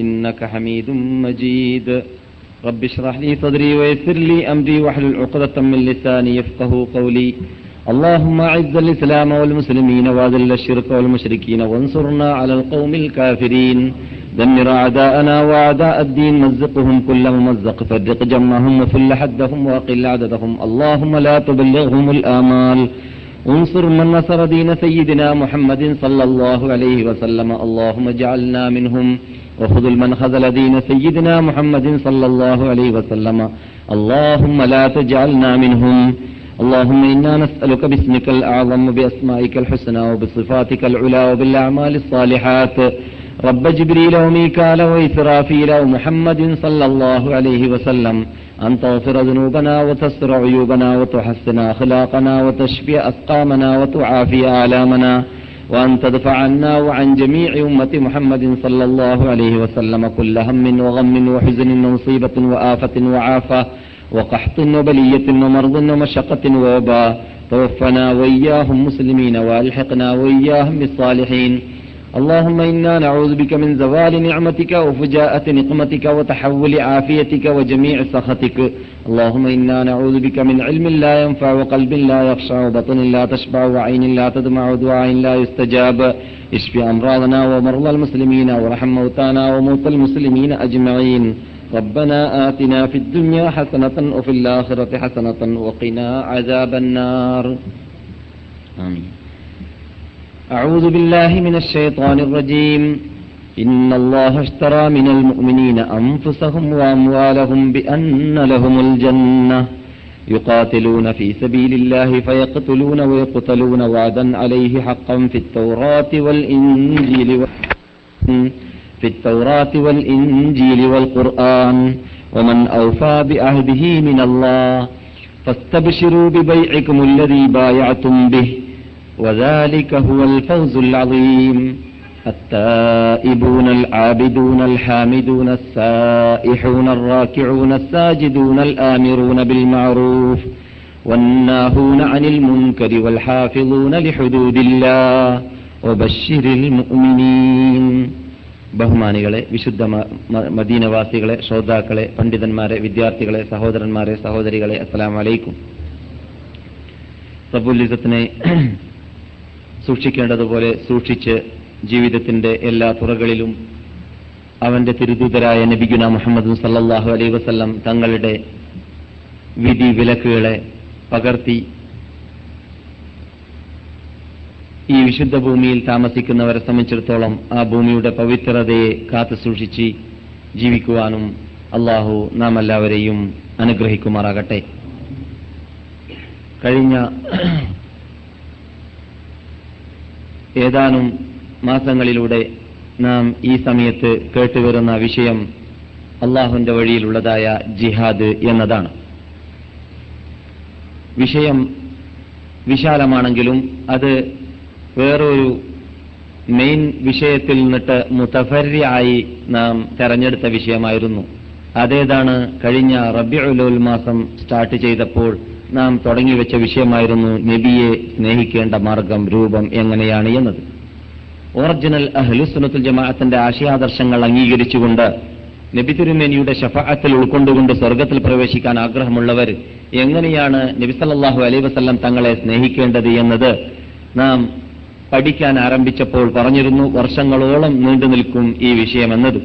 إنك حميد مجيد. رب اشرح لي صدري ويسر لي أمري واحلل عقدة من لساني يفقه قولي. اللهم أعز الإسلام والمسلمين وأذل الشرك والمشركين وانصرنا على القوم الكافرين. دمر أعداءنا وأعداء الدين مزقهم كل ممزق. فرق جمعهم وفل حدهم وأقل عددهم. اللهم لا تبلغهم الآمال. انصر من نصر دين سيدنا محمد صلى الله عليه وسلم. اللهم اجعلنا منهم. وخذل من خذل دين سيدنا محمد صلى الله عليه وسلم. اللهم لا تجعلنا منهم. اللهم إنا نسألك باسمك الأعظم بأسمائك الحسنى وبصفاتك العلى وبالأعمال الصالحات. رب جبريل وميكال وإسرافيل ومحمد صلى الله عليه وسلم. أن تغفر ذنوبنا وتستر عيوبنا وتحسن أخلاقنا وتشفي أسقامنا وتعافي آلامنا. وأن تدفع عنا وعن جميع أمة محمد صلى الله عليه وسلم كل هم وغم وحزن ومصيبة وآفة وعافة وقحط وبلية ومرض ومشقة ووباء توفنا وإياهم مسلمين وألحقنا وإياهم بالصالحين اللهم إنا نعوذ بك من زوال نعمتك وفجاءة نقمتك وتحول عافيتك وجميع سخطك. اللهم إنا نعوذ بك من علم لا ينفع وقلب لا يخشع وبطن لا تشبع وعين لا تدمع ودعاء لا يستجاب. اشف أمراضنا ومرضى المسلمين ورحم موتانا وموتى المسلمين أجمعين. ربنا آتنا في الدنيا حسنة وفي الآخرة حسنة وقنا عذاب النار. آمين. أعوذ بالله من الشيطان الرجيم. إن الله اشترى من المؤمنين أنفسهم وأموالهم بأن لهم الجنة. يقاتلون في سبيل الله فيقتلون ويقتلون وعدا عليه حقا في التوراة والإنجيل. في التوراة والإنجيل والقرآن. ومن أوفى بعهده من الله فاستبشروا ببيعكم الذي بايعتم به. وذلك هو الفوز العظيم التائبون العابدون الحامدون السائحون الراكعون الساجدون الآمرون بالمعروف والناهون عن المنكر والحافظون لحدود الله وبشر المؤمنين ബഹുമാനികളെ വിശുദ്ധ മദീനവാസികളെ ശ്രോതാക്കളെ പണ്ഡിതന്മാരെ വിദ്യാർത്ഥികളെ സഹോദരന്മാരെ സഹോദരികളെ അസ്സലാം വലൈക്കും റബുലിസത്തിനെ സൂക്ഷിക്കേണ്ടതുപോലെ സൂക്ഷിച്ച് ജീവിതത്തിന്റെ എല്ലാ തുറകളിലും അവന്റെ തിരുദൂതരായ നബിഗുന മുഹമ്മദ് സല്ലാഹു അലൈ വസ്ല്ലം തങ്ങളുടെ വിധി വിലക്കുകളെ പകർത്തി ഈ വിശുദ്ധ ഭൂമിയിൽ താമസിക്കുന്നവരെ സംബന്ധിച്ചിടത്തോളം ആ ഭൂമിയുടെ പവിത്രതയെ കാത്തു സൂക്ഷിച്ച് ജീവിക്കുവാനും അള്ളാഹു നാം എല്ലാവരെയും അനുഗ്രഹിക്കുമാറാകട്ടെ. കഴിഞ്ഞ ഏതാനും മാസങ്ങളിലൂടെ നാം ഈ സമയത്ത് കേട്ടുവരുന്ന വിഷയം അള്ളാഹുവിന്റെ വഴിയിലുള്ളതായ ജിഹാദ് എന്നതാണ്. വിഷയം വിശാലമാണെങ്കിലും അത് വേറൊരു മെയിൻ വിഷയത്തിൽ നിന്നിട്ട് മുത്തഫര്യായി നാം തെരഞ്ഞെടുത്ത വിഷയമായിരുന്നു. അതേതാണ് കഴിഞ്ഞ റബ്യുൽ മാസം സ്റ്റാർട്ട് ചെയ്തപ്പോൾ നാം തുടങ്ങി വെച്ച വിഷയമായിരുന്നു നബിയെ സ്നേഹിക്കേണ്ട മാർഗം രൂപം എങ്ങനെയാണ് എന്നത്. ഒറിജിനൽ അഹ്ലുസുനത്തുൽ ജമാഅത്തിന്റെ ആശയാദർശങ്ങൾ അംഗീകരിച്ചുകൊണ്ട് നബി തിരുമേനിയുടെ ഷഫാഅത്തിൽ ഉൾക്കൊണ്ടുകൊണ്ട് സ്വർഗത്തിൽ പ്രവേശിക്കാൻ ആഗ്രഹമുള്ളവർ എങ്ങനെയാണ് നബി സല്ലാഹു അലൈ വസ്ല്ലാം തങ്ങളെ സ്നേഹിക്കേണ്ടത് എന്നത് നാം പഠിക്കാൻ ആരംഭിച്ചപ്പോൾ പറഞ്ഞിരുന്നു. വർഷങ്ങളോളം നീണ്ടു നിൽക്കും ഈ വിഷയമെന്നത്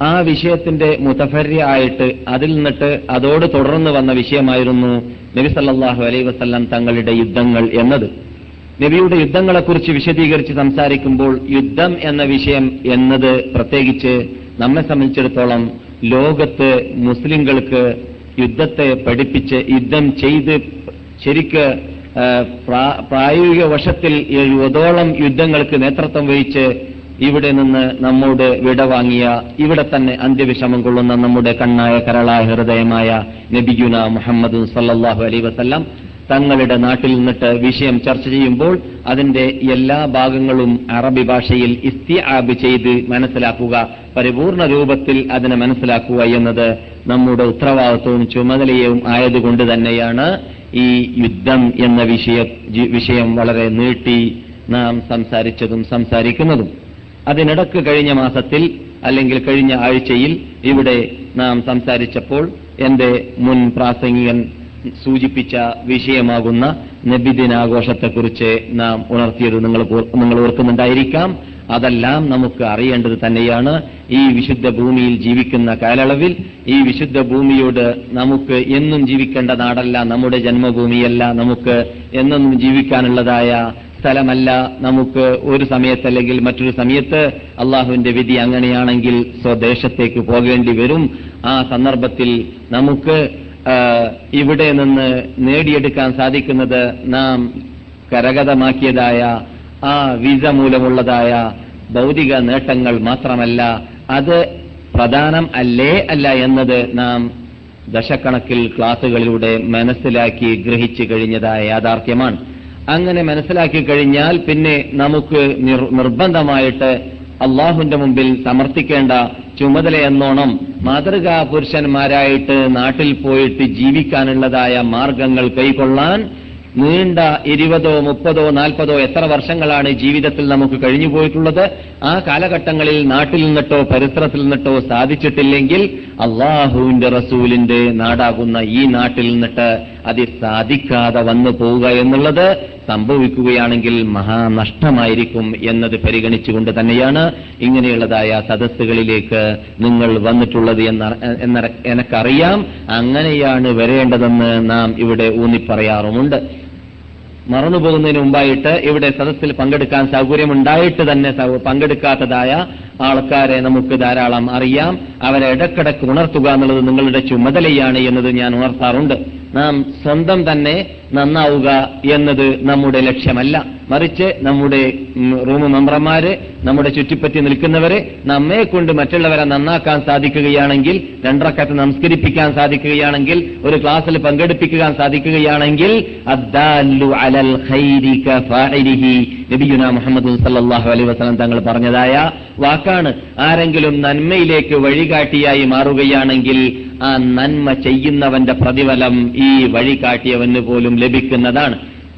ആ വിഷയത്തിന്റെ മുതഫര്യ ആയിട്ട് അതിൽ നിന്നിട്ട് അതോട് തുടർന്ന് വന്ന വിഷയമായിരുന്നു നബി സല്ലാഹു അലൈ വസല്ലം തങ്ങളുടെ യുദ്ധങ്ങൾ എന്നത്. നബിയുടെ യുദ്ധങ്ങളെക്കുറിച്ച് വിശദീകരിച്ച് സംസാരിക്കുമ്പോൾ യുദ്ധം എന്ന വിഷയം എന്നത് പ്രത്യേകിച്ച് നമ്മെ സംബന്ധിച്ചിടത്തോളം ലോകത്ത് മുസ്ലിങ്ങൾക്ക് യുദ്ധത്തെ പഠിപ്പിച്ച് യുദ്ധം ചെയ്ത് ശരിക്ക് പ്രായോഗിക വശത്തിൽ എഴുപതോളം യുദ്ധങ്ങൾക്ക് നേതൃത്വം വഹിച്ച് ഇവിടെ നിന്ന് നമ്മോട് വിട വാങ്ങിയ ഇവിടെ തന്നെ അന്ത്യവിഷമം കൊള്ളുന്ന നമ്മുടെ കണ്ണായ കരളായ ഹൃദയമായ നബിയുന മുഹമ്മദ് സല്ലാഹു അലൈ വസല്ലം തങ്ങളുടെ നാട്ടിൽ നിന്നിട്ട് വിഷയം ചർച്ച ചെയ്യുമ്പോൾ അതിന്റെ എല്ലാ ഭാഗങ്ങളും അറബി ഭാഷയിൽ ഇസ്തിആബ് ചെയ്ത് മനസ്സിലാക്കുക പരിപൂർണ രൂപത്തിൽ അതിനെ മനസ്സിലാക്കുക എന്നത് നമ്മുടെ ഉത്തരവാദിത്വവും ചുമതലയും ആയതുകൊണ്ട് തന്നെയാണ് ഈ യുദ്ധം എന്ന വിഷയ വിഷയം വളരെ നീട്ടി നാം സംസാരിച്ചതും സംസാരിക്കുന്നതും. അതിനിടക്ക് കഴിഞ്ഞ മാസത്തിൽ അല്ലെങ്കിൽ കഴിഞ്ഞ ആഴ്ചയിൽ ഇവിടെ നാം സംസാരിച്ചപ്പോൾ എന്റെ മുൻ പ്രാസംഗികൻ സൂചിപ്പിച്ച വിഷയമാകുന്ന നബിദിനാഘോഷത്തെക്കുറിച്ച് നാം ഉണർത്തിയത് നിങ്ങൾ നിങ്ങൾ ഓർക്കുന്നുണ്ടായിരിക്കാം. അതെല്ലാം നമുക്ക് അറിയേണ്ടത് തന്നെയാണ്. ഈ വിശുദ്ധ ഭൂമിയിൽ ജീവിക്കുന്ന കാലയളവിൽ ഈ വിശുദ്ധ ഭൂമിയോട് നമുക്ക് എന്നും ജീവിക്കേണ്ട നാടല്ല നമ്മുടെ ജന്മഭൂമിയല്ല നമുക്ക് എന്നും ജീവിക്കാനുള്ളതായ സ്ഥലമല്ല. നമുക്ക് ഒരു സമയത്ത് അല്ലെങ്കിൽ മറ്റൊരു സമയത്ത് അള്ളാഹുവിന്റെ വിധി അങ്ങനെയാണെങ്കിൽ സ്വദേശത്തേക്ക് പോകേണ്ടി വരും. ആ സന്ദർഭത്തിൽ നമുക്ക് ഇവിടെ നിന്ന് നേടിയെടുക്കാൻ സാധിക്കുന്നത് നാം കരഗതമാക്കിയതായ ആ വിസ മൂലമുള്ളതായ ഭൗതിക നേട്ടങ്ങൾ മാത്രമല്ല അത് പ്രധാനം അല്ലേ അല്ല എന്നത് നാം ദശക്കണക്കിൽ ക്ലാസുകളിലൂടെ മനസ്സിലാക്കി ഗ്രഹിച്ചു കഴിഞ്ഞതായ യാഥാർത്ഥ്യമാണ്. അങ്ങനെ മനസ്സിലാക്കി കഴിഞ്ഞാൽ പിന്നെ നമുക്ക് നിർബന്ധമായിട്ട് അള്ളാഹുവിന്റെ മുമ്പിൽ സമർപ്പിക്കേണ്ട ചുമതലയെന്നോണം മാതൃകാ പുരുഷന്മാരായിട്ട് നാട്ടിൽ പോയിട്ട് ജീവിക്കാനുള്ളതായ മാർഗങ്ങൾ കൈക്കൊള്ളാൻ നീണ്ട ഇരുപതോ മുപ്പതോ നാൽപ്പതോ എത്ര വർഷങ്ങളാണ് ജീവിതത്തിൽ നമുക്ക് കഴിഞ്ഞു പോയിട്ടുള്ളത്? ആ കാലഘട്ടങ്ങളിൽ നാട്ടിൽ നിന്നിട്ടോ പരിസരത്തിൽ നിന്നിട്ടോ സാധിച്ചിട്ടില്ലെങ്കിൽ അള്ളാഹുവിന്റെ റസൂലിന്റെ നാടാകുന്ന ഈ നാട്ടിൽ നിന്നിട്ട് അത് സാധിക്കാതെ വന്നു പോവുക എന്നുള്ളത് സംഭവിക്കുകയാണെങ്കിൽ മഹാനഷ്ടമായിരിക്കും എന്നത് പരിഗണിച്ചുകൊണ്ട് തന്നെയാണ് ഇങ്ങനെയുള്ളതായ സദസ്സുകളിലേക്ക് നിങ്ങൾ വന്നിട്ടുള്ളത് എന്ന എനക്കറിയാം. അങ്ങനെയാണ് വരേണ്ടതെന്ന് നാം ഇവിടെ ഊന്നിപ്പറയാറുമുണ്ട്. മറന്നുപോകുന്നതിന് മുമ്പായിട്ട് ഇവിടെ സദസ്സിൽ പങ്കെടുക്കാൻ സൗകര്യമുണ്ടായിട്ട് തന്നെ പങ്കെടുക്കാത്തതായ ആൾക്കാരെ നമുക്ക് ധാരാളം അറിയാം. അവരെ ഇടക്കിടക്ക് ഉണർത്തുക എന്നുള്ളത് നിങ്ങളുടെ ചുമതലയാണ് എന്നത് ഞാൻ ഉണർത്താറുണ്ട്. നാം സ്വന്തം തന്നെ നന്നാവുക എന്നത് നമ്മുടെ ലക്ഷ്യമല്ല. മറിച്ച് നമ്മുടെ റൂം മെമ്പർമാര് നമ്മുടെ ചുറ്റിപ്പറ്റി നിൽക്കുന്നവരെ നമ്മെ കൊണ്ട് മറ്റുള്ളവരെ നന്നാക്കാൻ സാധിക്കുകയാണെങ്കിൽ രണ്ടറക്കത്ത് നമസ്കരിപ്പിക്കാൻ സാധിക്കുകയാണെങ്കിൽ ഒരു ക്ലാസ്സിൽ പങ്കെടുപ്പിക്കാൻ സാധിക്കുകയാണെങ്കിൽ നബിയുന മുഹമ്മദ് സല്ലാഹു അലൈ വസല്ലം തങ്ങൾ പറഞ്ഞതായ വാക്കാണ്. ആരെങ്കിലും നന്മയിലേക്ക് വഴികാട്ടിയായി മാറുകയാണെങ്കിൽ ആ നന്മ ചെയ്യുന്നവന്റെ പ്രതിഫലം ഈ വഴികാട്ടിയവന് പോലും ലഭിക്കുന്നതാണ്.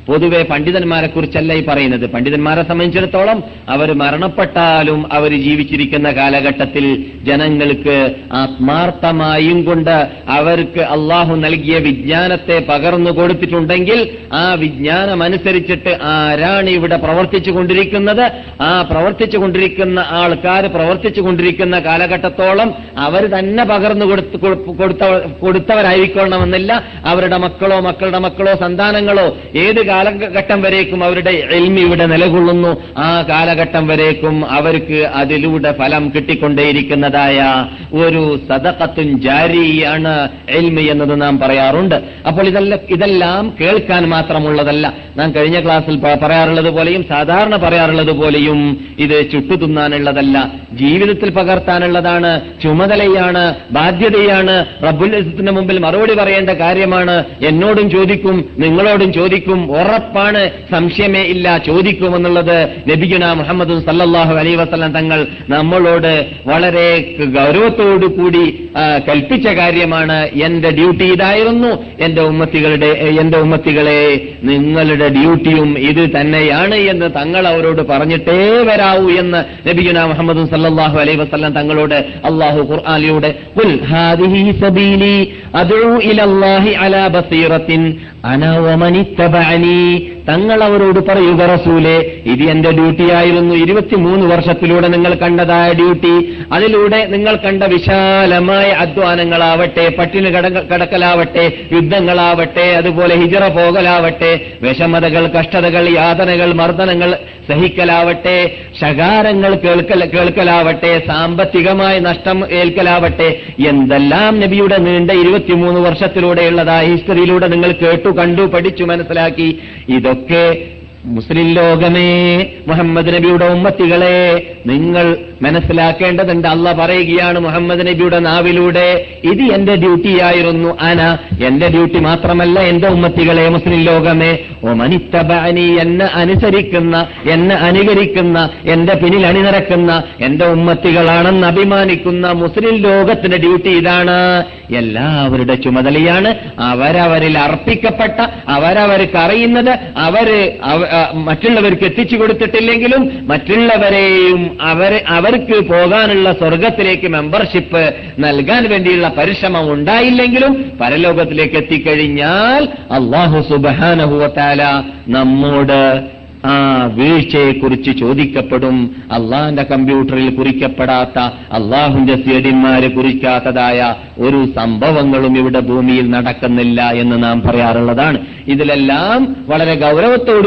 പൊതുവെ പണ്ഡിതന്മാരെ കുറിച്ചല്ല ഈ പറയുന്നത്. പണ്ഡിതന്മാരെ സംബന്ധിച്ചിടത്തോളം അവർ മരണപ്പെട്ടാലും അവർ ജീവിച്ചിരിക്കുന്ന കാലഘട്ടത്തിൽ ജനങ്ങൾക്ക് ആത്മാർത്ഥമായും കൊണ്ട് അവർക്ക് അള്ളാഹു നൽകിയ വിജ്ഞാനത്തെ പകർന്നു കൊടുത്തിട്ടുണ്ടെങ്കിൽ ആ വിജ്ഞാനമനുസരിച്ചിട്ട് ആരാണ് ഇവിടെ പ്രവർത്തിച്ചു കൊണ്ടിരിക്കുന്നത്? ആ പ്രവർത്തിച്ചു കൊണ്ടിരിക്കുന്ന ആൾക്കാർ പ്രവർത്തിച്ചു കൊണ്ടിരിക്കുന്ന കാലഘട്ടത്തോളം അവർ തന്നെ പകർന്നു കൊടുത്ത കൊടുത്തവരായിക്കൊള്ളണമെന്നില്ല. അവരുടെ മക്കളോ മക്കളുടെ മക്കളോ സന്താനങ്ങളോ ഏത് കാലഘട്ടം വരേക്കും അവരുടെ എൽമി ഇവിടെ നിലകൊള്ളുന്നു. ആ കാലഘട്ടം വരേക്കും അവർക്ക് അതിലൂടെ ഫലം കിട്ടിക്കൊണ്ടേയിരിക്കുന്നതായ ഒരു സദക്കത്തും ജാരിയാണ് എൽമി എന്നത് നാം പറയാറുണ്ട്. അപ്പോൾ ഇതെല്ലാം ഇതെല്ലാം കേൾക്കാൻ മാത്രമുള്ളതല്ല. നാം കഴിഞ്ഞ ക്ലാസ്സിൽ പറയാറുള്ളത് പോലെയും സാധാരണ പറയാറുള്ളത് പോലെയും ഇത് ചുട്ടുതുന്നാനുള്ളതല്ല. ജീവിതത്തിൽ പകർത്താനുള്ളതാണ് ചുമതലയാണ് ബാധ്യതയാണ്. റബ്ബുൽ മുമ്പിൽ മറുപടി പറയേണ്ട കാര്യമാണ്. എന്നോടും ചോദിക്കും നിങ്ങളോടും ചോദിക്കും ഉറപ്പാണ് സംശയമേ ഇല്ല ചോദിക്കുമെന്നുള്ളത് നബിഗുന മുഹമ്മദ് സല്ലാഹു അലൈ വസല്ലം തങ്ങൾ നമ്മളോട് വളരെ കൂടി കൽപ്പിച്ച കാര്യമാണ്. എന്റെ ഡ്യൂട്ടി ഇതായിരുന്നു. എന്റെ ഉമ്മത്തികളുടെ എന്റെ ഉമ്മത്തികളെ നിങ്ങളുടെ ഡ്യൂട്ടിയും ഇത് തന്നെയാണ് എന്ന് തങ്ങൾ അവരോട് പറഞ്ഞിട്ടേ വരാവൂ എന്ന് നബിഗുന മുഹമ്മദ് സല്ലാഹു അലൈ വസല്ലം തങ്ങളോട് അള്ളാഹു ഖുർആാനിലൂടെ "ഖുൽ ഹാദിഹി സബീലി അദ്ഉ ഇലല്ലാഹി അലാ ബസീറത്തിൻ അന തങ്ങൾ അവരോട് പറയുക റസൂലെ ഇത് എന്റെ ഡ്യൂട്ടിയായിരുന്നു ഇരുപത്തിമൂന്ന് വർഷത്തിലൂടെ നിങ്ങൾ കണ്ടതായ ഡ്യൂട്ടി അതിലൂടെ നിങ്ങൾ കണ്ട വിശാലമായ അധ്വാനങ്ങളാവട്ടെ പട്ടിണി കട- കടക്കലാവട്ടെ യുദ്ധങ്ങളാവട്ടെ അതുപോലെ ഹിജറ പോകലാവട്ടെ വിഷമതകൾ കഷ്ടതകൾ യാതനകൾ മർദ്ദനങ്ങൾ സഹിക്കലാവട്ടെ ശകാരങ്ങൾ കേൾക്കലാവട്ടെ സാമ്പത്തികമായ നഷ്ടം ഏൽക്കലാവട്ടെ എന്തെല്ലാം നബിയുടെ നീണ്ട ഇരുപത്തിമൂന്ന് വർഷത്തിലൂടെയുള്ളതായ ഹിസ്റ്ററിയിലൂടെ നിങ്ങൾ കേട്ടു കണ്ടു പഠിച്ചു മനസ്സിലാക്കി ഇതൊക്കെ മുസ്ലിം ലോകമേ മുഹമ്മദ് നബിയുടെ ഉമ്മത്തികളെ നിങ്ങൾ മനസ്സിലാക്കേണ്ടതുണ്ട്. അല്ല പറയുകയാണ് മുഹമ്മദ് നബിയുടെ നാവിലൂടെ ഇത് എന്റെ ഡ്യൂട്ടിയായിരുന്നു അന എന്റെ ഡ്യൂട്ടി മാത്രമല്ല എന്റെ ഉമ്മത്തികളെ മുസ്ലിം ലോകമേ. ഓ മനിത്തബാനി എന്നെ അനുസരിക്കുന്ന എന്നെ അനുകരിക്കുന്ന എന്റെ പിന്നിൽ അണിനിരക്കുന്ന എന്റെ ഉമ്മത്തികളാണെന്ന് അഭിമാനിക്കുന്ന മുസ്ലിം ലോകത്തിന്റെ ഡ്യൂട്ടി ഇതാണ്. എല്ലാവരുടെ ചുമതലയാണ് അവരവരിൽ അർപ്പിക്കപ്പെട്ട അവരവർക്ക് അറിയുന്നത് അവർ മറ്റുള്ളവർക്ക് എത്തിച്ചു കൊടുത്തിട്ടില്ലെങ്കിലും മറ്റുള്ളവരെയും അവരെ അവർക്ക് പോകാനുള്ള സ്വർഗത്തിലേക്ക് മെമ്പർഷിപ്പ് നൽകാൻ വേണ്ടിയുള്ള പരിശ്രമം ഉണ്ടായില്ലെങ്കിലും പരലോകത്തിലേക്ക് എത്തിക്കഴിഞ്ഞാൽ അള്ളാഹു സുബാനഹുവത്താല നമ്മോട് ആ വീഴ്ചയെക്കുറിച്ച് ചോദിക്കപ്പെടും. അള്ളാഹിന്റെ കമ്പ്യൂട്ടറിൽ കുറിക്കപ്പെടാത്ത അള്ളാഹുന്റെ സീഡിന്മാര് കുറിക്കാത്തതായ ഒരു സംഭവങ്ങളും ഇവിടെ ഭൂമിയിൽ നടക്കുന്നില്ല എന്ന് നാം പറയാറുള്ളതാണ്. ഇതിലെല്ലാം വളരെ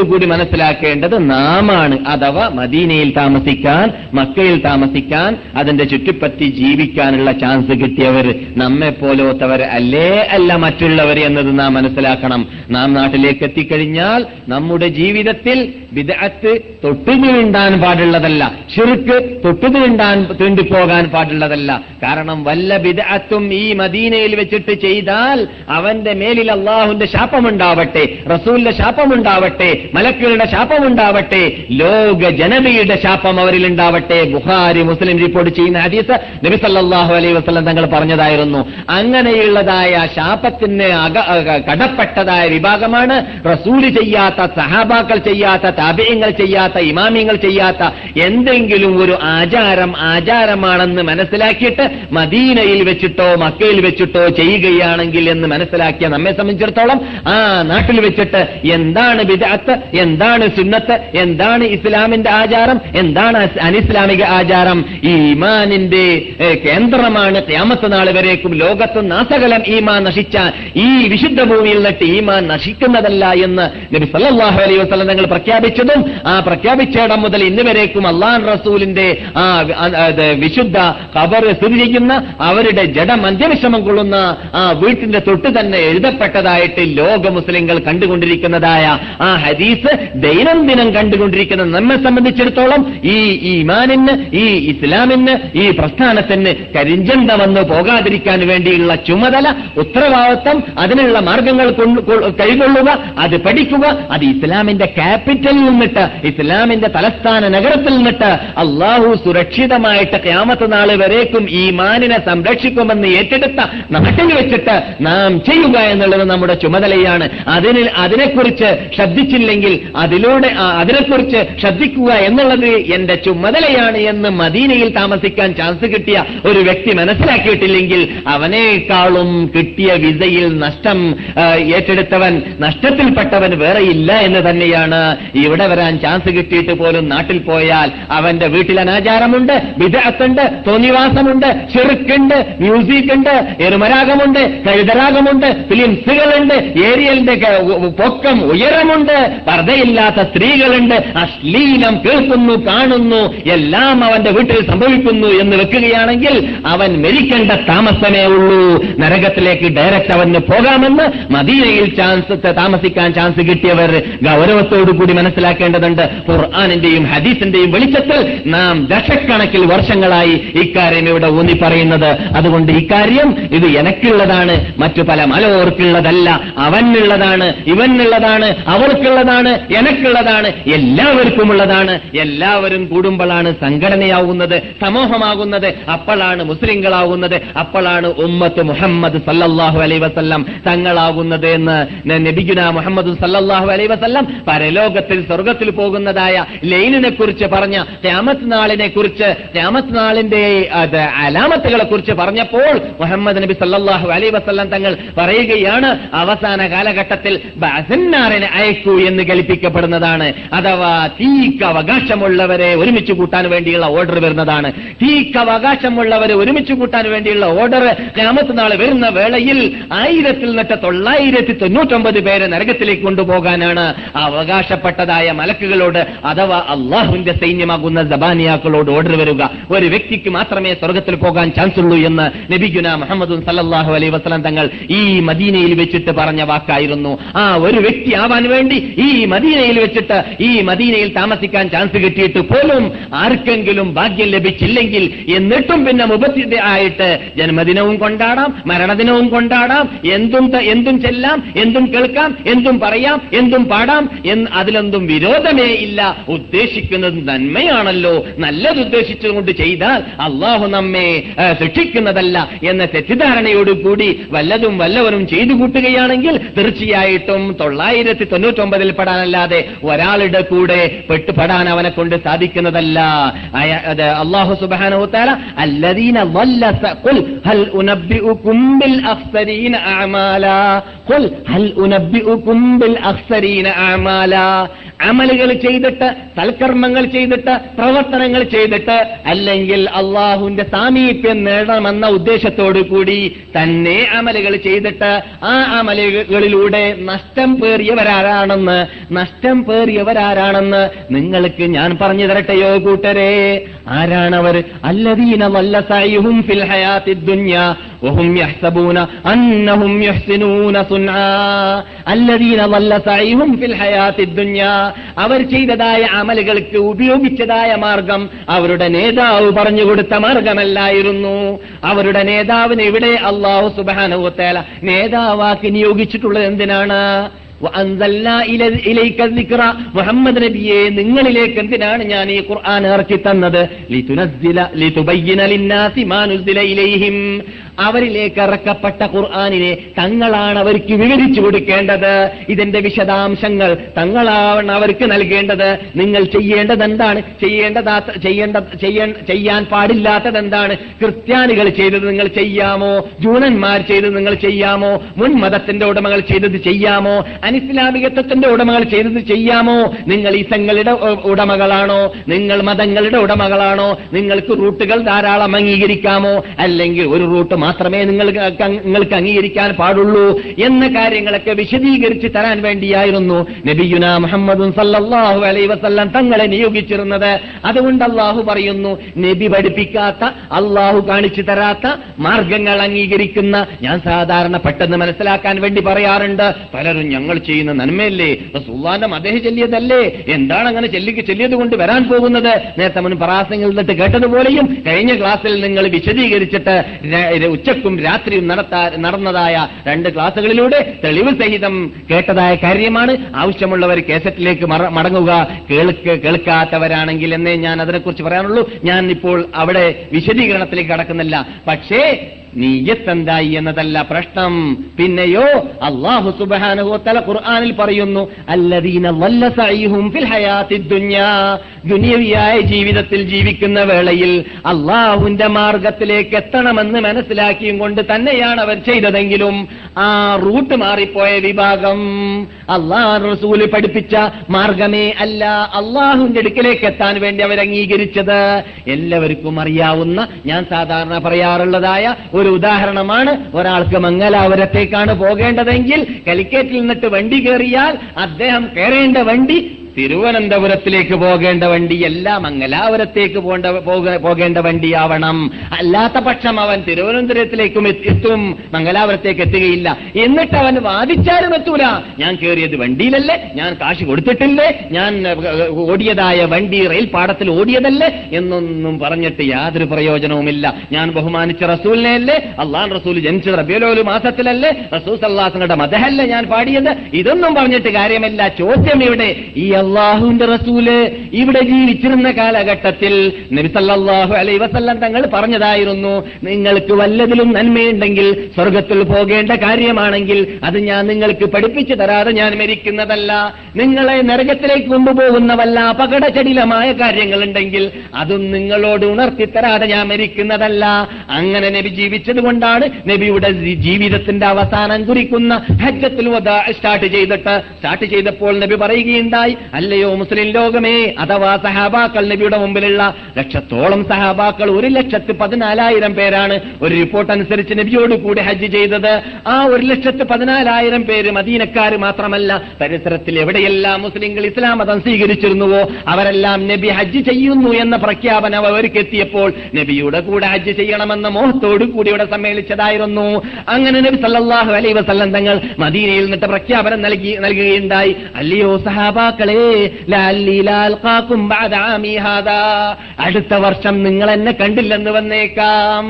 കൂടി മനസ്സിലാക്കേണ്ടത് നാമാണ്. അഥവാ മദീനയിൽ താമസിക്കാൻ മക്കയിൽ താമസിക്കാൻ അതിന്റെ ചുറ്റിപ്പറ്റി ജീവിക്കാനുള്ള ചാൻസ് കിട്ടിയവർ നമ്മെ പോലോത്തവർ അല്ലേ അല്ല മറ്റുള്ളവർ എന്നത് നാം മനസ്സിലാക്കണം. നാം നാട്ടിലേക്ക് എത്തിക്കഴിഞ്ഞാൽ നമ്മുടെ ജീവിതത്തിൽ വിദഗ്ധത്ത് തൊട്ടു നീണ്ടാൻ പാടുള്ളതല്ല. ഷിർക്ക് തൊട്ടു നീണ്ടാൻ തീണ്ടിപ്പോകാൻ പാടുള്ളതല്ല. കാരണം വല്ല വിദഗ്ധത്തും ഈ മദീനയിൽ വെച്ചിട്ട് ചെയ്താൽ അവന്റെ മേലിൽ അള്ളാഹുന്റെ ശാപമുണ്ടാവട്ടെ റസൂലിന്റെ ശാപമുണ്ടാവട്ടെ മലക്കുകളുടെ ശാപമുണ്ടാവട്ടെ ലോക ജനതയുടെ ശാപം അവരിൽ ഉണ്ടാവട്ടെ ബുഹാരി മുസ്ലിം റിപ്പോർട്ട് ചെയ്യുന്ന ഹദീസ് നബി സല്ലല്ലാഹു അലൈഹി വസല്ലം തങ്ങൾ പറഞ്ഞതായിരുന്നു. അങ്ങനെയുള്ളതായ ശാപത്തിന് കടപ്പെട്ടതായ വിഭാഗമാണ് റസൂൽ ചെയ്യാത്ത സഹാബാക്കൾ ചെയ്യാത്ത താപയങ്ങൾ ചെയ്യാത്ത ഇമാമിയങ്ങൾ ചെയ്യാത്ത എന്തെങ്കിലും ഒരു ആചാരം ആചാരമാണെന്ന് മനസ്സിലാക്കിയിട്ട് മദീനയിൽ വെച്ചിട്ടോ മക്കയിൽ വെച്ചിട്ടോ ചെയ്യുകയാണെങ്കിൽ എന്ന് മനസ്സിലാക്കിയ നമ്മെ സംബന്ധിച്ചിടത്തോളം ആ നാട്ടിൽ വെച്ചിട്ട് എന്താണ് വിദഗ്ധ എന്താണ് സുന്നത്ത് എന്താണ് ഇസ്ലാമിന്റെ ആചാരം എന്താണ് അനിസ്ലാമിക ആചാരം ഈ ഇമാനിന്റെ കേന്ദ്രമാണ് ക്യാമത്ത് നാൾ വരേക്കും ലോകത്ത് നാസകലം ഈമാൻ നശിച്ച ഈ വിശുദ്ധ ഭൂമിയിൽ നിന്നിട്ട് ഈമാൻ നശിക്കുന്നതല്ല എന്ന് നബി സല്ലാഹു അലൈഹി വസല്ലം തങ്ങൾ പ്രഖ്യാപിച്ചതും ആ പ്രഖ്യാപിച്ചയിടം മുതൽ ഇന്ന് വരേക്കും അള്ളാൻ റസൂലിന്റെ ആ വിശുദ്ധ കബർ സ്ഥിതി ചെയ്യുന്ന അവരുടെ ജഡം അന്ത്യവിശ്രമം കൊള്ളുന്ന ആ വീട്ടിന്റെ തൊട്ട് തന്നെ എഴുതപ്പെട്ടതായിട്ട് ലോക മുസ്ലിങ്ങൾ കണ്ടുകൊണ്ടിരിക്കുന്നതായ ആ ഹദീസ് ദൈനംദിനം കണ്ടുകൊണ്ടിരിക്കുന്ന നമ്മെ സംബന്ധിച്ചിടത്തോളം ഈ ഈമാനിന് ഈ ഇസ്ലാമിന് ഈ പ്രസ്ഥാനത്തിന് കരിഞ്ചന്ത വന്ന് പോകാതിരിക്കാൻ വേണ്ടിയുള്ള ചുമതല ഉത്തരവാദിത്വം അതിനുള്ള മാർഗങ്ങൾ കൈകൊള്ളുക അത് പഠിക്കുക അത് ഇസ്ലാമിന്റെ നിന്നിട്ട് ഇസ്ലാമിന്റെ തലസ്ഥാന നഗരത്തിൽ നിന്നിട്ട് അള്ളാഹു സുരക്ഷിതമായിട്ട് ക്യാമത്ത നാളെ വരേക്കും ഈ മാനിനെ സംരക്ഷിക്കുമെന്ന് ഏറ്റെടുത്ത നാട്ടിൽ വെച്ചിട്ട് നാം ചെയ്യുക എന്നുള്ളത് നമ്മുടെ ചുമതലയാണ്. അതിന് അതിനെക്കുറിച്ച് ശ്രദ്ധിച്ചില്ലെങ്കിൽ അതിലൂടെ അതിനെക്കുറിച്ച് ശ്രദ്ധിക്കുക എന്നുള്ളത് എന്റെ ചുമതലയാണ് എന്ന് മദീനയിൽ താമസിക്കാൻ ചാൻസ് കിട്ടിയ ഒരു വ്യക്തി മനസ്സിലാക്കിയിട്ടില്ലെങ്കിൽ അവനേക്കാളും കിട്ടിയ വിസയിൽ നഷ്ടം ഏറ്റെടുത്തവൻ നഷ്ടത്തിൽപ്പെട്ടവൻ വേറെ ഇല്ല എന്ന് തന്നെയാണ് ഇവിടെ വരാൻ ചാൻസ് കിട്ടിയിട്ട് പോലും നാട്ടിൽ പോയാൽ അവന്റെ വീട്ടിൽ അനാചാരമുണ്ട് വിദഗ്ധുണ്ട് തോന്നിവാസമുണ്ട് ചെറുക്കുണ്ട് മ്യൂസിക് ഉണ്ട് എരുമരാഗമുണ്ട് കഴുതരാഗമുണ്ട് ഫിലിംസുകളുണ്ട് ഏരിയലിന്റെ പൊക്കം ഉയരമുണ്ട് പർദ്ധയില്ലാത്ത സ്ത്രീകളുണ്ട് അശ്ലീലം കേൾക്കുന്നു കാണുന്നു എല്ലാം അവന്റെ വീട്ടിൽ സംഭവിക്കുന്നു എന്ന് വെക്കുകയാണെങ്കിൽ അവൻ മരിക്കേണ്ട താമസമേ ഉള്ളൂ. നരകത്തിലേക്ക് ഡയറക്റ്റ് അവന് പോകാമെന്ന് മദീനയിൽ ചാൻസ് താമസിക്കാൻ ചാൻസ് കിട്ടിയവർ ഗൗരവത്തോടു കൂടി മനസ്സിലാക്കേണ്ടതുണ്ട്. ഖുർആാനിന്റെയും ഹദീസിന്റെയും വെളിച്ചത്തിൽ നാം ദശക്കണക്കിൽ വർഷങ്ങളായി ഇക്കാര്യം ഇവിടെ ഊന്നി പറയുന്നത്. അതുകൊണ്ട് ഇക്കാര്യം ഇത് എനക്കുള്ളതാണ് മറ്റു പല മലോർക്കുള്ളതല്ല അവനുള്ളതാണ് ഇവനുള്ളതാണ് അവൾക്കുള്ളതാണ് എനക്കുള്ളതാണ് എല്ലാവർക്കുമുള്ളതാണ്. എല്ലാവരും കൂടുമ്പോഴാണ് സംഘടനയാവുന്നത് സമൂഹമാകുന്നത് അപ്പോഴാണ് മുസ്ലിങ്ങളാവുന്നത് അപ്പോഴാണ് ഉമ്മത്ത് മുഹമ്മദ് സല്ലാഹു അലൈ വസല്ലം തങ്ങളാകുന്നത് എന്ന് നബിഗുന മുഹമ്മദ് സല്ലാഹു അലൈ വസല്ലം പരലോകത്തിൽ സ്വർഗത്തിൽ പോകുന്നതായ ലൈനിനെ കുറിച്ച് പറഞ്ഞ രാമത്ത് നാളിനെ കുറിച്ച് രാമത്ത് നാളിന്റെ അലാമത്തുകളെ കുറിച്ച് പറഞ്ഞപ്പോൾ മുഹമ്മദ് നബി സല്ലാഹു അലൈ വസല്ലം തങ്ങൾ പറയുകയാണ് അവസാന കാലഘട്ടത്തിൽ ബാസന്നാറിനെ അയക്കൂ എന്ന് കൽപ്പിക്കപ്പെടുന്നതാണ്. അഥവാ തീക്ക് അവകാശമുള്ളവരെ ഒരുമിച്ച് കൂട്ടാൻ വേണ്ടിയുള്ള ഓർഡർ വരുന്നതാണ്. തീക്ക് അവകാശമുള്ളവരെ ഒരുമിച്ച് കൂട്ടാൻ വേണ്ടിയുള്ള ഓർഡർ രാമത്ത് നാൾ വരുന്ന വേളയിൽ ആയിരത്തിൽ നിന്നിട്ട് തൊള്ളായിരത്തി തൊണ്ണൂറ്റൊമ്പത് പേരെ നരകത്തിലേക്ക് കൊണ്ടുപോകാനാണ് അവകാശപ്പെട്ടതായ മലക്കുകളോട് അഥവാ അള്ളാഹുവിന്റെ സൈന്യമാകുന്ന ജബാനിയാക്കളോട് ഓർഡർ വരിക. ഒരു വ്യക്തിക്ക് മാത്രമേ സ്വർഗത്തിൽ പോകാൻ ചാൻസ് ഉള്ളൂ എന്ന് നബിഗുന മുഹമ്മദ് സല്ലാഹു അലൈ വസല്ലം തങ്ങൾ ഈ മദീനയിൽ വെച്ചിട്ട് പറഞ്ഞ വാക്കായിരുന്നു. ആ ഒരു വ്യക്തി ആവാൻ വേണ്ടി ഈ മദീനയിൽ വെച്ചിട്ട് ഈ മദീനയിൽ താമസിക്കാൻ ചാൻസ് കിട്ടിയിട്ട് പോലും ആർക്കെങ്കിലും ഭാഗ്യം ലഭിച്ചില്ലെങ്കിൽ എന്നിട്ടും പിന്നെ മുപ്പത്തി ആയിട്ട് ജന്മദിനവും കൊണ്ടാടാം മരണദിനവും കൊണ്ടാടാം എന്തും എന്തും ചെല്ലാം എന്തും കേൾക്കാം എന്തും പറയാം എന്തും പാടാം എന്ന് കൊണ്ടും വിരോധമേ ഇല്ല. ഉദ്ദേശിക്കുന്നത് നന്മയാണല്ലോ. നല്ലത് ഉദ്ദേശിച്ചുകൊണ്ട് ചെയ്താൽ അള്ളാഹു നമ്മെ ശിക്ഷിക്കുന്നതല്ല എന്ന തെറ്റിദ്ധാരണയോടുകൂടി വല്ലതും വല്ലവനും ചെയ്തു കൂട്ടുകയാണെങ്കിൽ തീർച്ചയായിട്ടും തൊള്ളായിരത്തി തൊണ്ണൂറ്റൊമ്പതിൽ പെടാനല്ലാതെ ഒരാളുടെ കൂടെ പെട്ടുപെടാൻ അവനെ കൊണ്ട് സാധിക്കുന്നതല്ല. അള്ളാഹു സുബാനോത്താര അമാല അമലുകൾ ചെയ്തിട്ട് സൽക്കർമ്മങ്ങൾ ചെയ്തിട്ട് പ്രവർത്തനങ്ങൾ ചെയ്തിട്ട് അല്ലെങ്കിൽ അള്ളാഹുവിന്റെ സാമീപ്യം നേടണമെന്ന ഉദ്ദേശത്തോടു കൂടി തന്നെ അമലുകൾ ചെയ്തിട്ട് ആ അമലുകളിലൂടെ നഷ്ടം പേറിയവരാരാണെന്ന് നഷ്ടം പേറിയവരാരാണെന്ന് നിങ്ങൾക്ക് ഞാൻ പറഞ്ഞു തരട്ടെയോ കൂട്ടരെ? ആരാണവർ? അല്ലദീന വല്ല സായുഹും ഫിൽ ഹയാത്തി وهم يحسبون أنهم يحسنون صنعا الذين ضل سعيهم في الحياة الدنيا അവർ ചെയ്തതായ അമലുകൾക്ക് ഉപയോഗിച്ചതായ മാർഗം അവരുടെ നേതാവ് പറഞ്ഞു കൊടുത്ത മാർഗമല്ലായിരുന്നു അവരുടെ നേതാവിനെ ഇവിടെ അള്ളാഹു സുബാനുവത്തേല നേതാവാക്കി നിയോഗിച്ചിട്ടുള്ളത് എന്തിനാണ് വഅൻസൽനാ ഇല- ഇലൈക ദിക്റ. മുഹമ്മദ് നബിയെ നിങ്ങളിലേക്ക് എന്തിനാണ് ഞാൻ ഈ ഖുർആൻ ഇറക്കി തന്നത് അവരിലേക്ക് ഇറക്കപ്പെട്ട ഖുർആാനിനെ തങ്ങളാണ് അവർക്ക് വിവരിച്ചു കൊടുക്കേണ്ടത്. ഇതിന്റെ വിശദാംശങ്ങൾ തങ്ങളാണ് അവർക്ക് നൽകേണ്ടത്. നിങ്ങൾ ചെയ്യേണ്ടത് എന്താണ് ചെയ്യേണ്ടതാ ചെയ്യേണ്ട ചെയ്യാൻ പാടില്ലാത്തത് എന്താണ് ക്രിസ്ത്യാനികൾ ചെയ്തത് നിങ്ങൾ ചെയ്യാമോ? ജൂനന്മാർ ചെയ്തത് നിങ്ങൾ ചെയ്യാമോ? മുൻ മതത്തിന്റെ ഉടമകൾ ചെയ്തത് ചെയ്യാമോ? അനിസ്ലാമികത്വത്തിന്റെ ഉടമകൾ ചെയ്തത് ചെയ്യാമോ? നിങ്ങൾ ഈസങ്ങളുടെ ഉടമകളാണോ? നിങ്ങൾ മതങ്ങളുടെ ഉടമകളാണോ? നിങ്ങൾക്ക് റൂട്ടുകൾ ധാരാളം അംഗീകരിക്കാമോ? അല്ലെങ്കിൽ ഒരു റൂട്ട് മാത്രമേ നിങ്ങൾക്ക് നിങ്ങൾക്ക് അംഗീകരിക്കാൻ പാടുള്ളൂ എന്ന കാര്യങ്ങളൊക്കെ വിശദീകരിച്ച് തരാൻ വേണ്ടിയായിരുന്നു നബിയുന മുഹമ്മദും സല്ലാഹു അലൈ വസല്ലം തങ്ങളെ നിയോഗിച്ചിരുന്നത്. അതുകൊണ്ട് അള്ളാഹു പറയുന്നു നബി പഠിപ്പിക്കാത്ത അള്ളാഹു കാണിച്ചു തരാത്ത മാർഗങ്ങൾ അംഗീകരിക്കുന്ന ഞാൻ സാധാരണ പെട്ടെന്ന് മനസ്സിലാക്കാൻ വേണ്ടി പറയാറുണ്ട്. പലരും ഞങ്ങൾ ചെയ്യുന്ന നന്മയല്ലേ? റസൂള്ളാന്റെ അദ്ദേഹം ചെല്ലിയതല്ലേ? എന്താണ് അങ്ങനെ ചെല്ലിക്ക് ചെല്ലിയത് കൊണ്ട് വരാൻ പോകുന്നത്? നേരത്തെ മുൻ പറാസങ്ങളിൽ നിന്നിട്ട് കേട്ടതുപോലെയും കഴിഞ്ഞ ക്ലാസ്സിൽ നിങ്ങൾ വിശദീകരിച്ചിട്ട് ഉച്ചക്കും രാത്രിയും നടന്നതായ രണ്ട് ക്ലാസുകളിലൂടെ തെളിവ് സഹിതം കേട്ടതായ കാര്യമാണ്. ആവശ്യമുള്ളവർ കേസറ്റിലേക്ക് മടങ്ങുക. കേൾക്ക് കേൾക്കാത്തവരാണെങ്കിൽ എന്നേ ഞാൻ അതിനെക്കുറിച്ച് പറയാനുള്ളൂ. ഞാൻ ഇപ്പോൾ അവിടെ വിശദീകരണത്തിലേക്ക് കടക്കുന്നില്ല. പക്ഷേ നീയത്തെന്തായി എന്നതല്ല പ്രശ്നം. പിന്നെയോ അള്ളാഹു സുബാനുഹോത്തല ഖുർആാനിൽ പറയുന്നു അല്ലദീന വല്ല സൈഹും ഫിൽ ദുനിയവിയായ ജീവിതത്തിൽ ജീവിക്കുന്ന വേളയിൽ അള്ളാഹുവിന്റെ മാർഗത്തിലേക്ക് എത്തണമെന്ന് മനസ്സിലാക്കിയും കൊണ്ട് തന്നെയാണ് അവർ ചെയ്തതെങ്കിലും ആ റൂട്ട് മാറിപ്പോയ വിഭാഗം അള്ളാഹ് റസൂൽ പഠിപ്പിച്ച മാർഗമേ അല്ല അള്ളാഹുവിന്റെ അടുക്കിലേക്ക് എത്താൻ വേണ്ടി അവർ അംഗീകരിച്ചത് എല്ലാവർക്കും അറിയാവുന്ന ഞാൻ സാധാരണ പറയാറുള്ളതായ ഉദാഹരണമാണ്. ഒരാൾക്ക് മംഗലാപുരത്തേക്കാണ് പോകേണ്ടതെങ്കിൽ കലിക്കേറ്റിൽ നിന്നിട്ട് വണ്ടി കയറിയാൽ അദ്ദേഹം കയറേണ്ട വണ്ടി തിരുവനന്തപുരത്തിലേക്ക് പോകേണ്ട വണ്ടിയല്ല മംഗലാപുരത്തേക്ക് പോകേണ്ട പോക- പോകേണ്ട വണ്ടിയാവണം. അല്ലാത്ത പക്ഷം അവൻ തിരുവനന്തപുരത്തിലേക്കും എത്തും മംഗലാപുരത്തേക്ക് എത്തുകയില്ല. എന്നിട്ട് അവൻ വാദിച്ചാലും എത്തൂല. ഞാൻ കയറിയത് വണ്ടിയിലല്ലേ? ഞാൻ കാശ് കൊടുത്തിട്ടില്ലേ? ഞാൻ ഓടിയതായ വണ്ടി റെയിൽ പാടത്തിൽ ഓടിയതല്ലേ? എന്നൊന്നും പറഞ്ഞിട്ട് യാതൊരു പ്രയോജനവുമില്ല. ഞാൻ ബഹുമാനിച്ച റസൂലിനെ അല്ലേ? അള്ളാൻ റസൂൽ ജനിച്ചത് റബിയലോലു മാസത്തിലല്ലേ? റസൂൽ സല്ലാസങ്ങളുടെ മതഹല്ലേ ഞാൻ പാടിയത്? ഇതൊന്നും പറഞ്ഞിട്ട് കാര്യമില്ല. ചോദ്യം ഇവിടെ ഈ അള്ളാഹുവിന്റെ റസൂൽ ഇവിടെ ജീവിച്ചിരുന്ന കാലഘട്ടത്തിൽ നബിസല്ലാഹു അലൈ വസല്ലം തങ്ങൾ പറഞ്ഞതായിരുന്നു നിങ്ങൾക്ക് വല്ലതിലും നന്മയുണ്ടെങ്കിൽ സ്വർഗത്തിൽ പോകേണ്ട കാര്യമാണെങ്കിൽ അത് ഞാൻ നിങ്ങൾക്ക് പഠിപ്പിച്ചു തരാതെ ഞാൻ മരിക്കുന്നതല്ല. നിങ്ങളെ നരകത്തിലേക്ക് കൊണ്ടുപോകുന്ന വല്ല അപകടചടിലമായ കാര്യങ്ങളുണ്ടെങ്കിൽ അതും നിങ്ങളോട് ഉണർത്തിത്തരാതെ ഞാൻ മരിക്കുന്നതല്ല. അങ്ങനെ നബി ജീവിച്ചത് കൊണ്ടാണ് നബിയുടെ ജീവിതത്തിന്റെ അവസാനം കുറിക്കുന്ന ഹജ്ജത്തിൽ സ്റ്റാർട്ട് ചെയ്തിട്ട് സ്റ്റാർട്ട് ചെയ്തപ്പോൾ നബി പറയുകയുണ്ടായി അല്ലയോ മുസ്ലിം ലോകമേ? അഥവാ സഹാബാക്കൾ നബിയുടെ മുമ്പിലുള്ള ലക്ഷത്തോളം സഹാബാക്കൾ ഒരു ലക്ഷത്തി പതിനാലായിരം പേരാണ്. ഒരു റിപ്പോർട്ട് അനുസരിച്ച് നബിയോട് കൂടി ഹജ്ജ് ചെയ്തത്. ആ ഒരു ലക്ഷത്തി പതിനാലായിരം പേര് മദീനക്കാർ മാത്രമല്ല പരിസരത്തിൽ എവിടെയെല്ലാം മുസ്ലിങ്ങൾ ഇസ്ലാം മതം സ്വീകരിച്ചിരുന്നുവോ അവരെല്ലാം നബി ഹജ്ജ് ചെയ്യുന്നു എന്ന പ്രഖ്യാപനം അവർക്ക് എത്തിയപ്പോൾ നബിയുടെ കൂടെ ഹജ്ജ് ചെയ്യണമെന്ന മോഹത്തോടു കൂടി ഇവിടെ സമ്മേളിച്ചതായിരുന്നു. അങ്ങനെ നബി സല്ലാഹു അലൈഹി വസല്ലം തങ്ങൾ മദീനയിൽ നിന്നിട്ട് പ്രഖ്യാപനം നൽകി നൽകുകയുണ്ടായി. അല്ലയോ സഹാബാക്കളെ അടുത്ത വർഷം നിങ്ങൾ എന്നെ കണ്ടില്ലെന്ന് വന്നേക്കാം.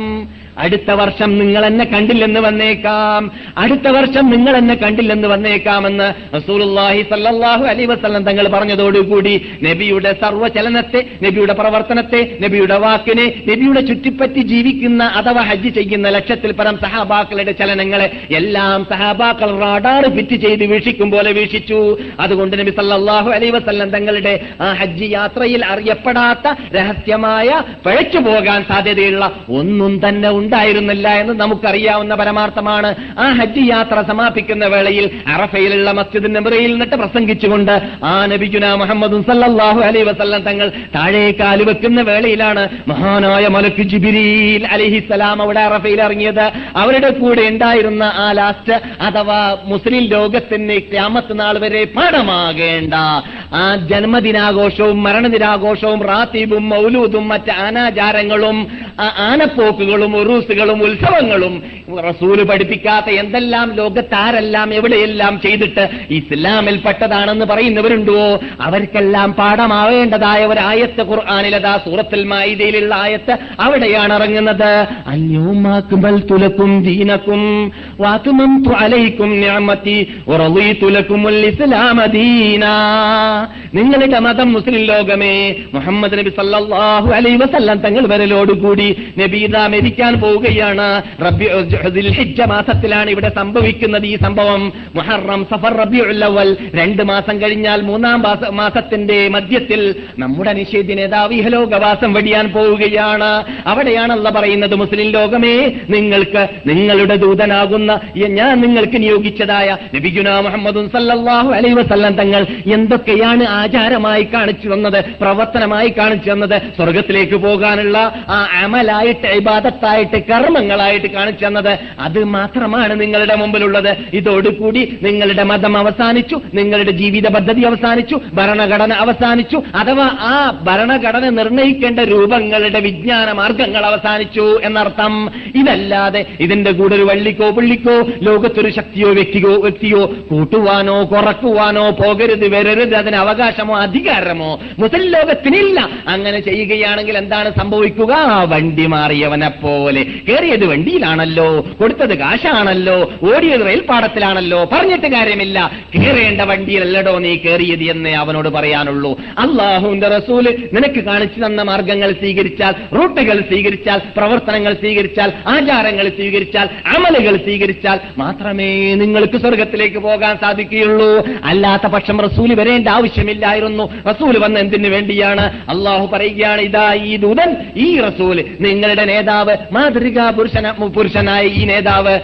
അടുത്ത വർഷം നിങ്ങൾ എന്നെ കണ്ടില്ലെന്ന് വന്നേക്കാം. അടുത്ത വർഷം നിങ്ങൾ എന്നെ കണ്ടില്ലെന്ന് വന്നേക്കാമെന്ന് റസൂലുള്ളാഹി സല്ലല്ലാഹു അലൈഹി വസല്ലം തങ്ങൾ പറഞ്ഞതോടുകൂടി നബിയുടെ സർവചലനത്തെ നബിയുടെ പ്രവർത്തനത്തെ നബിയുടെ വാക്കിനെ നബിയുടെ ചുറ്റിപ്പറ്റി ജീവിക്കുന്ന അഥവാ ഹജ്ജ് ചെയ്യുന്ന ലക്ഷത്തിൽ പരം സഹാബാക്കളുടെ ചലനങ്ങളെ എല്ലാം സഹാബാക്കൾ റാഡാർ ഫിറ്റ് ചെയ്ത് വീക്ഷിക്കും പോലെ വീക്ഷിച്ചു. അതുകൊണ്ട് നബി സല്ലല്ലാഹു അലൈഹി വസല്ലം തങ്ങളുടെ ആ ഹജ്ജ് യാത്രയിൽ അറിയപ്പെടാത്ത രഹസ്യമായ പഴച്ചു പോകാൻ സാധ്യതയുള്ള ഒന്നും തന്നെ ഉണ്ടായിരുന്നില്ല എന്ന് നമുക്കറിയാവുന്ന പരമാർത്ഥമാണ്. ആ ഹജ്ജ് യാത്ര സമാപിക്കുന്ന വേളയിൽ അറഫയിലുള്ള മസ്ജിദ് മുറിയിൽ നിന്നിട്ട് പ്രസംഗിച്ചുകൊണ്ട് ആ നബിജുന മുഹമ്മദ് സല്ലാഹു അലൈ വസല്ലം തങ്ങൾ താഴെ കാലുവെക്കുന്ന വേളയിലാണ് മഹാനായ മലക്ക് ജിബിരിൽ അലിഹിസലാം അവിടെ അറഫയിൽ ഇറങ്ങിയത്. അവരുടെ കൂടെ ഉണ്ടായിരുന്ന ആ ലാസ്റ്റ് അഥവാ മുസ്ലിം ലോകത്തിന് ക്യാമത്ത് നാൾ വരെ പാഠമാകേണ്ട. ആ ജന്മദിനാഘോഷവും മരണദിനാഘോഷവും റാത്തീബും മൗലൂദും മറ്റ് ആനാചാരങ്ങളും ആനപ്പോക്കുകളും ആനപ്പോക്കുകളും ഉറൂസുകളും ഉത്സവങ്ങളും റസൂൽ പഠിപ്പിക്കാത്ത എന്തെല്ലാം ലോകത്താരെല്ലാം എവിടെയെല്ലാം ചെയ്തിട്ട് ഇസ്ലാമിൽ പെട്ടതാണെന്ന് പറയുന്നവരുണ്ടോ? അവർക്കെല്ലാം പാഠമാവേണ്ടതായ ഒരു ആയത്ത് ഖുർആാനിലതാ സൂറത്തിൽ മായിദയിലുള്ള ആയത്ത് അവിടെയാണ് ഇറങ്ങുന്നത്. അന്യോമാക്കുബൽ തുലക്കും ദീനക്കും നിങ്ങളുടെ മതം മുസ്ലിം ലോകമേ മുഹമ്മദ് നബി സല്ലാഹു അലൈ വസല്ലം തങ്ങൾ വരലോടുകൂടി നബീദ മരിക്കാൻ പോവുകയാണ്. മാസത്തിലാണ് ഇവിടെ സംഭവിക്കുന്നത് ഈ സംഭവം. മുഹറം സഫർ റബിഉൽ അവൽ രണ്ട് മാസം കഴിഞ്ഞാൽ മൂന്നാം മാസത്തിന്റെ മധ്യത്തിൽ നമ്മുടെ നിഷേധി നേതാവ് ഇഹലോകവാസം വെടിയാൻ പോവുകയാണ്. അവിടെയാണല്ല പറയുന്നത് മുസ്ലിം ലോകമേ നിങ്ങൾക്ക് നിങ്ങളുടെ ദൂതനാകുന്ന ഞാൻ നിങ്ങൾക്ക് നിയോഗിച്ചതായ നബിഗുന മുഹമ്മദും സല്ലാഹു അലൈ വസല്ലം തങ്ങൾ എന്തൊക്കെയാണ് ആചാരമായി കാണിച്ചു തന്നത് പ്രവർത്തനമായി കാണിച്ചു തന്നത് സ്വർഗത്തിലേക്ക് പോകാനുള്ള ആ അമലായിട്ട് ഇബാദത്തായിട്ട് കർമ്മങ്ങളായിട്ട് കാണിച്ചു തന്നത്. അത് മാത്രമാണ് നിങ്ങളുടെ മുമ്പിലുള്ളത്. ഇതോടുകൂടി നിങ്ങളുടെ മതം അവസാനിച്ചു. നിങ്ങളുടെ ജീവിത പദ്ധതി അവസാനിച്ചു. ഭരണഘടന അവസാനിച്ചു. അഥവാ ആ ഭരണഘടന നിർണയിക്കേണ്ട രൂപങ്ങളുടെ വിജ്ഞാന മാർഗങ്ങൾ അവസാനിച്ചു എന്നർത്ഥം. ഇതല്ലാതെ ഇതിന്റെ കൂടെ ഒരു വള്ളിക്കോ പുള്ളിക്കോ ലോകത്തൊരു ശക്തിയോ വ്യക്തിയോ വ്യക്തിയോ കൂട്ടുവാനോ കുറക്കുവാനോ പോകരുത് വരരുത് അതിന് അവകാശമോ അധികാരമോ മുതൽ ലോകത്തിനില്ല. അങ്ങനെ ചെയ്യുകയാണെങ്കിൽ എന്താണ് സംഭവിക്കുക? വണ്ടി മാറിയവനെ പോലെ കയറിയത് വണ്ടിയിലാണല്ലോ കൊടുത്തത് കാശാണല്ലോ ഓടിയത് റെയിൽപാടത്തിലാണല്ലോ പറഞ്ഞിട്ട് കാര്യമില്ല. കയറേണ്ട വണ്ടിയിലല്ലടോ നീ കയറിയത് എന്നേ അവനോട് പറയാനുള്ളൂ. അള്ളാഹുവിന്റെ റസൂൽ നിനക്ക് കാണിച്ചു തന്ന മാർഗങ്ങൾ സ്വീകരിച്ചാൽ റൂട്ടുകൾ സ്വീകരിച്ചാൽ പ്രവർത്തനങ്ങൾ സ്വീകരിച്ചാൽ ആചാരങ്ങൾ സ്വീകരിച്ചാൽ അമലുകൾ സ്വീകരിച്ചാൽ മാത്രമേ നിങ്ങൾക്ക് സ്വർഗത്തിലേക്ക് പോകാൻ സാധിക്കുകയുള്ളൂ. അല്ലാത്ത പക്ഷം റസൂൽ വരേണ്ട ആവശ്യമില്ലായിരുന്നു. റസൂൽ വന്ന് എന്തിനു വേണ്ടിയാണ്? അള്ളാഹു പറയുകയാണ് ഇതാ ഈ ദൂതൻ ഈ റസൂൽ നിങ്ങളുടെ നേതാവ് മാതൃകാ പുരുഷന പുരുഷനായ ഈ നേതാവ്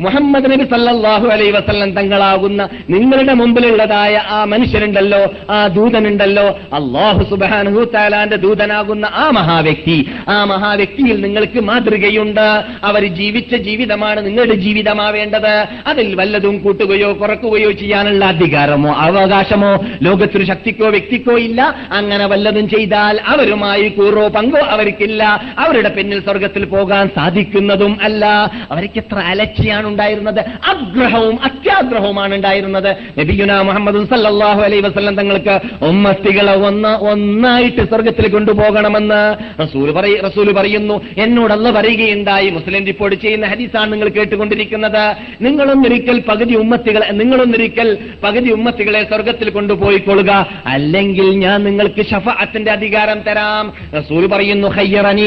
മുഹമ്മദ് നബി സല്ലാഹു അലൈ വസല്ലം തങ്ങളാകുന്ന നിങ്ങളുടെ മുമ്പിലുള്ളതായ ആ മനുഷ്യനുണ്ടല്ലോ ആ ദൂതനുണ്ടല്ലോ അള്ളാഹു സുബ്ഹാനഹു താലാന്റെ ദൂതനാകുന്ന ആ മഹാവ്യക്തി. ആ മഹാവ്യക്തിയിൽ നിങ്ങൾക്ക് മാതൃകയുണ്ട്. അവർ ജീവിച്ച ജീവിതമാണ് നിങ്ങളുടെ ജീവിതമാവേണ്ടത്. അതിൽ വല്ലതും കൂട്ടുകയോ കുറക്കുകയോ ചെയ്യാനുള്ള അധികാരമോ അവകാശമോ ലോകത്തൊരു ശക്തിക്കോ വ്യക്തിക്കോ ഇല്ല. അങ്ങനെ വല്ലതും ചെയ്താൽ അവരുമായി കൂറോ പങ്കോ അവർക്കില്ല. അവരുടെ പിന്നിൽ സ്വർഗത്തിൽ പോകാൻ സാധിക്കുന്നതും അല്ല. അവർക്ക് എത്ര അലക്ഷ്യാണ് ഉണ്ടായിരുന്നത്. ആഗ്രഹവും അത്യാഗ്രഹവുമാണ് ഉണ്ടായിരുന്നത്. നബിയുന മുഹമ്മദ് സല്ലാഹു അലൈ വസ്ലം തങ്ങൾക്ക് ഉമ്മത്തികളെ ഒന്ന് ഒന്നായിട്ട് സ്വർഗത്തിൽ കൊണ്ടുപോകണമെന്ന് റസൂൽ റസൂൽ പറയുന്നു. എന്നോടല്ല പറയുകയുണ്ടായി. മുസ്ലിം റിപ്പോർട്ട് ചെയ്യുന്ന ഹദീസാണ് നിങ്ങൾ കേട്ടുകൊണ്ടിരിക്കുന്നത്. നിങ്ങളൊന്നൊരിക്കൽ പകുതി ഉമ്മത്തികളെ നിങ്ങളൊന്നൊരിക്കൽ പകുതി ഉമ്മത്തികളെ സ്വർഗത്തിൽ കൊണ്ടുപോയിക്കൊള്ളുക. അല്ലെങ്കിൽ ഞാൻ നിങ്ങൾക്ക് ഷഫഅത്തിന്റെ അധികാരം തരാം. റസൂൽ പറയുന്നു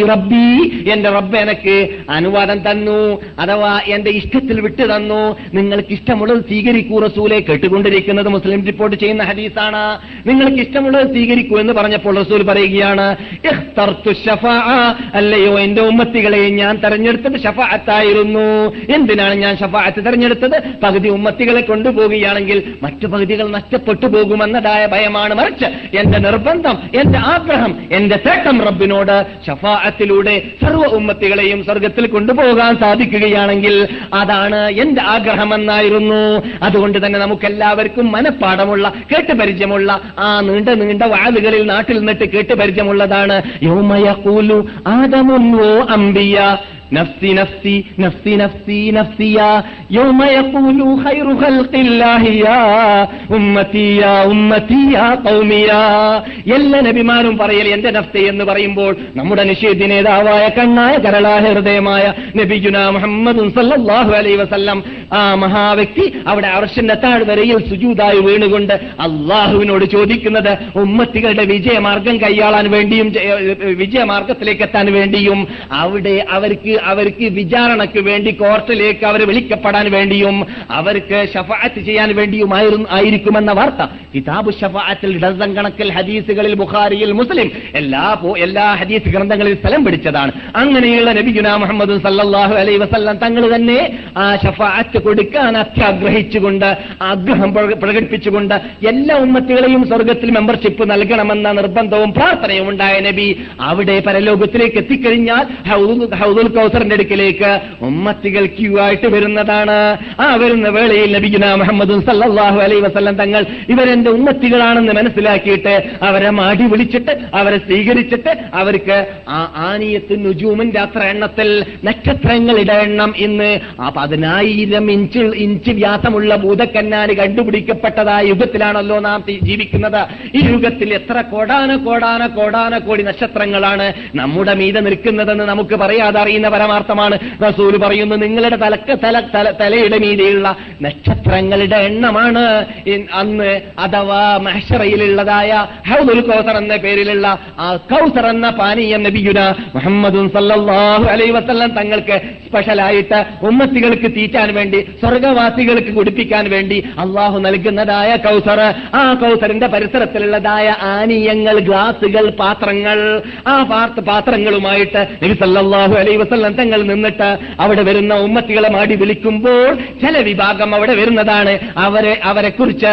റബ്ബി എന്റെ റബ്ബ് എനിക്ക് അനുവാദം തന്നു. അഥവാ എന്റെ ഇഷ്ടത്തിൽ വിട്ടു തന്നു നിങ്ങൾക്ക് ഇഷ്ടമുള്ളത് സ്വീകരിക്കൂ. റസൂലെ കേട്ടുകൊണ്ടിരിക്കുന്നത് മുസ്ലിം റിപ്പോർട്ട് ചെയ്യുന്ന ഹദീസാണ്. നിങ്ങൾക്ക് ഇഷ്ടമുള്ളത് സ്വീകരിക്കൂ എന്ന് പറഞ്ഞപ്പോൾ റസൂൽ പറയുകയാണ്. അല്ലയോ എന്റെ ഉമ്മത്തികളെ ഞാൻ തെരഞ്ഞെടുത്തത് ഷഫാഅത്തായിരുന്നു എന്തിനാണ് ഞാൻ ഷഫാഅത്ത് തെരഞ്ഞെടുത്തത്? പകുതി ഉമ്മത്തികളെ കൊണ്ടുപോവുകയാണെങ്കിൽ മറ്റു പകുതികൾ നഷ്ടപ്പെട്ടു പോകുമെന്നതായ ഭയമാണ്. മറിച്ച് എന്റെ നിർബന്ധം എന്റെ ആഗ്രഹം എന്റെ തേട്ടം റബ്ബിനോട് ഷഫാഅത്തിലൂടെ സർവ ഉമ്മത്തികളെയും സ്വർഗത്തിൽ കൊണ്ടുപോകാൻ സാധിക്കുകയാണെങ്കിൽ അതാണ് എന്റെ ആഗ്രഹമെന്നായിരുന്നു. അതുകൊണ്ട് തന്നെ നമുക്കെല്ലാവർക്കും മനഃപ്പാടമുള്ള കേട്ടുപരിചയമുള്ള ആ നീണ്ട നീണ്ട വാലുകളിൽ നാട്ടിൽ നിന്നിട്ട് കേട്ടുപരിചയമുള്ളതാണ്. യോമയ കൂലു ആദമുന്നോ അംബിയ. نفسي نفسي نفسي نفسي نفسي يا يوم يقول خير خلق الله يا ഉമ്മത്തി യാ ഉമ്മത്തി യാ കൗമി യാ എല്ലാ നബിമാരും പറയൽ എന്റെ നഫ്തി എന്ന് പറയുമ്പോൾ നമ്മുടെ നിഷേധി നേതാവായ കണ്ണായ കരളായ ഹൃദയമായ നബിജുന മുഹമ്മദ് സല്ലല്ലാഹു അലൈഹി വസല്ലം ആ മഹാവ്യക്തി അവിടെ അർഷന്റെ താഴ്വരയിൽ സുജൂതായി വീണുകൊണ്ട് അള്ളാഹുവിനോട് ചോദിക്കുന്നത് ഉമ്മത്തികളുടെ വിജയമാർഗം കൈയാളാൻ വേണ്ടിയും ജ- വിജയമാർഗത്തിലേക്ക് എത്താൻ വേണ്ടിയും അവിടെ അവർക്ക് അവർക്ക് വിചാരണയ്ക്ക് വേണ്ടി കോർട്ടിലേക്ക് അവർ വിളിക്കപ്പെടാൻ വേണ്ടിയും അവർക്ക് ഷഫാത്ത് ചെയ്യാൻ വേണ്ടിയുമായിരുന്നു ആയിരിക്കുമെന്ന വാർത്ത. കിതാബ് ഷഫാത്തിൽ ഡസൻ കണക്കിൽ ഹദീസുകളിൽ ബുഖാരിയിൽ മുസ്ലിം എല്ലാ എല്ലാ ഹദീസ് ഗ്രന്ഥങ്ങളിൽ സ്ഥലം പിടിച്ചതാണ്. അങ്ങനെയുള്ള നബി നബിഗുന മുഹമ്മദ് സല്ലാഹു അലൈ വസല്ലം തങ്ങൾ തന്നെ ആ ഷഫാത്ത് കൊടുക്കാൻ അത്യാഗ്രഹിച്ചുകൊണ്ട് ആഗ്രഹം പ്രക- പ്രകടിപ്പിച്ചുകൊണ്ട് എല്ലാ ഉമ്മത്തുകളെയും സ്വർഗത്തിൽ മെമ്പർഷിപ്പ് നൽകണമെന്ന നിർബന്ധവും പ്രാർത്ഥനയും ഉണ്ടായ നബി അവിടെ പരലോകത്തിലേക്ക് എത്തിക്കഴിഞ്ഞാൽ കൗസറിന്റെ അടുക്കിലേക്ക് ഉമ്മത്തികൾ ക്യൂ ആയിട്ട് വരുന്നതാണ്. ആ വരുന്ന വേളയിൽ നബിഗുന മുഹമ്മദ് സല്ലാഹു അലൈ വസല്ലം തങ്ങൾ ഇവരെന്റെ ഉമ്മത്തികളാണെന്ന് മനസ്സിലാക്കിയിട്ട് അവരെ മാടി വിളിച്ചിട്ട് അവരെ സ്വീകരിച്ചിട്ട് അവർക്ക് ആ ആനിയത്ത് നുജൂമിന്റെ അത്ര എണ്ണത്തിൽ നക്ഷത്രങ്ങളുടെ എണ്ണം ഇന്ന് ആ പതിനായിരം ഇഞ്ച് ഇഞ്ച് വ്യാസമുള്ള ഭൂതക്കന്നാന് കണ്ടുപിടിക്കപ്പെട്ടതായ യുഗത്തിലാണല്ലോ നാം ജീവിക്കുന്നത്. ഈ യുഗത്തിൽ എത്ര കോടാന കോടാന കോടാന കോടി നക്ഷത്രങ്ങളാണ് നമ്മുടെ മീതെ നിൽക്കുന്നതെന്ന് നമുക്ക് പറയാതെ അറിയുന്ന പരമാർത്ഥമാണ്. റസൂൽ പറയുന്നു നിങ്ങളുടെ തലക്ക് തല തല- തലയുടെ മീതിയുള്ള നക്ഷത്രങ്ങളുടെ എണ്ണമാണ്. അന്ന് അഥവാ മഹഷറയിലുള്ളതായ ഹൗദുൽ കൗസർ എന്ന പേരിലുള്ള ആ കൗസർ എന്ന പാനീയം നബിയുന മുഹമ്മദും സല്ലാഹു അലൈ വസല്ലം തങ്ങൾക്ക് സ്പെഷ്യലായിട്ട് ഉമ്മത്തികൾക്ക് തീറ്റാൻ വേണ്ടി സ്വർഗവാസികൾക്ക് കുടിപ്പിക്കാൻ വേണ്ടി അള്ളാഹു നൽകുന്നതായ കൗസർ. ആ കൗസറിന്റെ പരിസരത്തിലുള്ളതായ ആനീയങ്ങൾ ഗ്ലാസുകൾ പാത്രങ്ങൾ ആ പാത്ര- പാത്രങ്ങളുമായിട്ട് നബി സല്ലാഹു അലൈ വസല്ലം തങ്ങൾ നിന്നിട്ട് അവിടെ വരുന്ന ഉമ്മത്തികളെ മാടി വിളിക്കുമ്പോൾ ചില വിഭാഗം അവിടെ വരുന്നതാണ്. അവരെ അവരെ കുറിച്ച്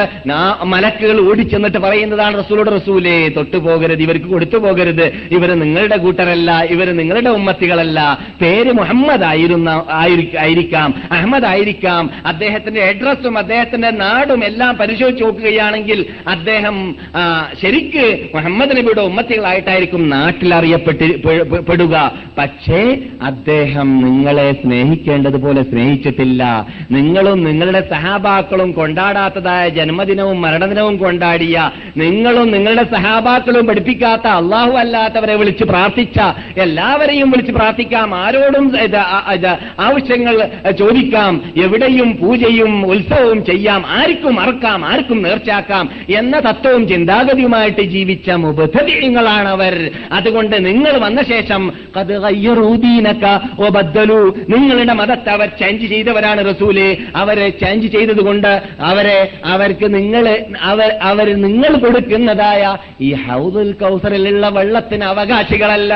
മലക്കുകൾ ഓടിച്ചെന്നിട്ട് പറയുന്നതാണ് റസൂലോട് റസൂലേ തൊട്ടു പോകരുത് ഇവർക്ക് കൊടുത്തു പോകരുത്. ഇവർ നിങ്ങളുടെ കൂട്ടരല്ല ഇവർ നിങ്ങളുടെ ഉമ്മത്തികളല്ല. പേര് മുഹമ്മദ് ആയിരുന്ന ആയിരിക്കാം. അഹമ്മദ് ആയിരിക്കാം. അദ്ദേഹത്തിന്റെ അഡ്രസ്സും അദ്ദേഹത്തിന്റെ നാടും എല്ലാം പരിശോധിച്ച് നോക്കുകയാണെങ്കിൽ അദ്ദേഹം ശരിക്ക് മുഹമ്മദ് നബിയുടെ ഉമ്മത്തികളായിട്ടായിരിക്കും നാട്ടിൽ അറിയപ്പെട്ട് പെടുക. പക്ഷേ അദ്ദേഹം നിങ്ങളെ സ്നേഹിക്കേണ്ടതുപോലെ സ്നേഹിച്ചിട്ടില്ല. നിങ്ങളും നിങ്ങളുടെ സഹാബാക്കളും കൊണ്ടാടാത്തതായ ജന്മദിനവും മരണദിനവും കൊണ്ടാടിയ നിങ്ങളും നിങ്ങളുടെ സഹാബാക്കളും പഠിപ്പിക്കാത്ത അള്ളാഹു അല്ലാത്തവരെ വിളിച്ച് പ്രാർത്ഥിച്ച എല്ലാവരെയും വിളിച്ച് പ്രാർത്ഥിക്കാം. ആരോടും ആവശ്യങ്ങൾ ചോദിക്കാം. എവിടെയും പൂജയും ഉത്സവവും ചെയ്യാം. ആർക്കും മറക്കാം ആർക്കും നേർച്ചാക്കാം എന്ന തത്വവും ചിന്താഗതിയുമായിട്ട് ജീവിച്ച മുബദ്ധീയങ്ങളാണ് അവർ അതുകൊണ്ട് നിങ്ങൾ വന്ന ശേഷം "ഖദ് ഗയ്യറൂ ദീനക വബദ്ദലൂ." നിങ്ങളുടെ മതത്തെ അവർ ചേഞ്ച് ചെയ്തവരാണ് റസൂലെ. അവരെ ചേഞ്ച് ചെയ്തതുകൊണ്ട് അവരെ അവർക്ക് നിങ്ങൾ അവർ അവർ നിങ്ങൾ കൊടുക്കുന്നതായ ഈ ഹൗദുൽ കൗസറിലുള്ള വെള്ളത്തിന് അവകാശികളല്ല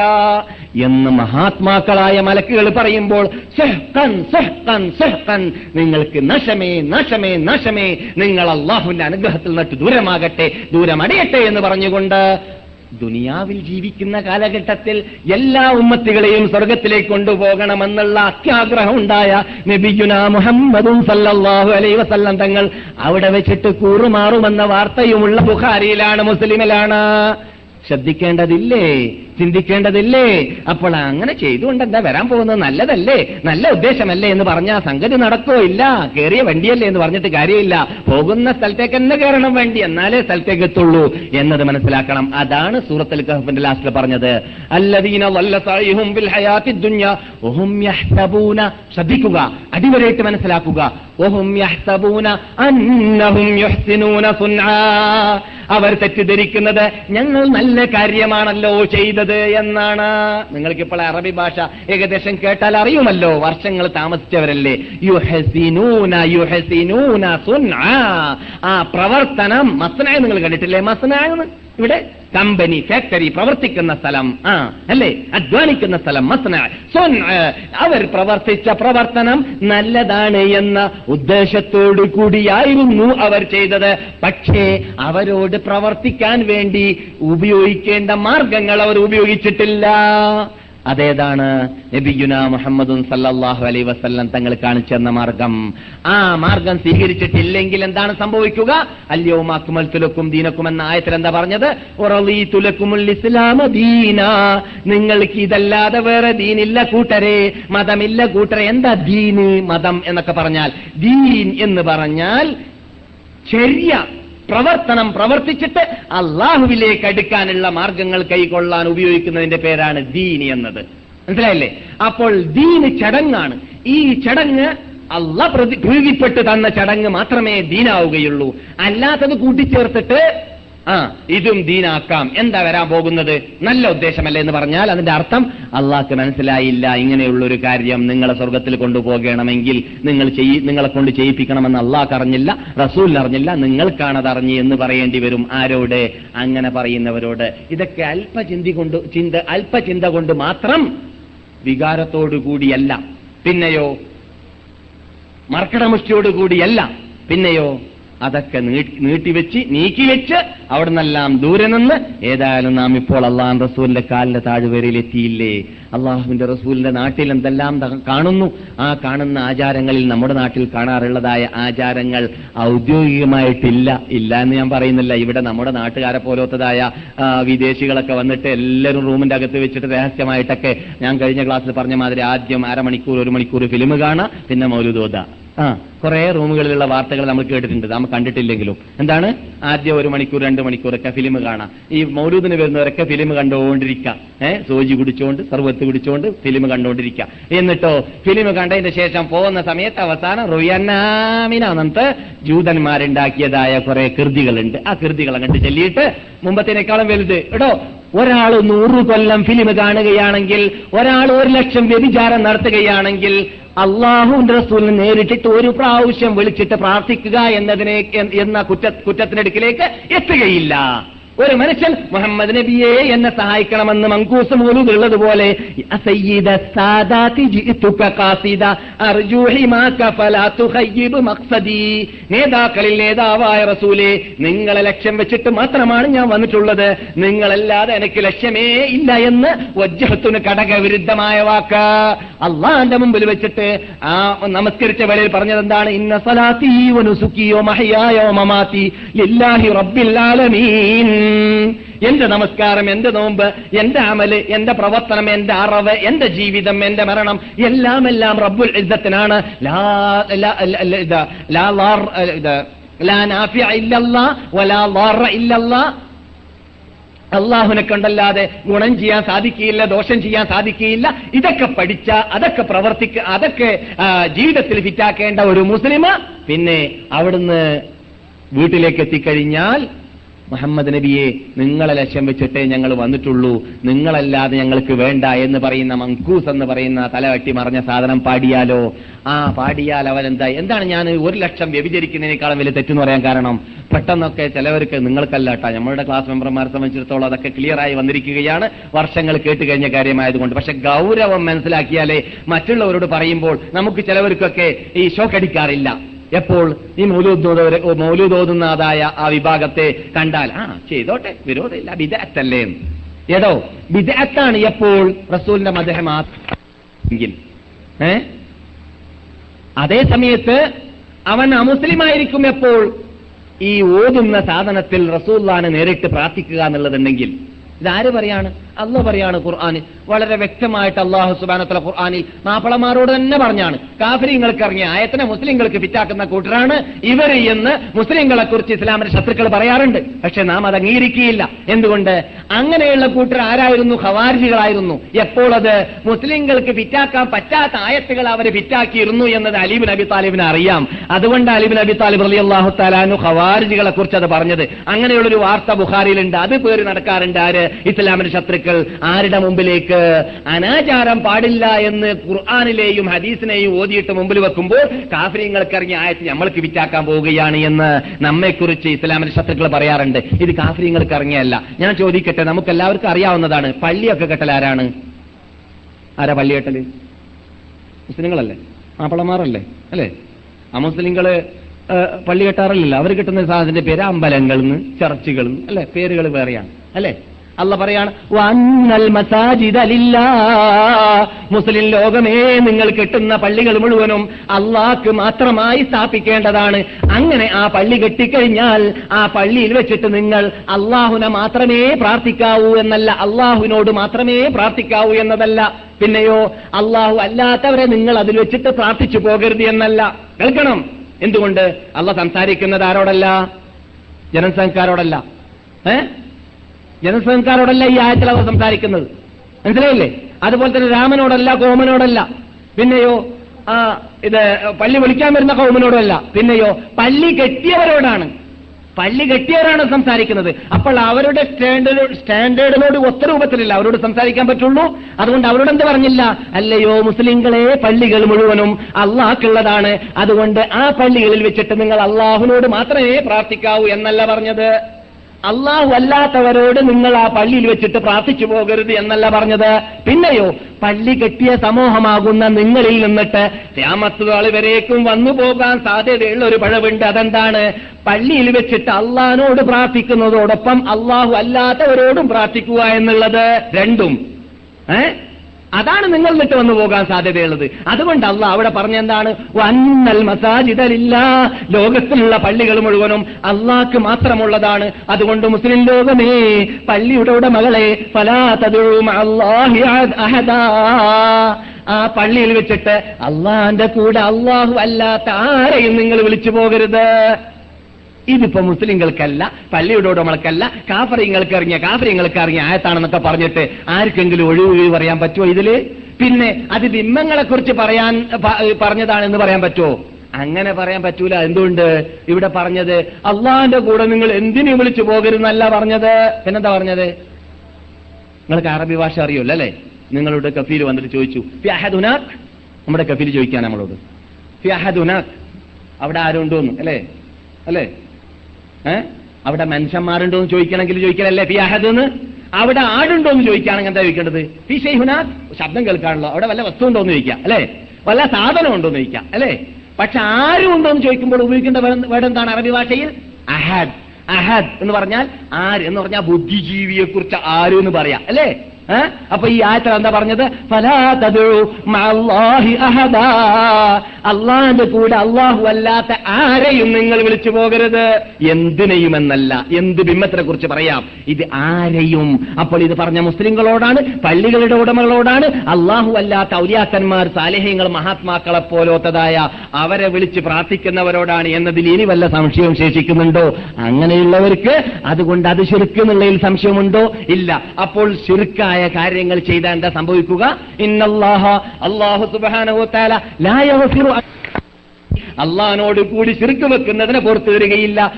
എന്ന് മഹാത്മാക്കളായ മലക്കുകൾ പറയുമ്പോൾ സെഹ്കൻ സെഹ്കൻ സെഹ്കൻ. നിങ്ങൾക്ക് നശമേ നശമേ നശമേ. നിങ്ങൾ അള്ളാഹുവിന്റെ അനുഗ്രഹത്തിൽ നിന്നിട്ട് ദൂരമാകട്ടെ ദൂരമടയട്ടെ എന്ന് പറഞ്ഞുകൊണ്ട് ദുനിയാവിൽ ജീവിക്കുന്ന കാലഘട്ടത്തിൽ എല്ലാ ഉമ്മത്തുകളെയും സ്വർഗത്തിലേക്ക് കൊണ്ടുപോകണമെന്നുള്ള അത്യാഗ്രഹം ഉണ്ടായ നബിയുന മുഹമ്മദും സല്ലാഹു അലൈ വസല്ലം തങ്ങൾ അവിടെ വെച്ചിട്ട് കൂറുമാറുമെന്ന വാർത്തയുമുള്ള ബുഖാരിയിലാണ് മുസ്ലിമിലാണ്. ശ്രദ്ധിക്കേണ്ടതില്ലേ? ചിന്തിക്കേണ്ടതില്ലേ? അപ്പോൾ അങ്ങനെ ചെയ്തുകൊണ്ട് എന്താ വരാൻ പോകുന്നത്? നല്ലതല്ലേ? നല്ല ഉദ്ദേശമല്ലേ എന്ന് പറഞ്ഞാൽ സംഗതി നടക്കോ ഇല്ല? കയറിയ വണ്ടിയല്ലേ എന്ന് പറഞ്ഞിട്ട് കാര്യമില്ല. പോകുന്ന സ്ഥലത്തേക്ക് തന്നെ കയറണം വേണ്ടി. എന്നാലേ സ്ഥലത്തേക്ക് എത്തുള്ളൂ എന്നത് മനസ്സിലാക്കണം. അതാണ് സൂറത്തുൽ കഹഫിന്റെ ലാസ്റ്റിൽ പറഞ്ഞത്. ശ്രദ്ധിക്കുക. അടിവരായിട്ട് മനസ്സിലാക്കുക. അവർ തെറ്റിദ്ധരിക്കുന്നത് ഞങ്ങൾ നല്ല കാര്യമാണല്ലോ ചെയ്തത്. എന്നാണ്. നിങ്ങൾക്കിപ്പോൾ അറബി ഭാഷ ഏകദേശം കേട്ടാൽ അറിയുമല്ലോ. വർഷങ്ങൾ താമസിച്ചവരല്ലേ. യുഹസിനൂന യുഹസിനൂന സുന്ന ആ പ്രവർത്തനം മസ്നായ നിങ്ങൾ കണ്ടിട്ടില്ലേ? മസ്നായ ഇവിടെ കമ്പനി ഫാക്ടറി പ്രവർത്തിക്കുന്ന സ്ഥലം ആ അല്ലേ? അധ്വാനിക്കുന്ന സ്ഥലം മസ്ന സൊൻ അവർ പ്രവർത്തിച്ച പ്രവർത്തനം നല്ലതാണ് എന്ന ഉദ്ദേശത്തോടു കൂടിയായിരുന്നു അവർ ചെയ്തത്. പക്ഷേ അവരോട് പ്രവർത്തിക്കാൻ വേണ്ടി ഉപയോഗിക്കേണ്ട മാർഗങ്ങൾ അവർ ഉപയോഗിച്ചിട്ടില്ല. അതേതാണ് നബിയുന മുഹമ്മദും സല്ലാഹു അലൈ വസല്ലം തങ്ങൾ കാണിച്ചു തന്ന മാർഗം. ആ മാർഗം സ്വീകരിച്ചിട്ടില്ലെങ്കിൽ എന്താണ് സംഭവിക്കുക? അല്ലയോ മാക്കുമൽ തുലക്കും ദീനക്കും എന്ന ആയത്തിൽ എന്താ പറഞ്ഞത്? ഇസ്ലാമ നിങ്ങൾക്ക് ഇതല്ലാതെ വേറെ ദീനില്ല കൂട്ടരെ. മതമില്ല കൂട്ടരെ. എന്താ ദീന്? മതം എന്നൊക്കെ പറഞ്ഞാൽ ദീൻ എന്ന് പറഞ്ഞാൽ ശരിയ പ്രവർത്തനം പ്രവർത്തിച്ചിട്ട് അള്ളാഹുവിലേക്ക് അടുക്കാനുള്ള മാർഗങ്ങൾ കൈക്കൊള്ളാൻ ഉപയോഗിക്കുന്നതിന്റെ പേരാണ് ദീൻ എന്നത്. മനസ്സിലായില്ലേ? അപ്പോൾ ദീന് ചടങ്ങാണ്. ഈ ചടങ്ങ് അള്ള പ്രതി പ്രീതിപ്പെട്ട് തന്ന ചടങ്ങ് മാത്രമേ ദീനാവുകയുള്ളൂ. അല്ലാത്തത് കൂട്ടിച്ചേർത്തിട്ട് ആ ഇതും ദീനാക്കാം. എന്താ വരാൻ പോകുന്നത്? നല്ല ഉദ്ദേശമല്ലേ എന്ന് പറഞ്ഞാൽ അതിന്റെ അർത്ഥം അള്ളാഹ്ക്ക് മനസ്സിലായില്ല. ഇങ്ങനെയുള്ള ഒരു കാര്യം നിങ്ങളെ സ്വർഗത്തിൽ കൊണ്ടുപോകണമെങ്കിൽ നിങ്ങൾ ചെയ് നിങ്ങളെ കൊണ്ട് ചെയ്യിപ്പിക്കണമെന്ന് അള്ളാഹ് അറിഞ്ഞില്ല റസൂൽ അറിഞ്ഞില്ല നിങ്ങൾക്കാണത് അറിഞ്ഞ് എന്ന് പറയേണ്ടി വരും. ആരോട്? അങ്ങനെ പറയുന്നവരോട്. ഇതൊക്കെ അല്പചിന്തി കൊണ്ട് ചിന്ത അല്പചിന്ത കൊണ്ട് മാത്രം വികാരത്തോടു കൂടിയല്ല. പിന്നെയോ? മർക്കടമുഷ്ടിയോടുകൂടിയല്ല പിന്നെയോ? അതൊക്കെ നീട്ടി- നീട്ടിവെച്ച് നീക്കിവെച്ച് അവിടെ നിന്നെല്ലാം ദൂരെ നിന്ന് ഏതായാലും നാം ഇപ്പോൾ അള്ളാഹൻ റസൂലിന്റെ കാലിന്റെ താഴ്വരയിൽ എത്തിയില്ലേ അള്ളാഹുവിന്റെ റസൂലിന്റെ നാട്ടിൽ എന്തെല്ലാം കാണുന്നു? ആ കാണുന്ന ആചാരങ്ങളിൽ നമ്മുടെ നാട്ടിൽ കാണാറുള്ളതായ ആചാരങ്ങൾ ഔദ്യോഗികമായിട്ടില്ല. ഇല്ല എന്ന് ഞാൻ പറയുന്നില്ല. ഇവിടെ നമ്മുടെ നാട്ടുകാരെ പോലത്തതായ വിദേശികളൊക്കെ വന്നിട്ട് എല്ലാവരും റൂമിന്റെ അകത്ത് വെച്ചിട്ട് രഹസ്യമായിട്ടൊക്കെ ഞാൻ കഴിഞ്ഞ ക്ലാസ്സിൽ പറഞ്ഞ മാതിരി ആദ്യം അരമണിക്കൂർ ഒരു മണിക്കൂർ ഫിലിം കാണാം പിന്നെ മൗലുദോദ ആ. കുറെ റൂമുകളിലുള്ള വാർത്തകൾ നമ്മൾ കേട്ടിട്ടുണ്ട്. നാം കണ്ടിട്ടില്ലെങ്കിലും. എന്താണ്? ആദ്യം ഒരു മണിക്കൂർ രണ്ട് മണിക്കൂറൊക്കെ ഫിലിം കാണാം. ഈ മൗലൂദിന് വരുന്നവരൊക്കെ ഫിലിം കണ്ടുകൊണ്ടിരിക്കുക ഏഹ് സോജി കുടിച്ചുകൊണ്ട് സർവത്ത് കുടിച്ചുകൊണ്ട് ഫിലിം കണ്ടുകൊണ്ടിരിക്കുക എന്നിട്ടോ ഫിലിം കണ്ടതിന് ശേഷം പോകുന്ന സമയത്ത് അവസാനം റുയന്നാമിനകത്ത് ജൂതന്മാരുണ്ടാക്കിയതായ കുറെ കൃതികളുണ്ട്. ആ കൃതികൾ അങ്ങോട്ട് ചൊല്ലിയിട്ട് മുമ്പത്തിനേക്കാളും വലുത്. ഇടോ ഒരാൾ നൂറ് കൊല്ലം ഫിലിം കാണുകയാണെങ്കിൽ ഒരാൾ ഒരു ലക്ഷം വ്യഭിചാരം നടത്തുകയാണെങ്കിൽ അള്ളാഹുവിന്റെ റസൂലിനെ നേരിട്ടിട്ട് ഒരു പ്രാവശ്യം വിളിച്ചിട്ട് പ്രാർത്ഥിക്കുക എന്നതിനെ എന്ന കുറ്റ കുറ്റത്തിനടുക്കിലേക്ക് എത്തുകയില്ല. ഒരു മനുഷ്യൻ മുഹമ്മദ് നബിയെ എന്നെ സഹായിക്കണമെന്ന് മങ്കൂസ് മൂലുള്ളതുപോലെ നേതാക്കളിൽ നേതാവായ റസൂലെ നിങ്ങളെ ലക്ഷ്യം വെച്ചിട്ട് മാത്രമാണ് ഞാൻ വന്നിട്ടുള്ളത്. നിങ്ങളല്ലാതെ എനിക്ക് ലക്ഷ്യമേ ഇല്ല എന്ന് വജ്ജഹത്തിന് ഘടകവിരുദ്ധമായ വാക്ക്. അള്ളാന്റെ മുമ്പിൽ വെച്ചിട്ട് ആ നമസ്കരിച്ച വേളയിൽ പറഞ്ഞത് എന്താണ്? ഇന്ന സലാത്തി ഓ മഹയായോ മമാത്തി ലില്ലാഹി റബ്ബിൽ ആലമീൻ. എന്റെ നമസ്കാരം എന്റെ നോമ്പ് എന്റെ അമൽ എന്റെ പ്രവർത്തനം എന്റെ അറിവ് എന്റെ ജീവിതം എന്റെ മരണം എല്ലാം എല്ലാം റബ്ബുൽ ഇസ്സത്തിനാണ്. അള്ളാഹുനെ കണ്ടല്ലാതെ ഗുണം ചെയ്യാൻ സാധിക്കില്ല ദോഷം ചെയ്യാൻ സാധിക്കില്ല ഇതൊക്കെ പഠിച്ച അതൊക്കെ പ്രവർത്തിക്ക അതൊക്കെ ജീവിതത്തിൽ ഫിറ്റാക്കേണ്ട ഒരു മുസ്ലിം പിന്നെ അവിടുന്ന് വീട്ടിലേക്ക് എത്തിക്കഴിഞ്ഞാൽ മുഹമ്മദ് നബിയെ നിങ്ങളെ ലക്ഷ്യം വെച്ചിട്ടേ ഞങ്ങൾ വന്നിട്ടുള്ളൂ. നിങ്ങളല്ലാതെ ഞങ്ങൾക്ക് വേണ്ട എന്ന് പറയുന്ന മങ്കൂസ് എന്ന് പറയുന്ന തലവട്ടി മറിഞ്ഞ സാധനം പാടിയാലോ? ആ പാടിയാൽ അവനെന്താ എന്താണ് ഞാൻ ഒരു ലക്ഷം വ്യഭിചരിക്കുന്നതിനേക്കാളും വലിയ തെറ്റെന്ന് പറയാൻ കാരണം? പെട്ടെന്നൊക്കെ ചിലവർക്ക് നിങ്ങൾക്കല്ല കേട്ടോ നമ്മളുടെ ക്ലാസ് മെമ്പർമാരെ സംബന്ധിച്ചിടത്തോളം അതൊക്കെ ആയി വന്നിരിക്കുകയാണ്. വർഷങ്ങൾ കേട്ട് കഴിഞ്ഞ കാര്യമായതുകൊണ്ട്. പക്ഷെ ഗൗരവം മനസ്സിലാക്കിയാലേ മറ്റുള്ളവരോട് പറയുമ്പോൾ നമുക്ക് ചിലവർക്കൊക്കെ ഈ ഷോക്ക് അടിക്കാറില്ല. എപ്പോൾ ഈ മൗലൂദ് മൗലൂദോതുന്നതായ ആ വിഭാഗത്തെ കണ്ടാൽ ആ ചെയ്തോട്ടെ വിരോധമില്ല വിദഗ്ധല്ലേ. ഏതോ ബിദഅത്താണ് എപ്പോൾ റസൂലിന്റെ മദ്ദേഹമാണെങ്കിൽ ഏ? അതേ സമയത്ത് അവൻ അമുസ്ലിമായിരിക്കും എപ്പോൾ ഈ ഓതുന്ന സാധനത്തിൽ റസൂല്ലാനെ നേരിട്ട് പ്രാർത്ഥിക്കുക എന്നുള്ളതുണ്ടെങ്കിൽ. ഇതാര് പറയാണ്? അല്ല പറയാണ് ഖുർആൻ. വളരെ വ്യക്തമായിട്ട് അള്ളാഹു സുബാനത്തല ഖുർആാനിൽ മാപ്പിളമാരോട് തന്നെ പറഞ്ഞാണ്. കാഫര്യങ്ങൾക്ക് ഇറങ്ങിയ ആയത്തിനെ മുസ്ലിങ്ങൾക്ക് ഫിറ്റാക്കുന്ന കൂട്ടരാണ് ഇവർ എന്ന് മുസ്ലിങ്ങളെ കുറിച്ച് ഇസ്ലാമിന്റെ ശത്രുക്കൾ പറയാറുണ്ട്. പക്ഷെ നാം അത് അംഗീകരിക്കുകയില്ല. എന്തുകൊണ്ട്? അങ്ങനെയുള്ള കൂട്ടർ ആരായിരുന്നു? ഖവാരിജികളായിരുന്നു. എപ്പോൾ അത് മുസ്ലിങ്ങൾക്ക് ഫിറ്റാക്കാൻ പറ്റാത്ത ആയത്തുകൾ അവർ ഫിറ്റാക്കിയിരുന്നു എന്നത് അലിബിൻ അബി താലിബിന് അറിയാം. അതുകൊണ്ട് അലിബിൻ അബി താലിബ് അലി അള്ളാഹു താലാനു ഖവാരിജികളെ കുറിച്ച് അത് പറഞ്ഞത്. അങ്ങനെയുള്ളൊരു വാർത്ത ബുഖാരിയിലുണ്ട്. അത് പേര് നടക്കാറുണ്ട് ആര്? ഇസ്ലാമിന്റെ ശത്രുക്കൾ. ആരുടെ മുമ്പിലേക്ക് അനാചാരം പാടില്ല എന്ന് ഖുർആാനിലെയും ഹദീസിനെയും ഓതിയിട്ട് മുമ്പിൽ വെക്കുമ്പോൾ കാഫര്യങ്ങൾക്ക് ഇറങ്ങിയ ആയത്ത് നമ്മൾക്ക് വിറ്റാക്കാൻ പോവുകയാണ് എന്ന് നമ്മെക്കുറിച്ച് ഇസ്ലാമിന്റെ ശത്രുക്കൾ പറയാറുണ്ട്. ഇത് കാഫര്യങ്ങൾക്ക് ഇറങ്ങിയല്ല ഞാൻ ചോദിക്കട്ടെ നമുക്ക് എല്ലാവർക്കും അറിയാവുന്നതാണ് പള്ളിയൊക്കെ കെട്ടൽ ആരാണ്? ആരാ പള്ളി കെട്ടൽ? മുസ്ലിങ്ങളല്ലേ? മാപ്പിളമാറല്ലേ അല്ലേ? ആ മുസ്ലിങ്ങൾ പള്ളി കെട്ടാറില്ലല്ലോ. അവർ കിട്ടുന്ന സാധനത്തിന്റെ പേര് അമ്പലങ്ങളിൽ നിന്ന് നിന്ന് അല്ലെ? പേരുകൾ വേറെയാണ്. അല്ലെ? അല്ല പറയാണ് വന്നൽ മസാജിദ ലില്ലാ. മുസ്ലിം ലോകമേ നിങ്ങൾ കെട്ടുന്ന പള്ളികൾ മുഴുവനും അള്ളാക്ക് മാത്രമായി സ്ഥാപിക്കേണ്ടതാണ്. അങ്ങനെ ആ പള്ളി കെട്ടിക്കഴിഞ്ഞാൽ ആ പള്ളിയിൽ വെച്ചിട്ട് നിങ്ങൾ അള്ളാഹുനെ മാത്രമേ പ്രാർത്ഥിക്കാവൂ എന്നല്ല അള്ളാഹുവിനോട് മാത്രമേ പ്രാർത്ഥിക്കാവൂ എന്നതല്ല. പിന്നെയോ അള്ളാഹു അല്ലാത്തവരെ നിങ്ങൾ അതിൽ വെച്ചിട്ട് പ്രാർത്ഥിച്ചു പോകരുത് എന്നല്ല. കേൾക്കണം. എന്തുകൊണ്ട്? അള്ള സംസാരിക്കുന്നത് ആരോടല്ല? ജനസംഘക്കാരോടല്ല. ഏ? ജനസംഘക്കാരോടല്ല ഈ ആയത്തിൽ അവർ സംസാരിക്കുന്നത്. മനസ്സിലായില്ലേ? അതുപോലെ തന്നെ രാമനോടല്ല കോമനോടല്ല. പിന്നെയോ ഇത് പള്ളി വിളിക്കാൻ വരുന്ന കോമനോടല്ല. പിന്നെയോ പള്ളി കെട്ടിയവരോടാണ്. പള്ളി കെട്ടിയവരാണ് സംസാരിക്കുന്നത്. അപ്പോൾ അവരുടെ സ്റ്റാൻഡേർഡ് സ്റ്റാൻഡേർഡിനോട് ഒത്ത രൂപത്തിലല്ല. അവരോട് സംസാരിക്കാൻ പറ്റുള്ളൂ. അതുകൊണ്ട് അവരോട് എന്ത് പറഞ്ഞില്ല? അല്ലയോ മുസ്ലിങ്ങളെ പള്ളികൾ മുഴുവനും അള്ളാഹ്ക്കുള്ളതാണ്. അതുകൊണ്ട് ആ പള്ളികളിൽ വെച്ചിട്ട് നിങ്ങൾ അള്ളാഹുവിനോട് മാത്രമേ പ്രാർത്ഥിക്കാവൂ എന്നല്ല പറഞ്ഞത്. അള്ളാഹു അല്ലാത്തവരോട് നിങ്ങൾ ആ പള്ളിയിൽ വെച്ചിട്ട് പ്രാർത്ഥിച്ചു പോകരുത് എന്നല്ല പറഞ്ഞത്. പിന്നെയോ പള്ളി കെട്ടിയ സമൂഹമാകുന്ന നിങ്ങളിൽ നിന്നിട്ട് രാമത്തുകൾ വരേക്കും വന്നു പോകാൻ സാധ്യതയുള്ള ഒരു പഴവുണ്ട്. അതെന്താണ്? പള്ളിയിൽ വെച്ചിട്ട് അള്ളഹാനോട് പ്രാർത്ഥിക്കുന്നതോടൊപ്പം അള്ളാഹു അല്ലാത്തവരോടും പ്രാർത്ഥിക്കുക എന്നുള്ളത് രണ്ടും. ഏ? അതാണ് നിങ്ങൾ വിട്ട് വന്നു പോകാൻ സാധ്യതയുള്ളത്. അതുകൊണ്ട് അല്ല അവിടെ പറഞ്ഞെന്താണ്? വന്നൽ മസാജിതലില്ല ലോകത്തിലുള്ള പള്ളികൾ മുഴുവനും അള്ളാക്ക് മാത്രമുള്ളതാണ്. അതുകൊണ്ട് മുസ്ലിം ലോകമേ പള്ളിയുടെ ഉടമകളെ ഫലാതതും അള്ളാഹി ആ പള്ളിയിൽ വെച്ചിട്ട് അള്ളാന്റെ കൂടെ അള്ളാഹു അല്ലാത്ത ആരെയും നിങ്ങൾ വിളിച്ചു പോകരുത്. ഇതിപ്പോ മുസ്ലിങ്ങൾക്കല്ല പള്ളിയുടെ ഉടമകൾക്കല്ല കാഫറിങ്ങൾക്ക് ഇറങ്ങിയ കാഫറിങ്ങൾക്ക് ഇറങ്ങിയ ആയത്താണെന്നൊക്കെ പറഞ്ഞിട്ട് ആർക്കെങ്കിലും ഒഴിവ് പറയാൻ പറ്റുമോ ഇതിൽ? പിന്നെ അത് ബിംബങ്ങളെ കുറിച്ച് പറയാൻ പറഞ്ഞതാണെന്ന് പറയാൻ പറ്റുമോ അങ്ങനെ പറയാൻ പറ്റൂല. എന്തുകൊണ്ട് ഇവിടെ പറഞ്ഞത് അള്ളാഹിന്റെ കൂടെ നിങ്ങൾ എന്തിനു വിളിച്ചു പോകരുതെന്നല്ല പറഞ്ഞത്. പിന്നെന്താ പറഞ്ഞത്? നിങ്ങൾക്ക് അറബി ഭാഷ അറിയുമല്ലോ അല്ലേ? നിങ്ങളുടെ കഫീൽ വന്നിട്ട് ചോദിച്ചു ഫിയാഹദുനാഖ് നമ്മുടെ കഫീൽ ചോദിക്കാൻ നമ്മളോട്. ഫിയാഹദുനാഖ് അവിടെ ആരുണ്ടോന്ന് അല്ലേ? അല്ലേ? ഏ? അവിടെ മനുഷ്യന്മാരുണ്ടോ എന്ന് ചോദിക്കണമെങ്കിൽ ചോദിക്കലല്ലേ? ഫി എന്ന് അവിടെ ആടുണ്ടോ എന്ന് ചോദിക്കുകയാണെങ്കിൽ എന്താ ചോദിക്കേണ്ടത്? ഫി ഷെയ്ഹുന ശബ്ദം കേൾക്കാണല്ലോ അവിടെ വല്ല വസ്തു ഉണ്ടോ എന്ന് ചോദിക്കാം അല്ലേ? വല്ല സാധനം ഉണ്ടോ എന്ന് ചോദിക്കാം അല്ലേ? പക്ഷെ ആരും ഉണ്ടോ എന്ന് ചോദിക്കുമ്പോൾ ഉപയോഗിക്കേണ്ട വേർഡ് എന്താണ് അറബി ഭാഷയിൽ? അഹദ്. അഹദ് എന്ന് പറഞ്ഞാൽ ആര്? എന്ന് പറഞ്ഞാൽ ബുദ്ധിജീവിയെ കുറിച്ച് ആര് എന്ന് പറയാം അല്ലേ? അപ്പൊ ഈ ആയത്തിൽ എന്താ പറഞ്ഞത്? അള്ളാന്റെ കൂടെ അള്ളാഹു അല്ലാത്ത ആരെയും നിങ്ങൾ വിളിച്ചു പോകരുത്. എന്തിനെയുമെന്നല്ല എന്ത് ബിംബത്തിനെ കുറിച്ച് പറയാം? ഇത് ആരെയും? അപ്പോൾ ഇത് പറഞ്ഞ മുസ്ലിങ്ങളോടാണ് പള്ളികളുടെ ഉടമകളോടാണ് അള്ളാഹു അല്ലാത്ത ഔലിയാക്കന്മാർ സാലേഹ്യങ്ങൾ മഹാത്മാക്കളെ പോലോത്തതായ അവരെ വിളിച്ച് പ്രാർത്ഥിക്കുന്നവരോടാണ് എന്നതിൽ ഇനി വല്ല സംശയവും ശേഷിക്കുന്നുണ്ടോ? അങ്ങനെയുള്ളവർക്ക് അതുകൊണ്ട് അത് ശുരുക്കുന്നുള്ളതിൽ സംശയമുണ്ടോ? ഇല്ല. അപ്പോൾ ശുരുക്കായ കാര്യങ്ങൾ ചെയ്താൽ എന്താ സംഭവിക്കുക? ഇന്നല്ലാഹ അള്ളഹാനോട് കൂടി ശിർക്ക് വെക്കുന്നതിനെ പുറത്തു വരികയില്ല.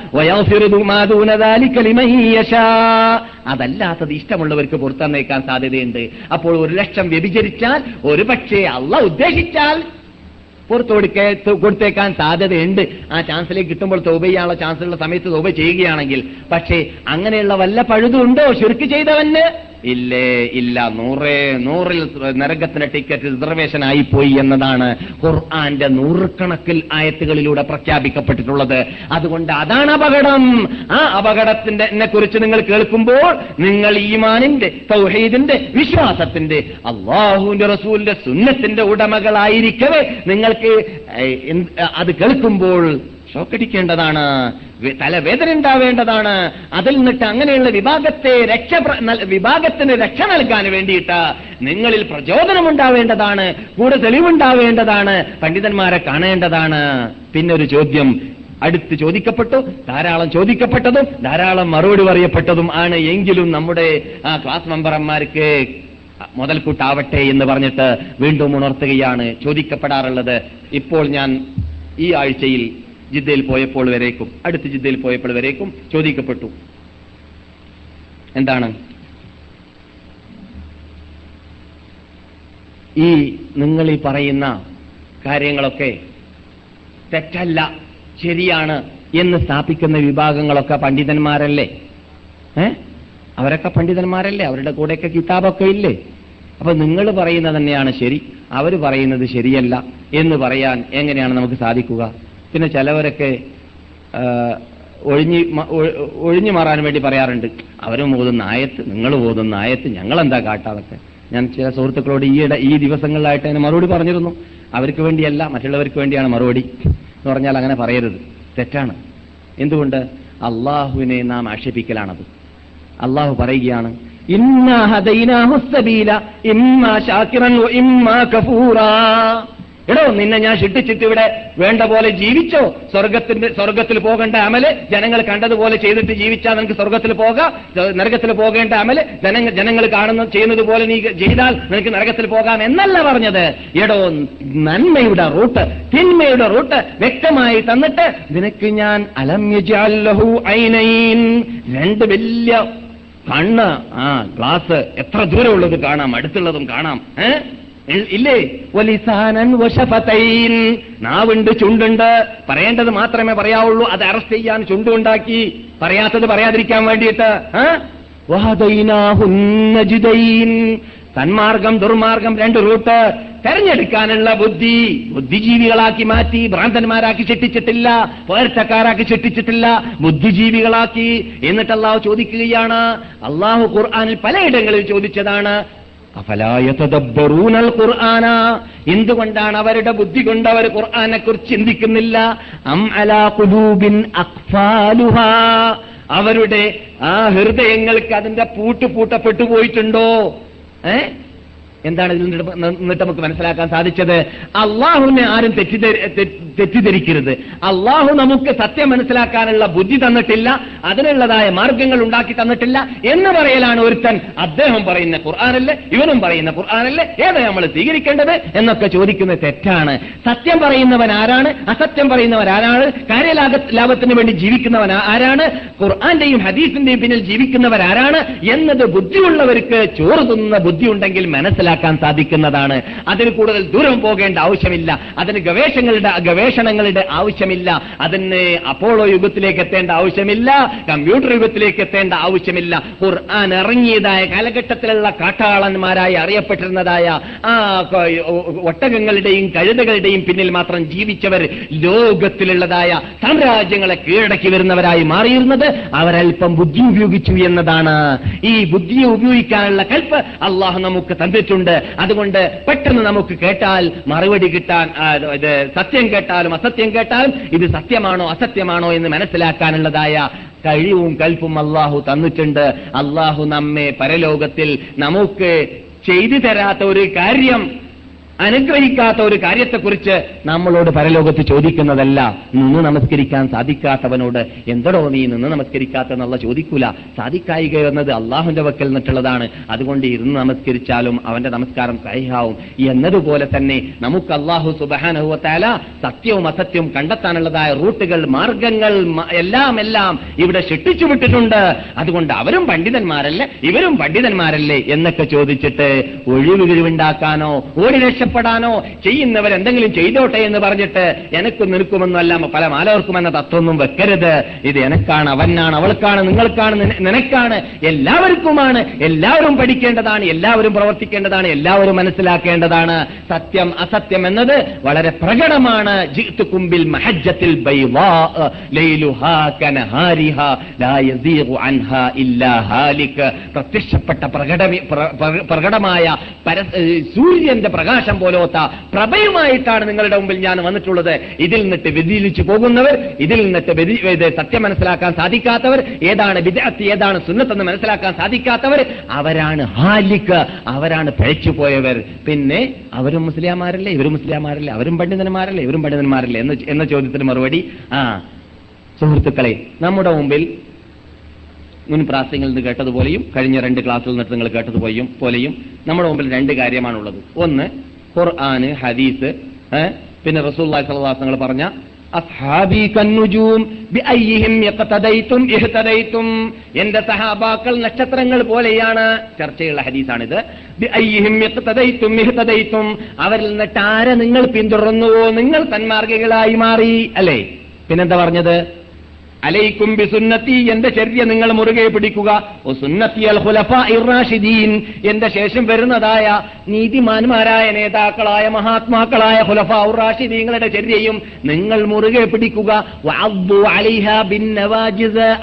അതല്ലാത്തത് ഇഷ്ടമുള്ളവർക്ക് പുറത്തന്നേക്കാൻ സാധ്യതയുണ്ട്. അപ്പോൾ ഒരു ലക്ഷം വ്യഭിചരിച്ചാൽ ഒരു പക്ഷേ അള്ള ഉദ്ദേശിച്ചാൽ പുറത്തു കൊടുക്കേ കൊടുത്തേക്കാൻ സാധ്യതയുണ്ട്. ആ ചാൻസിലേക്ക് കിട്ടുമ്പോൾ തോപ ചെയ്യാനുള്ള ചാൻസുള്ള സമയത്ത് തോപ ചെയ്യുകയാണെങ്കിൽ. പക്ഷേ അങ്ങനെയുള്ള വല്ല പഴുതുണ്ടോ? ശുരുക്ക് ചെയ്തവന്? ഇല്ലേ ഇല്ല നൂറേ നൂറിൽ നരകത്തിന് ടിക്കറ്റ് റിസർവേഷൻ ആയിപ്പോയി എന്നതാണ് ഖുർആന്റെ നൂറുകണക്കിൽ ആയത്തുകളിലൂടെ പ്രഖ്യാപിക്കപ്പെട്ടിട്ടുള്ളത്. അതുകൊണ്ട് അതാണ് അപകടം. ആ അപകടത്തിന്റെ കുറിച്ച് നിങ്ങൾ കേൾക്കുമ്പോൾ നിങ്ങൾ ഈമാനിന്റെ തൗഹീദിന്റെ വിശ്വാസത്തിന്റെ അള്ളാഹുവിന്റെ റസൂലിന്റെ സുന്നത്തിന്റെ ഉടമകളായിരിക്കവേ. നിങ്ങൾക്ക് അത് കേൾക്കുമ്പോൾ ഷോക്കടിക്കേണ്ടതാണ്. തലവേദന ഉണ്ടാവേണ്ടതാണ് അതിൽ നിന്നിട്ട് അങ്ങനെയുള്ള വിഭാഗത്തെ രക്ഷ വിഭാഗത്തിന് രക്ഷ നൽകാൻ വേണ്ടിയിട്ട് നിങ്ങളിൽ പ്രചോദനം ഉണ്ടാവേണ്ടതാണ് കൂടെ തെളിവുണ്ടാവേണ്ടതാണ് പണ്ഡിതന്മാരെ കാണേണ്ടതാണ്. പിന്നെ ഒരു ചോദ്യം അടുത്ത് ചോദിക്കപ്പെട്ടു ധാരാളം ചോദിക്കപ്പെട്ടതും ധാരാളം മറുപടി പറയപ്പെട്ടതും ആണ്. എങ്കിലും നമ്മുടെ ആ ക്ലാസ് മെമ്പർമാർക്ക് മുതൽക്കൂട്ടാവട്ടെ എന്ന് പറഞ്ഞിട്ട് വീണ്ടും ഉണർത്തുകയാണ് ചോദിക്കപ്പെടാറുള്ളത്. ഇപ്പോൾ ഞാൻ ഈ ആഴ്ചയിൽ ജിദ്ദയിൽ പോയപ്പോൾ വരേക്കും അടുത്ത് ജിദ്ദയിൽ പോയപ്പോൾ വരേക്കും ചോദിക്കപ്പെട്ടു. എന്താണ്? ഈ നിങ്ങൾ ഈ പറയുന്ന കാര്യങ്ങളൊക്കെ തെറ്റല്ല ശരിയാണ് എന്ന് സ്ഥാപിക്കുന്ന വിഭാഗങ്ങളൊക്കെ പണ്ഡിതന്മാരല്ലേ? ഏ? അവരൊക്കെ പണ്ഡിതന്മാരല്ലേ? അവരുടെ കൂടെയൊക്കെ കിതാബൊക്കെ ഇല്ലേ? അപ്പൊ നിങ്ങൾ പറയുന്നത് തന്നെയാണ് ശരി അവർ പറയുന്നത് ശരിയല്ല എന്ന് പറയാൻ എങ്ങനെയാണ് നമുക്ക് സാധിക്കുക? പിന്നെ ചിലവരൊക്കെ ഒഴിഞ്ഞ് ഒഴിഞ്ഞു മാറാൻ വേണ്ടി പറയാറുണ്ട്. അവരും ഓതുന്ന ആയത്ത് നിങ്ങൾ ഓതുന്ന ആയത്ത് ഞങ്ങളെന്താ കാട്ടാതൊക്കെ ഞാൻ ചില സുഹൃത്തുക്കളോട് ഈയിടെ ഈ ദിവസങ്ങളിലായിട്ട് അതിന് മറുപടി പറഞ്ഞിരുന്നു. അവർക്ക് വേണ്ടിയല്ല മറ്റുള്ളവർക്ക് വേണ്ടിയാണ് മറുപടി എന്ന് പറഞ്ഞാൽ അങ്ങനെ പറയരുത്. തെറ്റാണ്. എന്തുകൊണ്ട്? അള്ളാഹുവിനെ നാം ആക്ഷേപിക്കലാണത്. അള്ളാഹു പറയുകയാണ് ഇന്നാ ഹദൈനാഹു സബീല ഇമ്മാ വ ഇമ്മാ കഫൂറാ. എടോ നിന്നെ ഞാൻ ശിക്ഷിച്ചിട്ട് ഇവിടെ വേണ്ട പോലെ ജീവിച്ചോ? സ്വർഗത്തിന്റെ സ്വർഗത്തിൽ പോകേണ്ട അമൽ ജനങ്ങൾ കണ്ടതുപോലെ ചെയ്തിട്ട് ജീവിച്ചാൽ നിനക്ക് സ്വർഗത്തിൽ പോകാം. നരകത്തിൽ പോകേണ്ട അമൽ ജനങ്ങൾ ജനങ്ങൾ കാണുന്ന ചെയ്യുന്നത് പോലെ നീ ചെയ്താൽ നിനക്ക് നരകത്തിൽ പോകാം എന്നല്ല പറഞ്ഞത്. എടോ നന്മയുടെ റൂട്ട് തിന്മയുടെ റൂട്ട് വ്യക്തമായി തന്നിട്ട് നിനക്ക് ഞാൻ അലം യജ്അൽ ഐനൈൻ. രണ്ട് വലിയ കണ്ണ് ആ ഗ്ലാസ് എത്ര ദൂരമുള്ളത് കാണാം അടുത്തുള്ളതും കാണാം ഏ? ഇ- ഇല്ലേ? നാവുണ്ട് ചുണ്ടുണ്ട്. പറയേണ്ടത് മാത്രമേ പറയാവുള്ളൂ. അത് അറസ്റ്റ് ചെയ്യാൻ ചുണ്ടുണ്ടാക്കി. പറയാത്തത് പറയാതിരിക്കാൻ വേണ്ടിയിട്ട്. തന്മാർഗം ദുർമാർഗം രണ്ട് റൂട്ട്. തെരഞ്ഞെടുക്കാനുള്ള ബുദ്ധി. ബുദ്ധിജീവികളാക്കി മാറ്റി. ഭ്രാന്തന്മാരാക്കി ചെട്ടിച്ചിട്ടില്ല പോരത്തക്കാരാക്കി ചെട്ടിച്ചിട്ടില്ല ബുദ്ധിജീവികളാക്കി. എന്നിട്ട് അള്ളാഹു ചോദിക്കുകയാണ്. അള്ളാഹു ഖുർആാനിൽ പലയിടങ്ങളിൽ ചോദിച്ചതാണ്. അഫലായതദബ്ബറൂനൽ ഖുർആന എന്തുകൊണ്ടാണ് അവരുടെ ബുദ്ധി കൊണ്ട് അവർ ഖുർആനെ കുറിച്ച് ചിന്തിക്കുന്നില്ല? അം അലാ ഖുലൂബിൻ അവരുടെ ആ ഹൃദയങ്ങൾക്ക് അതിന്റെ പൂട്ട് പൂട്ടപ്പെട്ടു പോയിട്ടുണ്ടോ ഏ? എന്താണ് ഇതിൽ നിന്നിട്ട് നമുക്ക് മനസ്സിലാക്കാൻ സാധിച്ചത്? അള്ളാഹുവിനെ ആരും തെറ്റിദ്ധരിക്കരുത്. അള്ളാഹു നമുക്ക് സത്യം മനസ്സിലാക്കാനുള്ള ബുദ്ധി തന്നിട്ടില്ല അതിനുള്ളതായ മാർഗങ്ങൾ ഉണ്ടാക്കി തന്നിട്ടില്ല എന്ന് പറയലാണ് ഒരുത്തൻ അദ്ദേഹം പറയുന്ന ഖുർആാനല്ലേ ഇവനും പറയുന്ന ഖുർആാനല്ലേ ഏതാ നമ്മൾ സ്വീകരിക്കേണ്ടത് എന്നൊക്കെ ചോദിക്കുന്ന തെറ്റാണ്. സത്യം പറയുന്നവൻ ആരാണ്? അസത്യം പറയുന്നവൻ ആരാണ്? കാര്യലാഭ ലാഭത്തിന് വേണ്ടി ജീവിക്കുന്നവൻ ആരാണ്? ഖുർആാന്റെയും ഹദീസിന്റെയും പിന്നിൽ ജീവിക്കുന്നവരാരാണ് എന്നത് ബുദ്ധിയുള്ളവർക്ക് ചോറ് തിന്നുന്ന ബുദ്ധി ഉണ്ടെങ്കിൽ മനസ്സിലാക്കാൻ സാധിക്കുന്നതാണ്. അതിന് കൂടുതൽ ദൂരം പോകേണ്ട ആവശ്യമില്ല. അതിന് ഗവേഷങ്ങളുടെ ഗവേഷണങ്ങളുടെ ആവശ്യമില്ല. അതിന് അപ്പോളോ യുഗത്തിലേക്ക് എത്തേണ്ട ആവശ്യമില്ല. കമ്പ്യൂട്ടർ യുഗത്തിലേക്ക് എത്തേണ്ട ആവശ്യമില്ല. ഖുർആൻ ഇറങ്ങിയതായ കാലഘട്ടത്തിലുള്ള കാട്ടാളന്മാരായി അറിയപ്പെട്ടിരുന്നതായ ആ ഒട്ടകങ്ങളുടെയും കഴുതകളുടെയും പിന്നിൽ മാത്രം ജീവിച്ചവർ ലോകത്തിലുള്ളതായ സാമ്രാജ്യങ്ങളെ കീഴടക്കി വരുന്നവരായി മാറിയിരുന്നത് അവരൽപ്പം ബുദ്ധി ഉപയോഗിച്ചു എന്നതാണ്. ഈ ബുദ്ധിയെ ഉപയോഗിക്കാനുള്ള കൽപ്പ് അള്ളാഹു നമുക്ക് തന്നിട്ടുണ്ട്. അതുകൊണ്ട് പെട്ടെന്ന് നമുക്ക് കേട്ടാൽ മറുപടി കിട്ടാൻ ഇത് സത്യം കേട്ടാലും അസത്യം കേട്ടാലും ഇത് സത്യമാണോ അസത്യമാണോ എന്ന് മനസ്സിലാക്കാനുള്ളതായ കഴിവും കൽപ്പും അള്ളാഹു തന്നിട്ടുണ്ട്. അള്ളാഹു നമ്മെ പരലോകത്തിൽ നമുക്ക് ചെയ്തു തരാത്ത ഒരു കാര്യം അനുഗ്രഹിക്കാത്ത ഒരു കാര്യത്തെക്കുറിച്ച് നമ്മളോട് പരലോകത്ത് ചോദിക്കുന്നതല്ല നിന്ന് നമസ്കരിക്കാൻ സാധിക്കാത്തവനോട് എന്തടോ നീ നിന്ന് നമസ്കരിക്കാത്തെന്നുള്ള ചോദിക്കൂല. സാധിക്കായിക എന്നത് അള്ളാഹുന്റെ വക്കൽ നിന്നിട്ടുള്ളതാണ് അതുകൊണ്ട് ഇരുന്ന് നമസ്കരിച്ചാലും അവന്റെ നമസ്കാരം സഹിഹാവും. എന്നതുപോലെ തന്നെ നമുക്ക് അള്ളാഹു സുബാനുഭവത്താല സത്യവും അസത്യവും കണ്ടെത്താനുള്ളതായ റൂട്ടുകൾ മാർഗങ്ങൾ എല്ലാം എല്ലാം ഇവിടെ ശിക്ഷിച്ചു വിട്ടിട്ടുണ്ട്. അതുകൊണ്ട് അവരും പണ്ഡിതന്മാരല്ലേ? ഇവരും പണ്ഡിതന്മാരല്ലേ? എന്നൊക്കെ ചോദിച്ചിട്ട് ഒഴിവ് കിഴിവുണ്ടാക്കാനോ ഓടി രക്ഷപ്പെടാനോ ചെയ്യുന്നവർ എന്തെങ്കിലും ചെയ്തോട്ടെ എന്ന് പറഞ്ഞിട്ട് എനക്കും നിനക്കുമെന്നല്ല പല മാലവർക്കുമെന്ന തത്വമൊന്നും വെക്കരുത്. ഇത് എനക്കാണ് അവനാണ് അവൾക്കാണ് നിങ്ങൾക്കാണ് നിനക്കാണ് എല്ലാവർക്കുമാണ്. എല്ലാവരും പഠിക്കേണ്ടതാണ് എല്ലാവരും പ്രവർത്തിക്കേണ്ടതാണ് എല്ലാവരും മനസ്സിലാക്കേണ്ടതാണ്. സത്യം അസത്യം എന്നത് വളരെ പ്രകടമാണ്. കുമ്പിൽ മഹജ്ജത്തിൽ പ്രത്യക്ഷപ്പെട്ട പ്രകടമി പ്ര- പ്ര- പ്രകടമായ സൂര്യന്റെ പ്രകാശം പോലോത്ത പ്രഭയുമായിട്ടാണ് നിങ്ങളുടെ മുമ്പിൽ ഞാൻ വന്നിട്ടുള്ളത്. ഇതിൽ നിന്നിട്ട് വ്യതിരിച്ചു പോകുന്നവർ ഇതിൽ നിന്നിട്ട് സത്യം മനസ്സിലാക്കാൻ സാധിക്കാത്തവർ ഏതാണ് വിദഗ്ധ ഏതാണ് സുന്നത്തെന്ന് മനസ്സിലാക്കാൻ സാധിക്കാത്തവർ അവരാണ് ഹാലിക്ക് അവരാണ് പിഴച്ചുപോയവർ പിന്നെ അവരും മുസ്ലിംമാരല്ലേ ഇവരും മുസ്ലിംമാരല്ലേ അവരും പണ്ഡിതന്മാരല്ലേ ഇവരും പണ്ഡിതന്മാരല്ലേ എന്ന് എന്ന ചോദ്യത്തിന് മറുപടി ആ. സുഹൃത്തുക്കളെ നമ്മുടെ മുമ്പിൽ മുൻ പ്രാസ്യങ്ങളിൽ നിന്ന് കേട്ടതുപോലെയും കഴിഞ്ഞ രണ്ട് ക്ലാസ്സിൽ നിന്ന് നിങ്ങൾ കേട്ടതുപോലെയും പോലെയും നമ്മുടെ മുമ്പിൽ രണ്ട് കാര്യമാണുള്ളത്. ഒന്ന് ഖുർആന് ഹദീസ് പിന്നെ അലൈഹി വസല്ലം പറഞ്ഞ എന്റെ സഹാബാക്കൾ നക്ഷത്രങ്ങൾ പോലെയാണ്. ചർച്ചയുള്ള ഹദീസാണിത്. അവരിൽ നിന്നിട്ട് ആരെ നിങ്ങൾ പിന്തുടർന്നുവോ? നിങ്ങൾ തന്മാർഗികളായി മാറി. അല്ലേ? പിന്നെന്താ പറഞ്ഞത്? അലൈക്കും ബിസുന്നത്തി എന്റെ ചര്യ നിങ്ങൾ മുറുകെ പിടിക്കുക. ഓ സുന്നത്തി അൽ ഖുലഫാഇർ റാഷിദീൻ എന്റെ ശേഷം വരുന്നതായ നീതിമാന്മാരായ നേതാക്കളായ മഹാത്മാക്കളായ ഹുലഫ ഉറാഷിദീങ്ങളുടെ റാഷിദീങ്ങളുടെ ചര്യയും നിങ്ങൾ മുറുകെ പിടിക്കുക.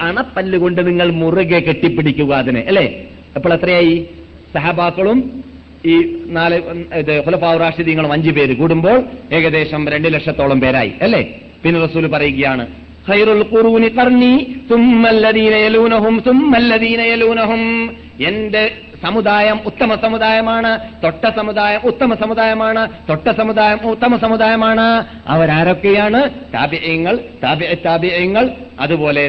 അണപ്പല്ലുകൊണ്ട് നിങ്ങൾ മുറുകെ കെട്ടിപ്പിടിക്കുക അതിനെ അല്ലേ? അപ്പോൾ എത്രയായി? സഹബാക്കളും ഈ നാല് ഇത് ഹുലഫ ഉറാഷിദീങ്ങളും റാഷിദീങ്ങളും അഞ്ചു പേര് കൂടുമ്പോൾ ഏകദേശം രണ്ട് ലക്ഷത്തോളം പേരായി അല്ലേ? പിന്നെ റസൂൽ പറയുകയാണ് ഖൈറുൽ ഖുറൂനി ഖർനി സുമ്മല്ലദീന യലൂനഹും സുമ്മല്ലദീന യലൂനഹും. എന്റെ സമുദായം ഉത്തമ സമുദായമാണ് തൊട്ട സമുദായം ഉത്തമ സമുദായമാണ് തൊട്ട സമുദായം ഉത്തമ സമുദായമാണ്. അവരാരൊക്കെയാണ്? താപ്യങ്ങൾ താപ്യങ്ങൾ അതുപോലെ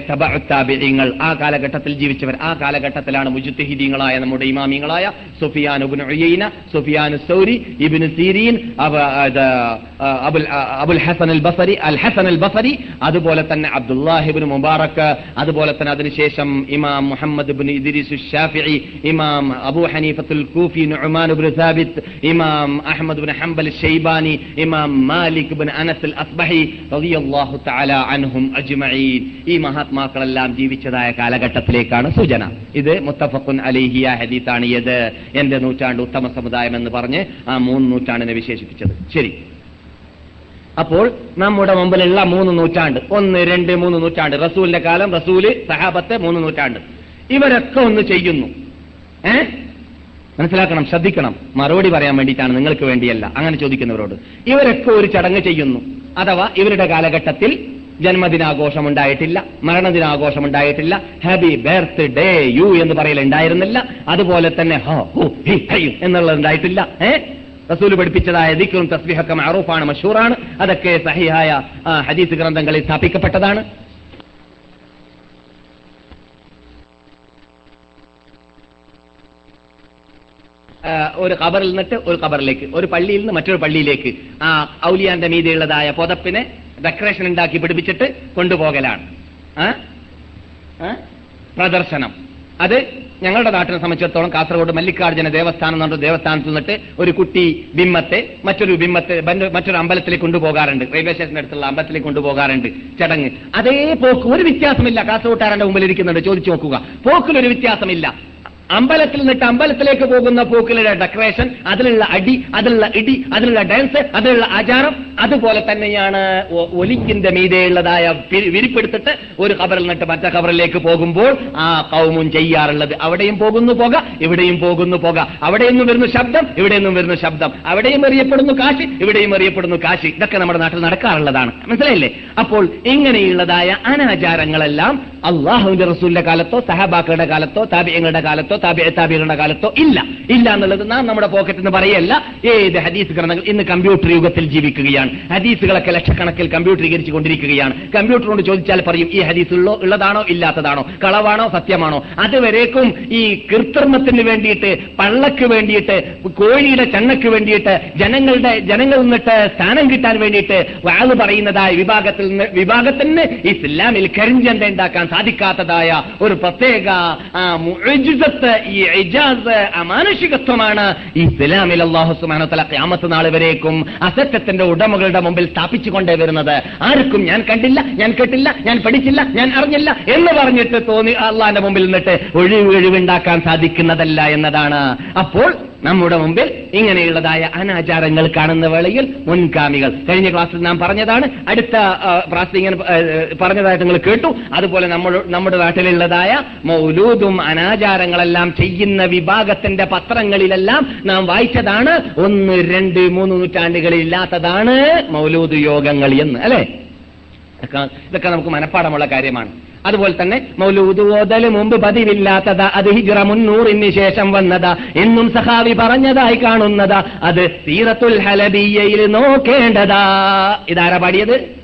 താബിയങ്ങൾ ആ കാലഘട്ടത്തിൽ ജീവിച്ചവർ ആ കാലഘട്ടത്തിലാണ് മുജുത്തഹിദീങ്ങളായ നമ്മുടെ ഇമാമിങ്ങളായ സുഫിയാൻ ഉബ്നു ഉയൈന സുഫിയാൻ സൗരി ഇബ്നു സീരീൻ അബുൽ അബുൽ ഹസൻ അൽ ബസരി അൽ ഹസൻ അൽ ബസരി അതുപോലെ തന്നെ അബ്ദുല്ലാഹിബിൻ മുബാറക് അതുപോലെ തന്നെ അതിനുശേഷം ഇമാം മുഹമ്മദ് ബിൻ ഇദ്രീസ് ഷാഫിഇ ഇമാം അബൂ ഹനീഫത്തുൽ കൂഫി നുഅ്മാൻ ബിൻ സാബിത്ത് ഇമാം അഹ്മദ് ബിൻ ഹംബൽ ഷെയ്ബാനി ഇമാം Malik bin Anas al Asbahi റളിയല്ലാഹു തആല അൻഹും അജ്മഈൻ. ഈ മഹാത്മാക്കളെല്ലാം ജീവിച്ചതായ കാലഘട്ടത്തിലേക്കാണ് സൂചന. ഇത് മുത്തഫഖുൻ അലിഹിയ ഹദീത്താണ് ഇത് എന്റെ നൂറ്റാണ്ട് ഉത്തമ സമുദായം എന്ന് പറഞ്ഞ് ആ മൂന്ന് നൂറ്റാണ്ടിനെ വിശേഷിപ്പിച്ചത്. ശരി. അപ്പോൾ നമ്മുടെ മുമ്പിലുള്ള മൂന്ന് നൂറ്റാണ്ട്. ഒന്ന് രണ്ട് മൂന്ന് നൂറ്റാണ്ട്. റസൂലിന്റെ കാലം റസൂൽ സഹാബത്തെ മൂന്ന് നൂറ്റാണ്ട്. ഇവരൊക്കെ ഒന്ന് ചെയ്യുന്നു. ഏ? മനസ്സിലാക്കണം ശ്രദ്ധിക്കണം. മറുപടി പറയാൻ വേണ്ടിയിട്ടാണ് നിങ്ങൾക്ക് വേണ്ടിയല്ല. അങ്ങനെ ചോദിക്കുന്നവരോട്. ഇവരൊക്കെ ഒരു ചടങ്ങ് ചെയ്യുന്നു. അഥവാ ഇവരുടെ കാലഘട്ടത്തിൽ ജന്മദിനാഘോഷം ഉണ്ടായിട്ടില്ല മരണദിനാഘോഷം ഉണ്ടായിട്ടില്ല ഹാപ്പി ബർത്ത് ഡേ യു എന്ന് പറയലുണ്ടായിരുന്നില്ല. അതുപോലെ തന്നെ എന്നുള്ളത് ഉണ്ടായിട്ടില്ല ഏ? റസൂൽ പഠിപ്പിച്ചതായ ദിക്റും തസ്ബീഹൊക്കെ മഅറൂഫാണ് മഷൂറാണ്. അതൊക്കെ സഹിഹായ ഹദീസ് ഗ്രന്ഥങ്ങളിൽ സ്ഥാപിക്കപ്പെട്ടതാണ്. ഒരു ഖബറിൽ നിന്നിട്ട് ഒരു ഖബറിലേക്ക് ഒരു പള്ളിയിൽ നിന്ന് മറ്റൊരു പള്ളിയിലേക്ക്. ആ ഔലിയാന്റെ മീതിയുള്ളതായ പുതപ്പിനെ ഡെക്കറേഷൻ ഉണ്ടാക്കി പിടിപ്പിച്ചിട്ട് കൊണ്ടുപോകലാണ്? പ്രദർശനം. അത് ഞങ്ങളുടെ നാട്ടിനെ സംബന്ധിച്ചിടത്തോളം കാസർഗോഡ് മല്ലികാർജുന ദേവസ്ഥാനം എന്ന് ദേവസ്ഥാനത്ത് നിന്നിട്ട് ഒരു കുട്ടി ബിംബത്തെ മറ്റൊരു ബിംബത്തെ മറ്റൊരു അമ്പലത്തിലേക്ക് കൊണ്ടുപോകാറുണ്ട്. റെയിൽവേ സ്റ്റേഷന്റെ അടുത്തുള്ള അമ്പലത്തിലേക്ക് കൊണ്ടുപോകാറുണ്ട്. ചടങ്ങ്. അതേ പോക്ക് ഒരു വ്യത്യാസമില്ല. കാസർഗോട്ടാരന്റെ മുമ്പിൽ ഇരിക്കുന്നുണ്ട്. ചോദിച്ചു നോക്കുക. പോക്കിലൊരു വ്യത്യാസമില്ല. അമ്പലത്തിൽ നിന്നിട്ട് അമ്പലത്തിലേക്ക് പോകുന്ന പൂക്കളുടെ ഡെക്കറേഷൻ അതിലുള്ള അടി അതിലുള്ള ഇടി അതിലുള്ള ഡാൻസ് അതിലുള്ള ആചാരം അതുപോലെ തന്നെയാണ് ഒലിക്കിന്റെ മീതെയുള്ളതായ വിരിപ്പെടുത്തിട്ട് ഒരു ഖബറിൽ നിന്നിട്ട് മറ്റേ ഖബറിലേക്ക് പോകുമ്പോൾ ആ കൗമും ചെയ്യാറുള്ളത്. അവിടെയും പോകുന്നു പോക ഇവിടെയും പോകുന്നു പോക. അവിടെ നിന്നും വരുന്നു ശബ്ദം ഇവിടെ നിന്നും വരുന്നു ശബ്ദം. അവിടെയും എറിയപ്പെടുന്നു കാശി ഇവിടെയും എറിയപ്പെടുന്നു കാശി. ഇതൊക്കെ നമ്മുടെ നാട്ടിൽ നടക്കാറുള്ളതാണ്. മനസ്സിലായില്ലേ? അപ്പോൾ ഇങ്ങനെയുള്ളതായ അനാചാരങ്ങളെല്ലാം അള്ളാഹുവിന്റെ റസൂലിന്റെ കാലത്തോ സഹബാക്കളുടെ കാലത്തോ താബിയങ്ങളുടെ കാലത്തോ താബി താബികളുടെ കാലത്തോ ഇല്ല. ഇല്ല എന്നുള്ളത് നാം നമ്മുടെ പോക്കറ്റ് എന്ന് പറയല്ല. ഏത് ഹദീസ് ഗ്രന്ഥങ്ങൾ ഇന്ന് കമ്പ്യൂട്ടർ യുഗത്തിൽ ജീവിക്കുകയാണ്. ഹദീസുകളൊക്കെ ലക്ഷക്കണക്കിൽ കമ്പ്യൂട്ടറീകരിച്ചു കൊണ്ടിരിക്കുകയാണ്. കമ്പ്യൂട്ടറോട് ചോദിച്ചാൽ പറയും ഈ ഹദീസ് ഉള്ളോ ഉള്ളതാണോ ഇല്ലാത്തതാണോ? കളവാണോ സത്യമാണോ? അതുവരേക്കും ഈ കൃത്രിമത്തിന് വേണ്ടിയിട്ട് പള്ളക്ക് വേണ്ടിയിട്ട് കോഴിയുടെ ചണ്ണക്ക് വേണ്ടിയിട്ട് ജനങ്ങളുടെ ജനങ്ങൾ നിന്നിട്ട് സ്ഥാനം കിട്ടാൻ വേണ്ടിയിട്ട് വാൾ പറയുന്നതായ വിഭാഗത്തിൽ നിന്ന് വിഭാഗത്തിന് ഇസ്ലാമിൽ കരിഞ്ചന്ത ഉണ്ടാക്കാൻ സാധിക്കാത്തതായ ഒരു പ്രത്യേക ആ, ഈ ഇജാസ് അമാനുഷികത്വമാണ്. ഇസ്ലാമിൽ അള്ളാഹു സുബ്ഹാനഹു ക്യാമത്ത് നാൾ വരേക്കും അസത്യത്തിന്റെ ഉടമകളുടെ മുമ്പിൽ സ്ഥാപിച്ചു കൊണ്ടേ വരുന്നത്. ആർക്കും ഞാൻ കണ്ടില്ല ഞാൻ കേട്ടില്ല ഞാൻ പഠിച്ചില്ല ഞാൻ അറിഞ്ഞില്ല എന്ന് പറഞ്ഞിട്ട് തോന്നി അള്ളാന്റെ മുമ്പിൽ നിന്നിട്ട് ഒഴിവ് ഒഴിവുണ്ടാക്കാൻ സാധിക്കുന്നതല്ല എന്നതാണ്. അപ്പോൾ നമ്മുടെ മുമ്പിൽ ഇങ്ങനെയുള്ളതായ അനാചാരങ്ങൾ കാണുന്ന വേളയിൽ മുൻകാമികൾ കഴിഞ്ഞ ക്ലാസ്സിൽ നാം പറഞ്ഞതാണ് അടുത്ത പ്രാസ് ഇങ്ങനെ പറഞ്ഞതായിട്ട് നിങ്ങൾ കേട്ടു. അതുപോലെ നമ്മൾ നമ്മുടെ നാട്ടിലുള്ളതായ മൗലൂദും അനാചാരങ്ങളെല്ലാം ചെയ്യുന്ന വിഭാഗത്തിന്റെ പത്രങ്ങളിലെല്ലാം നാം വായിച്ചതാണ്. ഒന്ന് രണ്ട് മൂന്ന് നൂറ്റാണ്ടുകളിൽ ഇല്ലാത്തതാണ് മൗലൂദ് യോഗങ്ങൾ എന്ന് അല്ലെ? ഇതൊക്കെ നമുക്ക് മനഃപ്പാടമുള്ള കാര്യമാണ്. അതുപോലെ തന്നെ മൗലൂദ് ഓതൽ മുമ്പ് പതിവില്ലാത്തത് അത് ഹിജ്റ മുന്നൂറിന് ശേഷം വന്നത് എന്നും സഹാവി പറഞ്ഞതായി കാണുന്നത് അത് സീറത്തുൽ ഹലബിയയിൽ നോക്കേണ്ടതാ. ഇതാരാ പാടിയത്?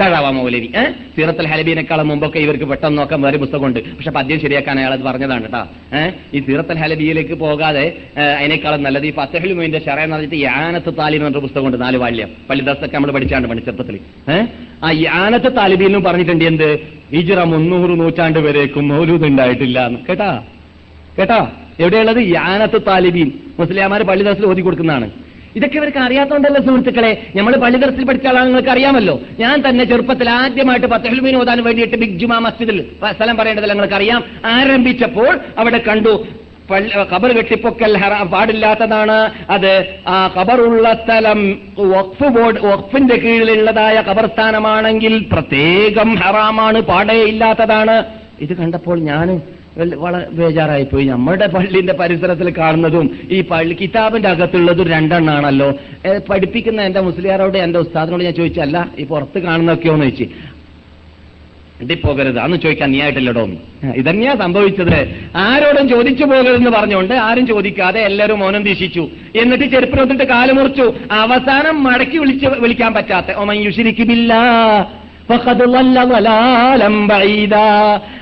തഴവ മൗലവി ഏഹ് സീറത്തുൽ ഹലബീനേക്കാളും മുമ്പൊക്കെ ഇവർക്ക് പെട്ടെന്ന് നോക്കാൻ വേറെ പുസ്തകമുണ്ട്. പക്ഷെ പദ്യം ശരിയാക്കാൻ അയാൾ അത് പറഞ്ഞതാണ് കേട്ടോ ഏഹ് ഈ സീറത്തുൽ ഹലബിയിലേക്ക് പോകാതെ അതിനേക്കാളും നല്ലത് ഈ ഫത്തഹുൽ മൊയിന്റെ ഷറ പറഞ്ഞിട്ട് യാനത്ത് താലിബ് എന്നൊരു പുസ്തകമുണ്ട് നാല് വാല്യം. പള്ളിദാസൊക്കെ നമ്മൾ പഠിച്ചാണ് പണി ചെറുപ്പത്തിൽ ഏഹ് ആ യാനത്ത് താലിബിലും പറഞ്ഞിട്ടുണ്ട് എന്ത്? ഹിജ്റ മുന്നൂറ് നൂറ്റാണ്ട് വരേക്കും മൗലൂദ് ഉണ്ടായിട്ടില്ല എന്ന്. കേട്ടാ? കേട്ടാ? എവിടെയുള്ളത് യാനത്ത് താലിബീൻ. മുസ്ലിയാമാര് പള്ളിദാസിൽ ഓതി കൊടുക്കുന്നതാണ്. ഇതൊക്കെ ഇവർക്ക് അറിയാത്തതുകൊണ്ടല്ല സുഹൃത്തുക്കളെ? നമ്മൾ പള്ളിദർസിൽ പഠിച്ച ആളാണ് നിങ്ങൾക്ക് അറിയാമല്ലോ. ഞാൻ തന്നെ ചെറുപ്പത്തിൽ ആദ്യമായിട്ട് പത്തഹൽമീൻ ഓതാൻ വേണ്ടിയിട്ട് ബിഗ് ജുമാ മസ്ജിദിൽ സ്ഥലം പറയേണ്ടത് നിങ്ങൾക്ക് അറിയാം. ആരംഭിച്ചപ്പോൾ അവിടെ കണ്ടു പള്ളി ഖബർ കെട്ടിപ്പൊക്കൽ പാടില്ലാത്തതാണ്. അത് ആ ഖബറുള്ള സ്ഥലം വഖഫ് ബോർഡ് വഖഫിന്റെ കീഴിലുള്ളതായ ഖബർസ്ഥാനമാണെങ്കിൽ പ്രത്യേകം ഹറാമാണ് പാടേ ഇല്ലാത്തതാണ്. ഇത് കണ്ടപ്പോൾ ഞാൻ വളരെ ബേജാറായി പോയി നമ്മുടെ പള്ളിന്റെ പരിസരത്തിൽ കാണുന്നതും ഈ പള്ളി കിതാബിന്റെ അകത്തുള്ളതും രണ്ടെണ്ണാണല്ലോ. പഠിപ്പിക്കുന്ന എന്റെ മുസ്ലിയാരോട് എന്റെ ഉസ്താദിനോട് ഞാൻ ചോദിച്ചല്ല ഈ പുറത്ത് കാണുന്നൊക്കെയോന്ന് ചോദിച്ചു. പോകരുത് അന്ന് ചോദിക്കാൻ നീ ആയിട്ടില്ലടോ ഇതന്നെയാ സംഭവിച്ചത്. ആരോടും ചോദിച്ചു പോകരുതെന്ന് പറഞ്ഞുകൊണ്ട് ആരും ചോദിക്കാതെ എല്ലാവരും മൗനം ദീക്ഷിച്ചു. എന്നിട്ട് ചെരുപ്പിന് വന്നിട്ട് കാൽ മുറിച്ചു. അവസാനം മടക്കി വിളിച്ച് വിളിക്കാൻ പറ്റാത്ത. ഒമൻ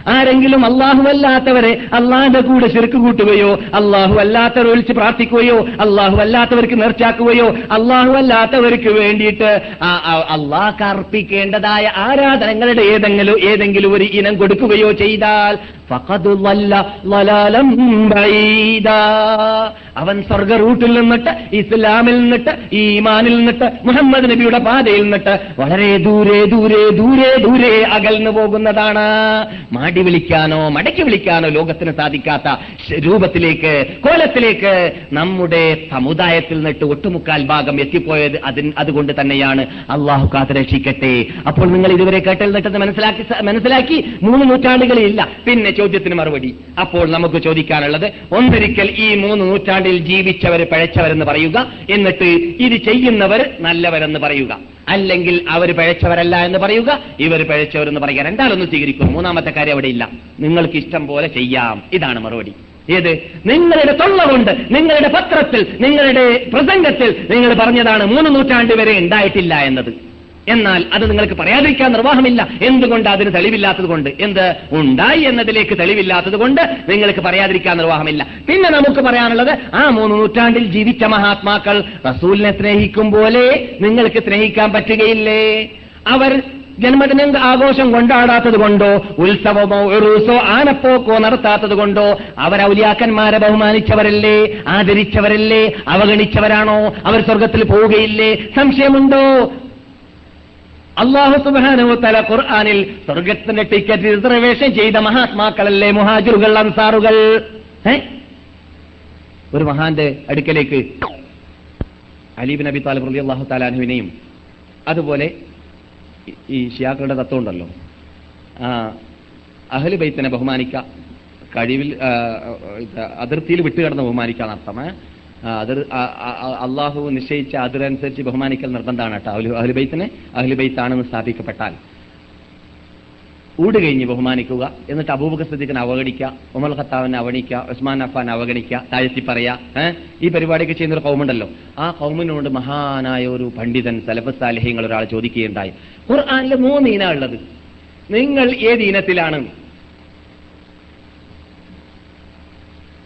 ആരെങ്കിലും അല്ലാത്തവരെ അള്ളാന്റെ കൂടെ ചെറുക്ക് കൂട്ടുകയോ അള്ളാഹു അല്ലാത്തവരെ വിളിച്ച് പ്രാർത്ഥിക്കുകയോ അള്ളാഹു അല്ലാത്തവർക്ക് നേർച്ചാക്കുകയോ അള്ളാഹു അല്ലാത്തവർക്ക് വേണ്ടിയിട്ട് അള്ളാഹ് അർപ്പിക്കേണ്ടതായ ആരാധനങ്ങളുടെ ഏതെങ്കിലും ഏതെങ്കിലും ഒരു ഇനം കൊടുക്കുകയോ ചെയ്താൽ അവൻ സ്വർഗ റൂട്ടിൽ നിന്നിട്ട് ഇസ്ലാമിൽ നിന്നിട്ട് ഈമാനിൽ നിന്നിട്ട് മുഹമ്മദ് നബിയുടെ പാതയിൽ നിന്നിട്ട് വളരെ ദൂരെ ദൂരെ ദൂരെ ദൂരെ അകൽന്നു പോകുന്നതാണ്. മാടി വിളിക്കാനോ മടക്കി വിളിക്കാനോ ലോകത്തിന് സാധിക്കാത്ത രൂപത്തിലേക്ക് കോലത്തിലേക്ക് നമ്മുടെ സമുദായത്തിൽ നിന്നിട്ട് ഒട്ടുമുക്കാൽ ഭാഗം എത്തിപ്പോയത് അതിന് അതുകൊണ്ട് തന്നെയാണ്. അള്ളാഹു കാത്ത് രക്ഷിക്കട്ടെ അപ്പോൾ നിങ്ങൾ ഇതുവരെ കേട്ടൽ നിട്ടത് മനസ്സിലാക്കി മനസ്സിലാക്കി മൂന്ന് നൂറ്റാണ്ടുകളിലില്ല. പിന്നെ ചോദ്യത്തിന് മറുപടി. അപ്പോൾ നമുക്ക് ചോദിക്കാനുള്ളത് ഒന്നൊരിക്കൽ ഈ മൂന്ന് നൂറ്റാണ്ടിൽ ജീവിച്ചവർ പഴച്ചവരെന്ന് പറയുക എന്നിട്ട് ഇത് ചെയ്യുന്നവർ നല്ലവരെന്ന് പറയുക. അല്ലെങ്കിൽ അവർ പഴച്ചവരല്ല എന്ന് പറയുക ഇവർ പഴച്ചവരെന്ന് പറയുക. രണ്ടാലൊന്നും സ്വീകരിക്കും മൂന്നാമത്തെ കാര്യം അവിടെ ഇല്ല. നിങ്ങൾക്ക് ഇഷ്ടം പോലെ ചെയ്യാം. ഇതാണ് മറുപടി. ഏത്? നിങ്ങളുടെ തൊള്ള കൊണ്ട് നിങ്ങളുടെ പത്രത്തിൽ നിങ്ങളുടെ പ്രസംഗത്തിൽ നിങ്ങൾ പറഞ്ഞതാണ് മൂന്ന് നൂറ്റാണ്ട് വരെ ഉണ്ടായിട്ടില്ല എന്നത്. എന്നാൽ അത് നിങ്ങൾക്ക് പറയാതിരിക്കാൻ നിർവാഹമില്ല. എന്തുകൊണ്ട് അതിന് തെളിവില്ലാത്തത് കൊണ്ട്? എന്ത്? ഉണ്ടായി എന്നതിലേക്ക് തെളിവില്ലാത്തത് കൊണ്ട് നിങ്ങൾക്ക് പറയാതിരിക്കാൻ നിർവാഹമില്ല. പിന്നെ നമുക്ക് പറയാനുള്ളത് ആ മൂന്ന് നൂറ്റാണ്ടിൽ ജീവിച്ച മഹാത്മാക്കൾ റസൂലിനെ സ്നേഹിക്കും പോലെ നിങ്ങൾക്ക് സ്നേഹിക്കാൻ പറ്റുകയില്ലേ? അവർ ജന്മദിനം ആഘോഷം കൊണ്ടാടാത്തത് കൊണ്ടോ ഉത്സവമോ ഉറൂസോ ആനപ്പോക്കോ നടത്താത്തത് കൊണ്ടോ അവർ ഔലിയാക്കന്മാരെ ബഹുമാനിച്ചവരല്ലേ ആദരിച്ചവരല്ലേ അവഗണിച്ചവരാണോ അവർ സ്വർഗത്തിൽ പോവുകയില്ലേ? സംശയമുണ്ടോ? അള്ളാഹു സുബാനുത്തല ഖുർആാനിൽ സ്വർഗത്തിന്റെ ടിക്കറ്റ് റിസർവേഷൻ ചെയ്ത മഹാത്മാക്കളല്ലേ മുഹാജിറുകൾ അൻസാറുകൾ? ഒരു മഹാന്റെ അടുക്കലേക്ക് അലീബ് നബി താലിബ് റലി അള്ളാഹു താലാനുവിനെയും അതുപോലെ ഈ- ഷിയാക്കളുടെ തത്വം ഉണ്ടല്ലോ. അഹലി ബൈത്തിനെ ബഹുമാനിക്ക കഴിവിൽ അതിർത്തിയിൽ വിട്ടുകിടന്ന് ബഹുമാനിക്കാൻ അർത്ഥം അതിർ അള്ളാഹു നിശ്ചയിച്ച അതിരനുസരിച്ച് ബഹുമാനിക്കൽ നിർബന്ധമാണ് കേട്ടോ. അഹ്ലു അഹ്ലുബൈത്തിനെ അഹ്ലുബൈത്താണെന്ന് സ്ഥാപിക്കപ്പെട്ടാൽ. ഊട് കഴിഞ്ഞ് ബഹുമാനിക്കുക എന്നിട്ട് അബൂബക്കർ സദ്ദീഖിനെ അവഗണിക്കുക ഉമർ ഖത്താവിനെ അവഗണിക്കുക ഉസ്മാൻ അഫാൻ അവഗണിക്കുക താഴ്ത്തി പറയാ ഈ പരിപാടിയൊക്കെ ചെയ്യുന്ന ഒരു കൗമുണ്ടല്ലോ. ആ കൗമിനോട് മഹാനായ ഒരു പണ്ഡിതൻ സലഫ് സാലിഹ്യങ്ങൾ ഒരാൾ ചോദിക്കുകയുണ്ടായി. ഖുർആാനിൽ മൂന്ന് ഇന ഉള്ളത്. നിങ്ങൾ ഏത് ഇനത്തിലാണ്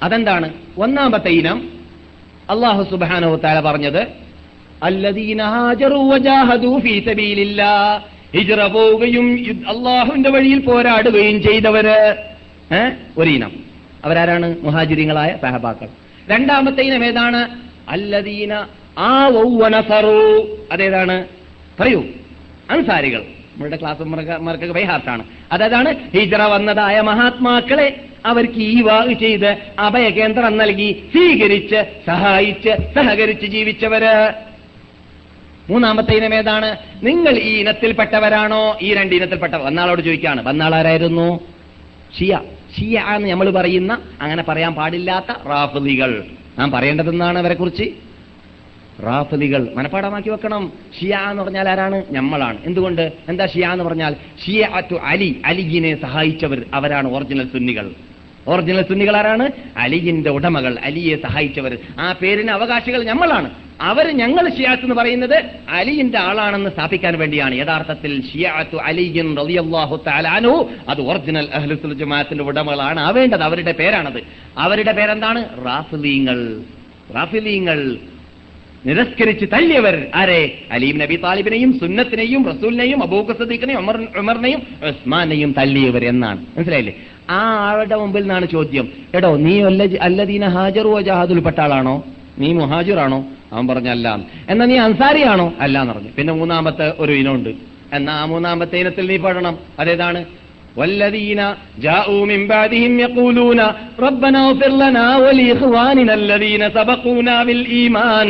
അതെന്താണ്? ഒന്നാമത്തെ ഇനം അള്ളാഹു സുബാനോ താല പറഞ്ഞത് ഹിജറ പോവുകയും അള്ളാഹുവിന്റെ വഴിയിൽ പോരാടുകയും ചെയ്തവര്? ഒരു അവരാരാണ് മുഹാജിരിങ്ങളായ സഹബാക്കൾ. രണ്ടാമത്തെ ഇനം ഏതാണ്? അല്ലദീന ആ അതേതാണ്? പറയൂ. അൻസാരികൾ. നമ്മളുടെ ക്ലാസ് മാർക്കൊക്കെ ബൈഹാർട്ടാണ് അതാണ് ഹിജറ വന്നതായ മഹാത്മാക്കളെ അവർക്ക് ഈ വാഗ് ചെയ്ത് അഭയകേന്ദ്രം നൽകി സ്വീകരിച്ച് സഹായിച്ച് സഹകരിച്ച് ജീവിച്ചവര്. മൂന്നാമത്തെ ഇനം ഏതാണ്? നിങ്ങൾ ഈ ഇനത്തിൽപ്പെട്ടവരാണോ? ഈ രണ്ട് ഇനത്തിൽപ്പെട്ട വന്നാളോട് ചോദിക്കുകയാണ്. വന്നാൾ ആരായിരുന്നു? ഷിയ. ഷിയ എന്ന് നമ്മൾ പറയുന്ന അങ്ങനെ പറയാൻ പാടില്ലാത്ത റാഫലികൾ നാം പറയേണ്ടതെന്നാണ് അവരെ കുറിച്ച് മനഃപ്പാടമാക്കി വെക്കണം. ഷിയ എന്ന് പറഞ്ഞാൽ ആരാണ്? നമ്മളാണ് എന്തുകൊണ്ട്? എന്താ ഷിയ എന്ന് പറഞ്ഞാൽ ഷിയ അറ്റു അലി അലിഗിനെ സഹായിച്ചവർ അവരാണ് ഒറിജിനൽ സുന്നികൾ. ഒറിജിനൽ സുന്നികൾ ആരാണ്? അലിയിന്റെ ഉടമകൾ അലിയെ സഹായിച്ചവർ. ആ പേരിന് അവകാശികൾ നമ്മളാണ് അവർ ഞങ്ങൾ ഷിയാത്ത് എന്ന് പറയുന്നത് അലിയിന്റെ ആളാണെന്ന് സ്ഥാപിക്കാൻ വേണ്ടിയാണ്. യഥാർത്ഥത്തിൽ അത് ഒറിജിനൽ അഹ്ലുസുൽ ജമാഅത്തിന്റെ ഉടമകളാണ്. ആവേണ്ടത് അവരുടെ പേരാണത്. അവരുടെ പേരെന്താണ്? റാഫിലീങ്ങൾ റാഫിലീങ്ങൾ നിരസ്കരിച്ച് തള്ളിയവർ ആരെ അലീം നബി താലിബിനെയും സുന്നത്തിനെയും റസൂലിനെയും അബൂഖ സദീഖിനെയും ഉമർ ഉമറിനെയും ഉസ്മാനെയും തള്ളിയവർ എന്നാണ് മനസ്സിലായില്ലേ ആ ആളുടെ മുമ്പിൽ നിന്നാണ് ചോദ്യം എടോ നീ അല്ല- അല്ലദീന ഹാജറു ജഹാദുൽപ്പെട്ട ആളാണോ നീ മുഹാജിറാണോ അവൻ പറഞ്ഞ അല്ല എന്നാ നീ അൻസാരിയാണോ അല്ല എന്ന് പറഞ്ഞു പിന്നെ മൂന്നാമത്തെ ഒരു ഇനമുണ്ട് എന്നാ ആ മൂന്നാമത്തെ ഇനത്തിൽ നീ പെടണം അതേതാണ് والذين جاءوا من بعدهم يقولون ربنا اغفر لنا ولإخواننا الذين سبقونا بالإيمان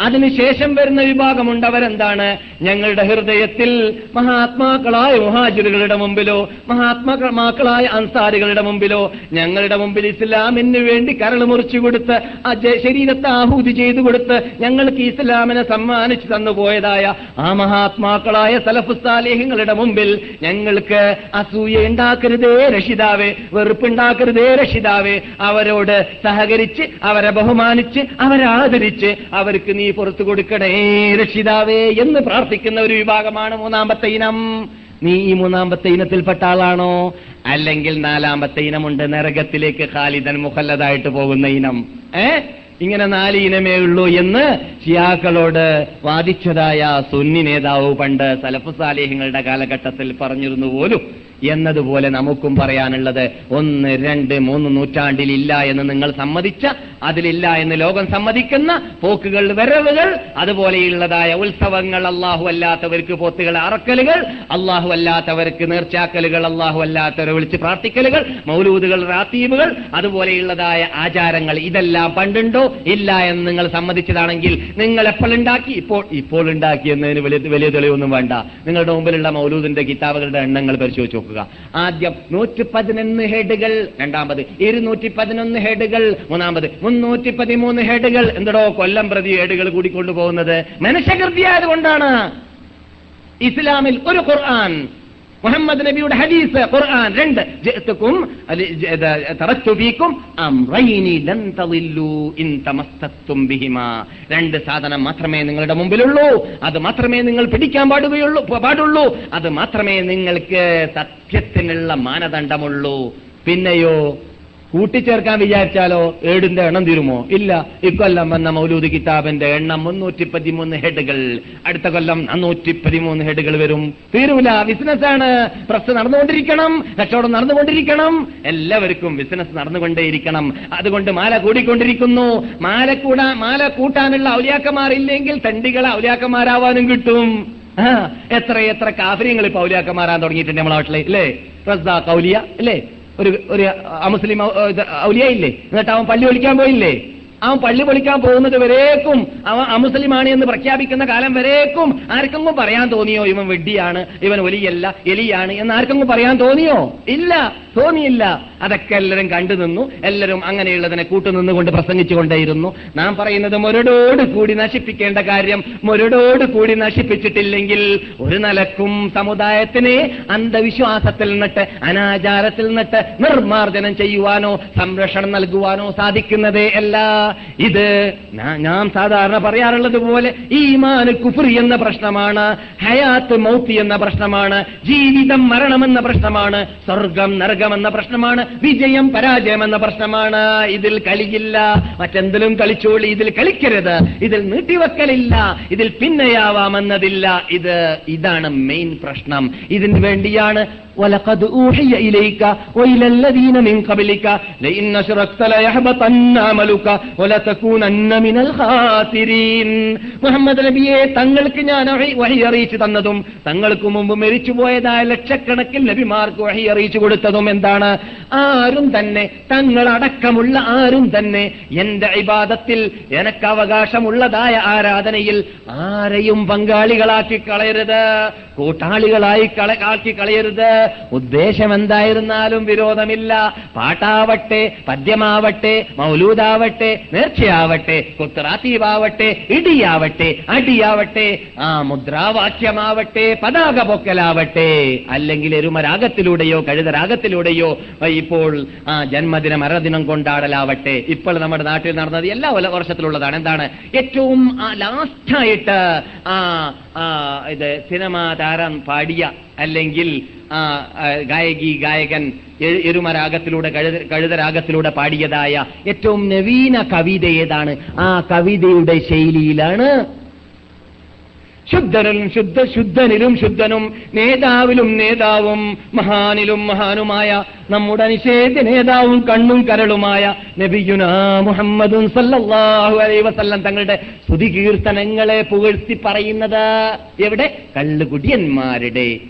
അതിനുശേഷം വരുന്ന വിഭാഗമുണ്ട് അവരെന്താണ് ഞങ്ങളുടെ ഹൃദയത്തിൽ മഹാത്മാക്കളായ മുഹാജിറുകളുടെ മുമ്പിലോ മഹാത്മാക്കളായ അൻസാരികളുടെ മുമ്പിലോ ഞങ്ങളുടെ മുമ്പിൽ ഇസ്ലാമിന് വേണ്ടി കരൾ മുറിച്ചു കൊടുത്ത് ആ ശരീരത്തെ ആഹൂതി ചെയ്തു കൊടുത്ത് ഞങ്ങൾക്ക് ഇസ്ലാമിനെ സമ്മാനിച്ചു തന്നുപോയതായ ആ മഹാത്മാക്കളായ സലഫുസാലേഹങ്ങളുടെ മുമ്പിൽ ഞങ്ങൾക്ക് അസൂയ ഉണ്ടാക്കരുതേ രക്ഷിതാവേ വെറുപ്പുണ്ടാക്കരുതേ രക്ഷിതാവേ. അവരോട് സഹകരിച്ച് അവരെ ബഹുമാനിച്ച് അവരെ ആദരിച്ച് അവർക്ക് നീ പുറത്തു കൊടുക്കണേ രക്ഷിതാവേ എന്ന് പ്രാർത്ഥിക്കുന്ന ഒരു വിഭാഗമാണ് മൂന്നാമത്തെ ഇനം. നീ ഈ മൂന്നാമത്തെ ഇനത്തിൽപ്പെട്ട ആളാണോ? അല്ലെങ്കിൽ നാലാമത്തെ ഇനമുണ്ട് നരകത്തിലേക്ക് ഖാലിദൻ മുഖല്ലതായിട്ട് പോകുന്ന ഇനം. ഏ? ഇങ്ങനെ നാല് ഇനമേ ഉള്ളൂ എന്ന് ഷിയാക്കളോട് വാദിച്ചതായ സുന്നി നേതാവ് പണ്ട് സലഫു സാലേഹങ്ങളുടെ കാലഘട്ടത്തിൽ പറഞ്ഞിരുന്നു പോലും. എന്നതുപോലെ നമുക്കും പറയാനുള്ളത് ഒന്ന് രണ്ട് മൂന്ന് നൂറ്റാണ്ടിൽ ഇല്ല എന്ന് നിങ്ങൾ സമ്മതിച്ച അതിലില്ല എന്ന് ലോകം സമ്മതിക്കുന്ന പോക്കുകൾ വരവുകൾ അതുപോലെയുള്ളതായ ഉത്സവങ്ങൾ അള്ളാഹു അല്ലാത്തവർക്ക് പോത്തുകൾ അറക്കലുകൾ അള്ളാഹു അല്ലാത്തവർക്ക് നേർച്ചാക്കലുകൾ അള്ളാഹു അല്ലാത്തവരെ വിളിച്ച് പ്രാർത്ഥിക്കലുകൾ മൗലൂദുകൾ റാത്തീബുകൾ അതുപോലെയുള്ളതായ ആചാരങ്ങൾ ഇതെല്ലാം പണ്ടുണ്ടോ? ഇല്ല എന്ന് നിങ്ങൾ സമ്മതിച്ചതാണെങ്കിൽ നിങ്ങൾ എപ്പോൾ ഉണ്ടാക്കി? ഇപ്പോൾ ഇപ്പോൾ ഉണ്ടാക്കി എന്നതിന് വലിയ വലിയ തെളിവൊന്നും വേണ്ട. നിങ്ങളുടെ മുമ്പിലുള്ള മൗലൂദിന്റെ കിതാബുകളുടെ എണ്ണങ്ങൾ പരിശോധിച്ച്. നോക്കുക. ആദ്യം നൂറ്റി പതിനൊന്ന് ഹെഡുകൾ രണ്ടാമത് ഇരുന്നൂറ്റി പതിനൊന്ന് ഹെഡുകൾ മൂന്നാമത് മുന്നൂറ്റി പതിമൂന്ന് ഹെഡുകൾ. എന്തടോ കൊല്ലം പ്രതി ഹെഡുകൾ കൂടിക്കൊണ്ടുപോകുന്നത്. മനുഷ്യകൃതിയായതുകൊണ്ടാണ് ഇസ്ലാമിൽ ഒരു ഖുർആൻ മുഹമ്മദ് നബിയുടെ ഹദീസ് ഖുർആൻ രണ്ട്. ജഅതകും അലി- ജ- ഇത് ഫീക്കും അംറൈനി ലൻ തളില്ലു ഇൻ തമസ്തത്തും ബിഹിമാ. രണ്ട് സാധനം മാത്രമേ നിങ്ങളുടെ മുമ്പിലുള്ളൂ. അത് മാത്രമേ നിങ്ങൾ പിടിക്കാൻ പാടുകയുള്ളൂ പാടുള്ളൂ. അത് മാത്രമേ നിങ്ങൾക്ക് സത്യത്തിനുള്ള മാനദണ്ഡമുള്ളൂ. പിന്നെയോ കൂട്ടിച്ചേർക്കാൻ വിചാരിച്ചാലോ ഏടിന്റെ എണ്ണം തീരുമോ? ഇല്ല. ഇക്കൊല്ലം വന്ന മൗലൂദ് കിതാബിന്റെ എണ്ണം മുന്നൂറ്റി പതിമൂന്ന് ഹെഡുകൾ. അടുത്ത കൊല്ലം നാനൂറ്റി പതിമൂന്ന് ഹെഡുകൾ വരും. തീരൂല. ബിസിനസ് ആണ്. പ്രസ് നടന്നുകൊണ്ടിരിക്കണം. കച്ചവടം നടന്നുകൊണ്ടിരിക്കണം. എല്ലാവർക്കും ബിസിനസ് നടന്നുകൊണ്ടേയിരിക്കണം. അതുകൊണ്ട് മാല കൂടിക്കൊണ്ടിരിക്കുന്നു. മാല കൂടാ മാല കൂട്ടാനുള്ള ഔലിയാക്കന്മാർ ഇല്ലെങ്കിൽ തണ്ടികളെ ഔലിയാക്കന്മാരാവാനും കിട്ടും. എത്ര എത്ര കാഫര്യങ്ങൾ ഇപ്പൊ ഔലിയാക്കന്മാരാൻ തുടങ്ങിയിട്ടുണ്ട് നമ്മളെ നാട്ടിലെ ഇല്ലേ? റസാഖ് കൗലിയ അല്ലേ ഒരു ഒരു അമുസ്ലിം ഔലിയായില്ലേ? എന്നിട്ട് അവൻ പള്ളി ഒളിക്കാൻ പോയില്ലേ? അവൻ പള്ളി പൊളിക്കാൻ പോകുന്നത് വരേക്കും അവൻ അമുസ്ലിമാണ് എന്ന് പ്രഖ്യാപിക്കുന്ന കാലം വരേക്കും. ആർക്കെങ്കിലും പറയാൻ തോന്നിയോ ഇവൻ വെഡ്ഡിയാണ് ഇവൻ ഒലിയല്ല എലിയാണ് എന്ന് ആർക്കെങ്കിലും പറയാൻ തോന്നിയോ? ഇല്ല. തോന്നിയില്ല. അതൊക്കെ എല്ലാവരും കണ്ടു നിന്നു. എല്ലാവരും അങ്ങനെയുള്ളതിനെ കൂട്ടുനിന്നുകൊണ്ട് പ്രസംഗിച്ചുകൊണ്ടേയിരുന്നു. നാം പറയുന്നത് മുരടോട് കൂടി നശിപ്പിക്കേണ്ട കാര്യം മുരടോട് കൂടി നശിപ്പിച്ചിട്ടില്ലെങ്കിൽ ഒരു നിലക്കും സമുദായത്തിനെ അന്ധവിശ്വാസത്തിൽ നിന്നിട്ട് അനാചാരത്തിൽ നിന്നിട്ട് നിർമാർജനം ചെയ്യുവാനോ സംരക്ഷണം നൽകുവാനോ സാധിക്കുന്നതേ അല്ല. ഇത് ഞാൻ സാധാരണ പറയാറുള്ളത് പോലെ ഈമാന് കുഫുറി എന്ന പ്രശ്നമാണ് ഹയാത്ത് മൗത്തി എന്ന പ്രശ്നമാണ് ജീവിതം മരണമെന്ന പ്രശ്നമാണ് സ്വർഗം നരകം എന്ന പ്രശ്നമാണ് വിജയം പരാജയം എന്ന പ്രശ്നമാണ് ഇതിൽ കളിയില്ല മറ്റെന്തിലും കളിച്ചോളി ഇതിൽ കളിക്കരുത് ഇതിൽ നീട്ടിവെക്കലില്ല ഇതിൽ പിന്നെയാവാമെന്നതില്ല ഇത് ഇതാണ് മെയിൻ പ്രശ്നം ഇതിന് വേണ്ടിയാണ് ولقد أوحي إليك وإلى الذين من قبلك لئن أشركت ليحبطن عملك ولتكونن من الخاسرين മുഹമ്മദ് നബിയെ തങ്ങൾക്ക് ഞാൻ വഹി- വഹി അറിയിച്ചു തന്നതും തങ്ങൾക്ക് മുമ്പ് മരിച്ചുപോയതായ ലക്ഷക്കണക്കിൽ നബിമാർക്ക് വഹി അറിയിച്ചു കൊടുത്തതും എന്താണ്? ആരും തന്നെ തങ്ങളടക്കമുള്ള ആരും തന്നെ എന്റെ ഇബാദത്തിൽ എനക്ക് അവകാശമുള്ളതായ ആരാധനയിൽ ആരെയും പങ്കാളികളാക്കി കളയരുത്. കൂട്ടാളികളായി കള ആക്കി കളയരുത്. ഉദ്ദേശം എന്തായിരുന്നാലും വിരോധമില്ല. പാട്ടാവട്ടെ പദ്യമാവട്ടെ മൗലൂദാവട്ടെ നേർച്ചയാവട്ടെ കുത്രാത്തീവാവട്ടെ ഇടിയാവട്ടെ അടിയാവട്ടെ ആ മുദ്രാവാക്യമാവട്ടെ പതാക പൊക്കലാവട്ടെ അല്ലെങ്കിൽ എരുമരാഗത്തിലൂടെയോ കഴുതരാഗത്തിലൂടെയോ ഇപ്പോൾ ആ ജന്മദിന മരദിനം കൊണ്ടാടലാവട്ടെ. ഇപ്പോൾ നമ്മുടെ നാട്ടിൽ നടന്നത് എല്ലാ വർഷത്തിലുള്ളതാണ്. എന്താണ്? ഏറ്റവും ലാസ്റ്റായിട്ട് ആ, ഇത് സിനിമാ താരം പാടിയ അല്ലെങ്കിൽ ഗായകി ഗായകൻ എരുമരാഗത്തിലൂടെ കഴുത കഴുതരാഗത്തിലൂടെ പാടിയതായ ഏറ്റവും നവീന കവിത ഏതാണ്? ആ കവിതയുടെ ശൈലിയിലാണ് ശുദ്ധനിലും ശുദ്ധ ശുദ്ധനിലും ശുദ്ധനും നേതാവിലും നേതാവും മഹാനിലും മഹാനുമായ നമ്മുടെ നിഷേധ നേതാവും കണ്ണും കരളുമായ നബിയുന മുഹമ്മദും സല്ലാഹു അലൈ വസല്ലം തങ്ങളുടെ സ്തുതി കീർത്തനങ്ങളെ പുകഴ്ത്തി പറയുന്നത് എവിടെ? കള്ളുകുടിയന്മാരുടെ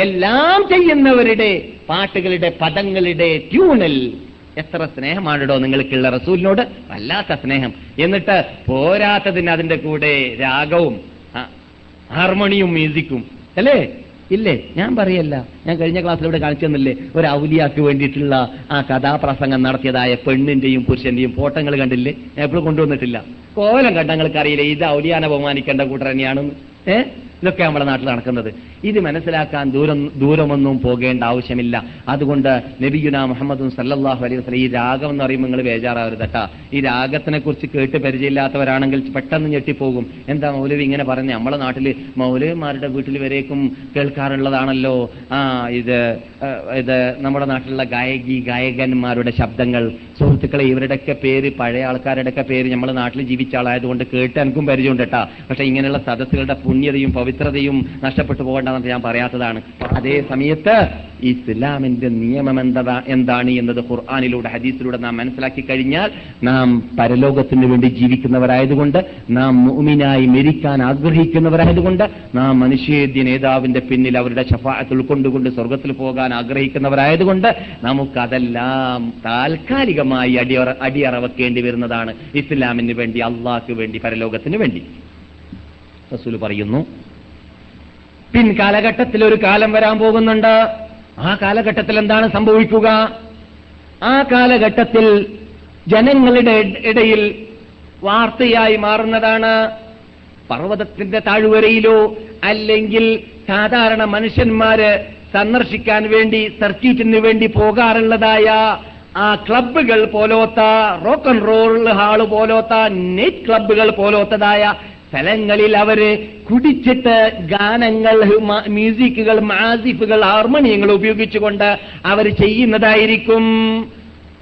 എല്ലാം ചെയ്യുന്നവരുടെ പാട്ടുകളുടെ പദങ്ങളുടെ ട്യൂണിൽ. എത്ര സ്നേഹമാണിടോ നിങ്ങൾക്കുള്ള റസൂലിനോട്? വല്ലാത്ത സ്നേഹം. എന്നിട്ട് പോരാത്തതിന് അതിന്റെ കൂടെ രാഗവും ഹാർമോണിയും മ്യൂസിക്കും. അല്ലേ? ഇല്ലേ? ഞാൻ പറയല്ല. ഞാൻ കഴിഞ്ഞ ക്ലാസ്സിൽ ഇവിടെ കാണിച്ചു തന്നില്ലേ? ഒരു ഔലിയാക്ക് വേണ്ടിയിട്ടുള്ള ആ കഥാപ്രസംഗം നടത്തിയതായ പെണ്ണിന്റെയും പുരുഷന്റെയും ഫോട്ടോകൾ കണ്ടില്ലേ? ഞാൻ എപ്പോഴും കൊണ്ടുവന്നിട്ടില്ല. കോലം കണ്ടങ്ങൾക്ക് അറിയില്ല ഇത് ഔലിയാനെ ബഹുമാനിക്കേണ്ട കൂട്ടർ തന്നെയാണെന്ന്. ഏ? ഇതൊക്കെ നമ്മുടെ നാട്ടിൽ നടക്കുന്നത്. ഇത് മനസ്സിലാക്കാൻ ദൂരം ദൂരമൊന്നും പോകേണ്ട ആവശ്യമില്ല. അതുകൊണ്ട് നബിയുന മുഹമ്മദും സല്ലാഹു അലൈഹി വസ്ലം ഈ രാഗം എന്ന് പറയുമ്പോൾ നിങ്ങൾ ബേജാറാവരുത് കേട്ടാ. ഈ രാഗത്തിനെ കുറിച്ച് കേട്ട് പരിചയമില്ലാത്തവരാണെങ്കിൽ പെട്ടെന്ന് ഞെട്ടിപ്പോകും. എന്താ മൗലവി ഇങ്ങനെ പറഞ്ഞ? നമ്മളെ നാട്ടിൽ മൗലവിമാരുടെ വീട്ടിൽ വരേക്കും കേൾക്കാറുള്ളതാണല്ലോ. ആ ഇത് ഇത് നമ്മുടെ നാട്ടിലുള്ള ഗായകി ഗായകന്മാരുടെ ശബ്ദങ്ങൾ സുഹൃത്തുക്കളെ ഇവരുടെയൊക്കെ പേര് പഴയ ആൾക്കാരുടെയൊക്കെ പേര് നമ്മൾ നാട്ടിൽ ജീവിച്ച ആളായതുകൊണ്ട് കേട്ട് എനിക്കും പരിചയമുണ്ട് കേട്ടാ. പക്ഷെ ഇങ്ങനെയുള്ള സദസ്സുകളുടെ പുണ്യതയും പവിത്രതയും നഷ്ടപ്പെട്ടു പോകേണ്ടതെന്ന് ഞാൻ പറയാത്തതാണ്. അതേ സമയത്ത് ഇസ്ലാമിന്റെ നിയമം എന്താ എന്താണ് എന്നത് ഖുർആാനിലൂടെ ഹദീസിലൂടെ നാം മനസ്സിലാക്കി കഴിഞ്ഞാൽ നാം പരലോകത്തിന് വേണ്ടി ജീവിക്കുന്നവരായതുകൊണ്ട് നാം മുമിനായി മരിക്കാൻ ആഗ്രഹിക്കുന്നവരായതുകൊണ്ട് നാം മനുഷ്യേദ്യ നേതാവിന്റെ പിന്നിൽ അവരുടെ ശഫാഅത്ത് ഉൾക്കൊണ്ടുകൊണ്ട് സ്വർഗത്തിൽ പോകാൻ ആഗ്രഹിക്കുന്നവരായതുകൊണ്ട് നമുക്കതെല്ലാം താൽക്കാലികമായി അടിയറ അടിയറവെക്കേണ്ടി വരുന്നതാണ് ഇസ്ലാമിന് വേണ്ടി അള്ളാഹ്ക്ക് വേണ്ടി പരലോകത്തിന് വേണ്ടി. റസൂൽ പറയുന്നു പിൻകാലഘട്ടത്തിൽ ഒരു കാലം വരാൻ പോകുന്നുണ്ട്. ആ കാലഘട്ടത്തിൽ എന്താണ് സംഭവിക്കുക? ആ കാലഘട്ടത്തിൽ ജനങ്ങളുടെ ഇടയിൽ വാർത്തയായി മാറുന്നതാണ്. പർവതത്തിന്റെ താഴ്വരയിലോ അല്ലെങ്കിൽ സാധാരണ മനുഷ്യന്മാര് സന്ദർശിക്കാൻ വേണ്ടി സർക്യൂട്ടിന് വേണ്ടി പോകാറുള്ളതായ ആ ക്ലബ്ബുകൾ പോലോത്ത റോക്ക് ആൻഡ് റോൾ ഹാൾ പോലോത്ത നൈറ്റ് ക്ലബ്ബുകൾ പോലോത്തതായ സ്ഥലങ്ങളിൽ അവർ കുടിച്ചിട്ട് ഗാനങ്ങൾ മ്യൂസിക്കുകൾ മാസിഫുകൾ ഹാർമോണിയങ്ങൾ ഉപയോഗിച്ചുകൊണ്ട് അവർ ചെയ്യുന്നതായിരിക്കും.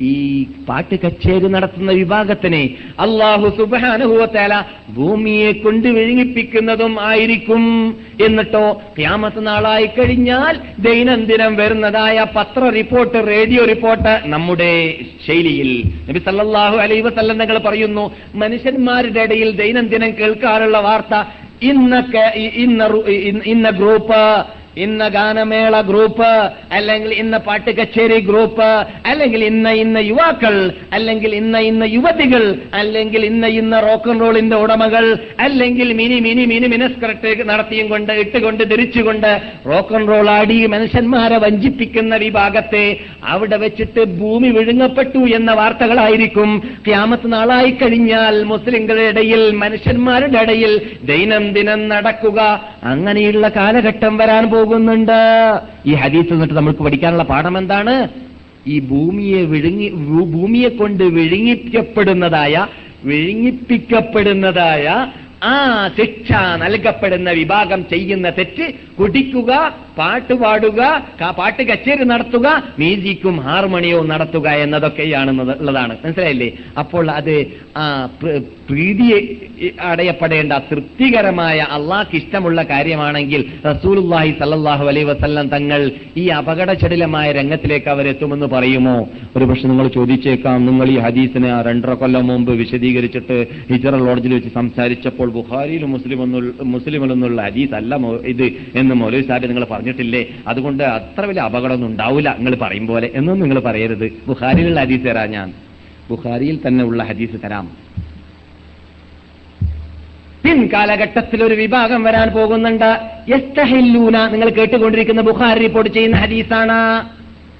ഈ പാട്ട് കച്ചേരി നടത്തുന്ന വിഭാഗത്തിനെ അള്ളാഹു സുബാനുഭവത്തേല ഭൂമിയെ കൊണ്ട് വിഴുങ്ങിപ്പിക്കുന്നതും ആയിരിക്കും. എന്നിട്ടോ ക്യാമത്ത് നാളായി കഴിഞ്ഞാൽ ദൈനംദിനം വരുന്നതായ പത്ര റിപ്പോർട്ട് റേഡിയോ റിപ്പോർട്ട് നമ്മുടെ ശൈലിയിൽ. നബി സല്ലാഹു അലൈഹി വസല്ലം തങ്ങൾ പറയുന്നു മനുഷ്യന്മാരുടെ ഇടയിൽ ദൈനംദിനം കേൾക്കാറുള്ള വാർത്ത ഇന്നൊക്കെ ഇന്ന- ഇന്ന ഗ്രൂപ്പ് ഇന്ന ഗാനമേള ഗ്രൂപ്പ് അല്ലെങ്കിൽ ഇന്ന പാട്ട് കച്ചേരി ഗ്രൂപ്പ് അല്ലെങ്കിൽ ഇന്ന ഇന്ന യുവാക്കൾ അല്ലെങ്കിൽ ഇന്ന ഇന്ന യുവതികൾ അല്ലെങ്കിൽ ഇന്ന ഇന്ന റോക്ക് ആൻഡ് റോളിന്റെ ഉടമകൾ അല്ലെങ്കിൽ മിനി മിനി മിനി മിനസ്കർട്ട് നടത്തിയും കൊണ്ട് ഇട്ടുകൊണ്ട് ധരിച്ചുകൊണ്ട് റോക്ക് ആൻഡ് റോൾ ആടി മനുഷ്യന്മാരെ വഞ്ചിപ്പിക്കുന്ന വിഭാഗത്തെ അവിടെ വെച്ചിട്ട് ഭൂമി വിഴുങ്ങപ്പെട്ടു എന്ന വാർത്തകളായിരിക്കും. ക്യാമത്ത് നാളായി കഴിഞ്ഞാൽ മുസ്ലിങ്ങളുടെ ഇടയിൽ മനുഷ്യന്മാരുടെ ഇടയിൽ ദൈനംദിനം നടക്കുക. അങ്ങനെയുള്ള കാലഘട്ടം വരാൻ പോകുന്നുണ്ട്. ഈ ഹദീസ് എന്നിട്ട് നമ്മൾക്ക് പഠിക്കാനുള്ള പാഠം എന്താണ് ഈ ഭൂമിയെ വിഴുങ്ങി ഭൂമിയെ കൊണ്ട് വിഴുങ്ങിക്കപ്പെടുന്നതായ വിഴുങ്ങിപ്പിക്കപ്പെടുന്നതായ ആ ശിക്ഷ നൽകപ്പെടുന്ന വിഭാഗം ചെയ്യുന്ന തെറ്റ് കുടിക്കുക പാട്ടുപാടുക പാട്ട് കച്ചേരി നടത്തുക മ്യൂസിക്കും ഹാർമോണിയവും നടത്തുക എന്നതൊക്കെയാണ് ഉള്ളതാണ്. മനസ്സിലായില്ലേ? അപ്പോൾ അത് ആ പ്ര- പ്രീതി അടയപ്പെടേണ്ട തൃപ്തികരമായ അള്ളാഹ്ക്ക് ഇഷ്ടമുള്ള കാര്യമാണെങ്കിൽ റസൂലുള്ളാഹി സല്ലാഹു അലൈ വസ്ല്ലാം തങ്ങൾ ഈ അപകടചടിലമായ രംഗത്തിലേക്ക് അവരെത്തുമെന്ന് പറയുമോ? ഒരു പക്ഷെ നിങ്ങൾ ചോദിച്ചേക്കാം നിങ്ങൾ ഈ ഹദീസിനെ രണ്ടര കൊല്ലം മുമ്പ് വിശദീകരിച്ചിട്ട് ഹിജറ ലോഡ്ജിൽ വെച്ച് സംസാരിച്ചപ്പോൾ ബുഖാരിയിലും മുസ്ലിം മുസ്ലിമിലൊന്നുള്ള അജീസ് അല്ല ഇത് എന്ന് മൗലവി സാഹിബ് നിങ്ങൾ പറഞ്ഞിട്ടില്ലേ? അതുകൊണ്ട് അത്ര വലിയ അപകടമൊന്നും ഉണ്ടാവില്ല നിങ്ങൾ പറയും പോലെ. എന്നും നിങ്ങൾ പറയരുത്. ബുഹാരിയിലുള്ള ഹദീസ് തരാം ഞാൻ. ബുഹാരിയിൽ തന്നെ ഉള്ള ഹദീസ് തരാം. പിൻകാലഘട്ടത്തിൽ ഒരു വിഭാഗം വരാൻ പോകുന്നുണ്ട്. യസ്തഹില്ലൂന നിങ്ങൾ കേട്ടുകൊണ്ടിരിക്കുന്ന ബുഹാരി റിപ്പോർട്ട് ചെയ്യുന്ന ഹദീസാണ്.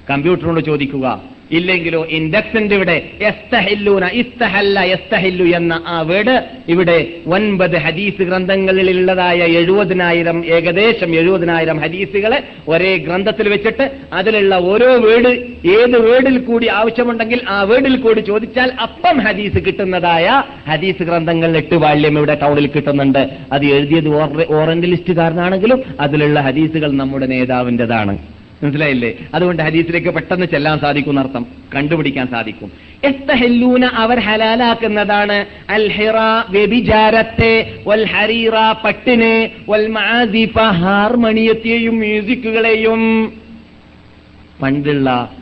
കമ്പ്യൂട്ടറിനോട് ചോദിക്കുക. ഇല്ലെങ്കിലോ ഇൻഡക്സിന്റെ ഇവിടെ എസ്തഹല്ലൂന ഇസ്തഹല്ല എസ്തഹല്ലു എന്ന ആ വേർഡ് ഇവിടെ ഒൻപത് ഹദീസ് ഗ്രന്ഥങ്ങളിലുള്ളതായ എഴുപതിനായിരം ഏകദേശം എഴുപതിനായിരം ഹദീസുകളെ ഒരേ ഗ്രന്ഥത്തിൽ വെച്ചിട്ട് അതിലുള്ള ഓരോ വേർഡ് ഏത് വേർഡിൽ കൂടി ആവശ്യമുണ്ടെങ്കിൽ ആ വേർഡിൽ കൂടി ചോദിച്ചാൽ അപ്പം ഹദീസ് കിട്ടുന്നതായ ഹദീസ് ഗ്രന്ഥങ്ങൾ എട്ട് വാള്യം ഇവിടെ ടൗണിൽ കിട്ടുന്നുണ്ട്. അത് എഴുതിയത് ഓറന്റലിസ്റ്റ് കാരനാണെങ്കിലും അതിലുള്ള ഹദീസുകൾ നമ്മുടെ നേതാവിന്റെതാണ്. മനസ്സിലായില്ലേ? അതുകൊണ്ട് ഹദീസിലേക്ക് പെട്ടെന്ന് ചെല്ലാൻ സാധിക്കും അർത്ഥം. കണ്ടുപിടിക്കാൻ സാധിക്കും. എസ്തഹല്ലൂന അവർ ഹലാലാക്കുന്നതാണ്. അൽ ഹിറ വ്യഭിചാരത്തെ വൽ ഹരീറ പട്ടിനെ വൽ മആസിഫ ഹാർമണിയത്തെയും മ്യൂസിക്കുകളെയും. പണ്ടുള്ള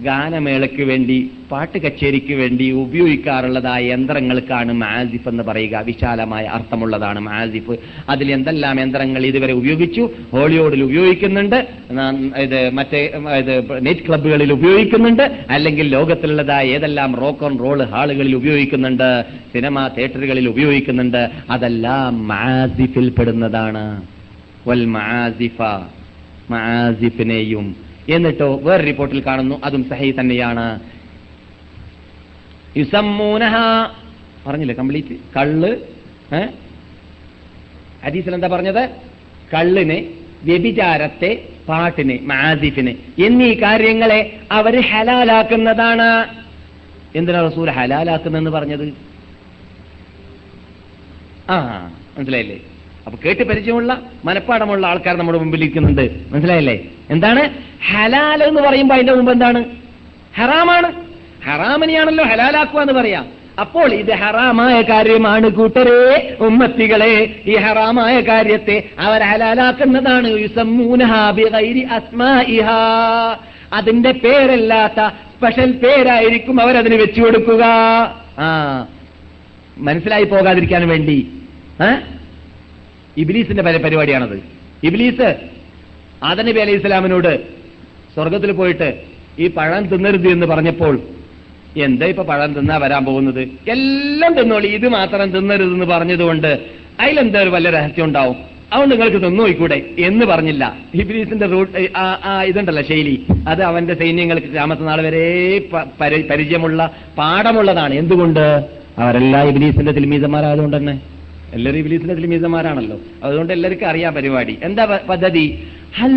ഗാനമേളയ്ക്ക് വേണ്ടി പാട്ട് കച്ചേരിക്ക് വേണ്ടി ഉപയോഗിക്കാറുള്ളതായ യന്ത്രങ്ങൾക്കാണ് മാസിഫ് എന്ന് പറയുക. വിശാലമായ അർത്ഥമുള്ളതാണ് മാസിഫ് അതിൽ എന്തെല്ലാം യന്ത്രങ്ങൾ ഇതുവരെ ഉപയോഗിച്ചു? ഹോളിവുഡിൽ ഉപയോഗിക്കുന്നുണ്ട്. ഇത് മറ്റേ ഇത് നൈറ്റ് ക്ലബ്ബുകളിൽ ഉപയോഗിക്കുന്നുണ്ട്. അല്ലെങ്കിൽ ലോകത്തിലുള്ളതായ ഏതെല്ലാം റോക്ക് ആൻഡ് റോൾ ഹാളുകളിൽ ഉപയോഗിക്കുന്നുണ്ട്. സിനിമ തിയേറ്ററുകളിൽ ഉപയോഗിക്കുന്നുണ്ട്. അതെല്ലാം മാസിഫിൽ പെടുന്നതാണ് വൽ മാസിഫ മാസിഫിനെയും എന്നിട്ടോ വേറെ റിപ്പോർട്ടിൽ കാണുന്നു. അതും സഹി തന്നെയാണ്. പറഞ്ഞില്ലേ? കംപ്ലീറ്റ്. കള്ള്? ഹദീസിൽ എന്താ പറഞ്ഞത്? കള്ളിനെ വ്യഭിചാരത്തെ പാട്ടിനെ മാസിഫിനെ എന്നീ കാര്യങ്ങളെ അവർ ഹലാലാക്കുന്നതാണ്. എന്തിനാ റസൂൽ ഹലാലാക്കുന്നെന്ന് പറഞ്ഞത്? ആ മനസ്സിലായില്ലേ? അപ്പൊ കേട്ട് പരിചയമുള്ള മനപ്പാടമുള്ള ആൾക്കാർ നമ്മുടെ മുമ്പിൽ ഇരിക്കുന്നുണ്ട്. മനസ്സിലായില്ലേ? എന്താണ്? ഹലാൽ എന്ന് പറയുമ്പോൾ അതിന്റെ മുമ്പ് എന്താണ്? ഹറാമാണ്. ഹറാമിനെയാണല്ലോ ഹലാലാക്കുക എന്ന് പറയാം. അപ്പോൾ ഇത് ഹറാമായ കാര്യമാണ് കൂട്ടരെ ഉമ്മത്തികളെ. ഈ ഹറാമായ കാര്യത്തെ അവർ ഹലാലാക്കുന്നതാണ്. അതിന്റെ പേരല്ലാത്ത സ്പെഷ്യൽ പേരായിരിക്കും അവരതിന് വെച്ചു കൊടുക്കുക. ആ മനസ്സിലായി പോകാതിരിക്കാൻ വേണ്ടി. ഏ? ഇബിലീസിന്റെ പരി- പരിപാടിയാണത്. ഇബിലീസ് ആദനബി അലൈഹി ഇസ്ലാമിനോട് സ്വർഗത്തിൽ പോയിട്ട് ഈ പഴം തിന്നരുത് എന്ന് പറഞ്ഞപ്പോൾ എന്താ ഇപ്പൊ പഴം തിന്നാ വരാൻ പോകുന്നത്? എല്ലാം തിന്നോളി ഇത് മാത്രം തിന്നരുത് എന്ന് പറഞ്ഞതുകൊണ്ട് അതിലെന്താ ഒരു വല്ല രഹസ്യം ഉണ്ടാവും? അതുകൊണ്ട് നിങ്ങൾക്ക് തിന്നോയിക്കൂടെ എന്ന് പറഞ്ഞില്ല. ഇബ്ലീസിന്റെ റൂട്ട് ഇതുണ്ടല്ലോ ശൈലി. അത് അവന്റെ സൈന്യങ്ങൾക്ക് രാമത്തെ നാൾ വരെ പരിചയമുള്ള പാഠമുള്ളതാണ്. എന്തുകൊണ്ട്? അവരെല്ലാം ഇബ്ലീസിന്റെ തിൽമീതന്മാരായതുകൊണ്ട് തന്നെ. എല്ലാവരും ഇബ്ലീസിന്റെ തിലിമീസന്മാരാണല്ലോ അതുകൊണ്ട് എല്ലാവർക്കും അറിയാം പരിപാടി. എന്താ പദ്ധതി? ഹൽ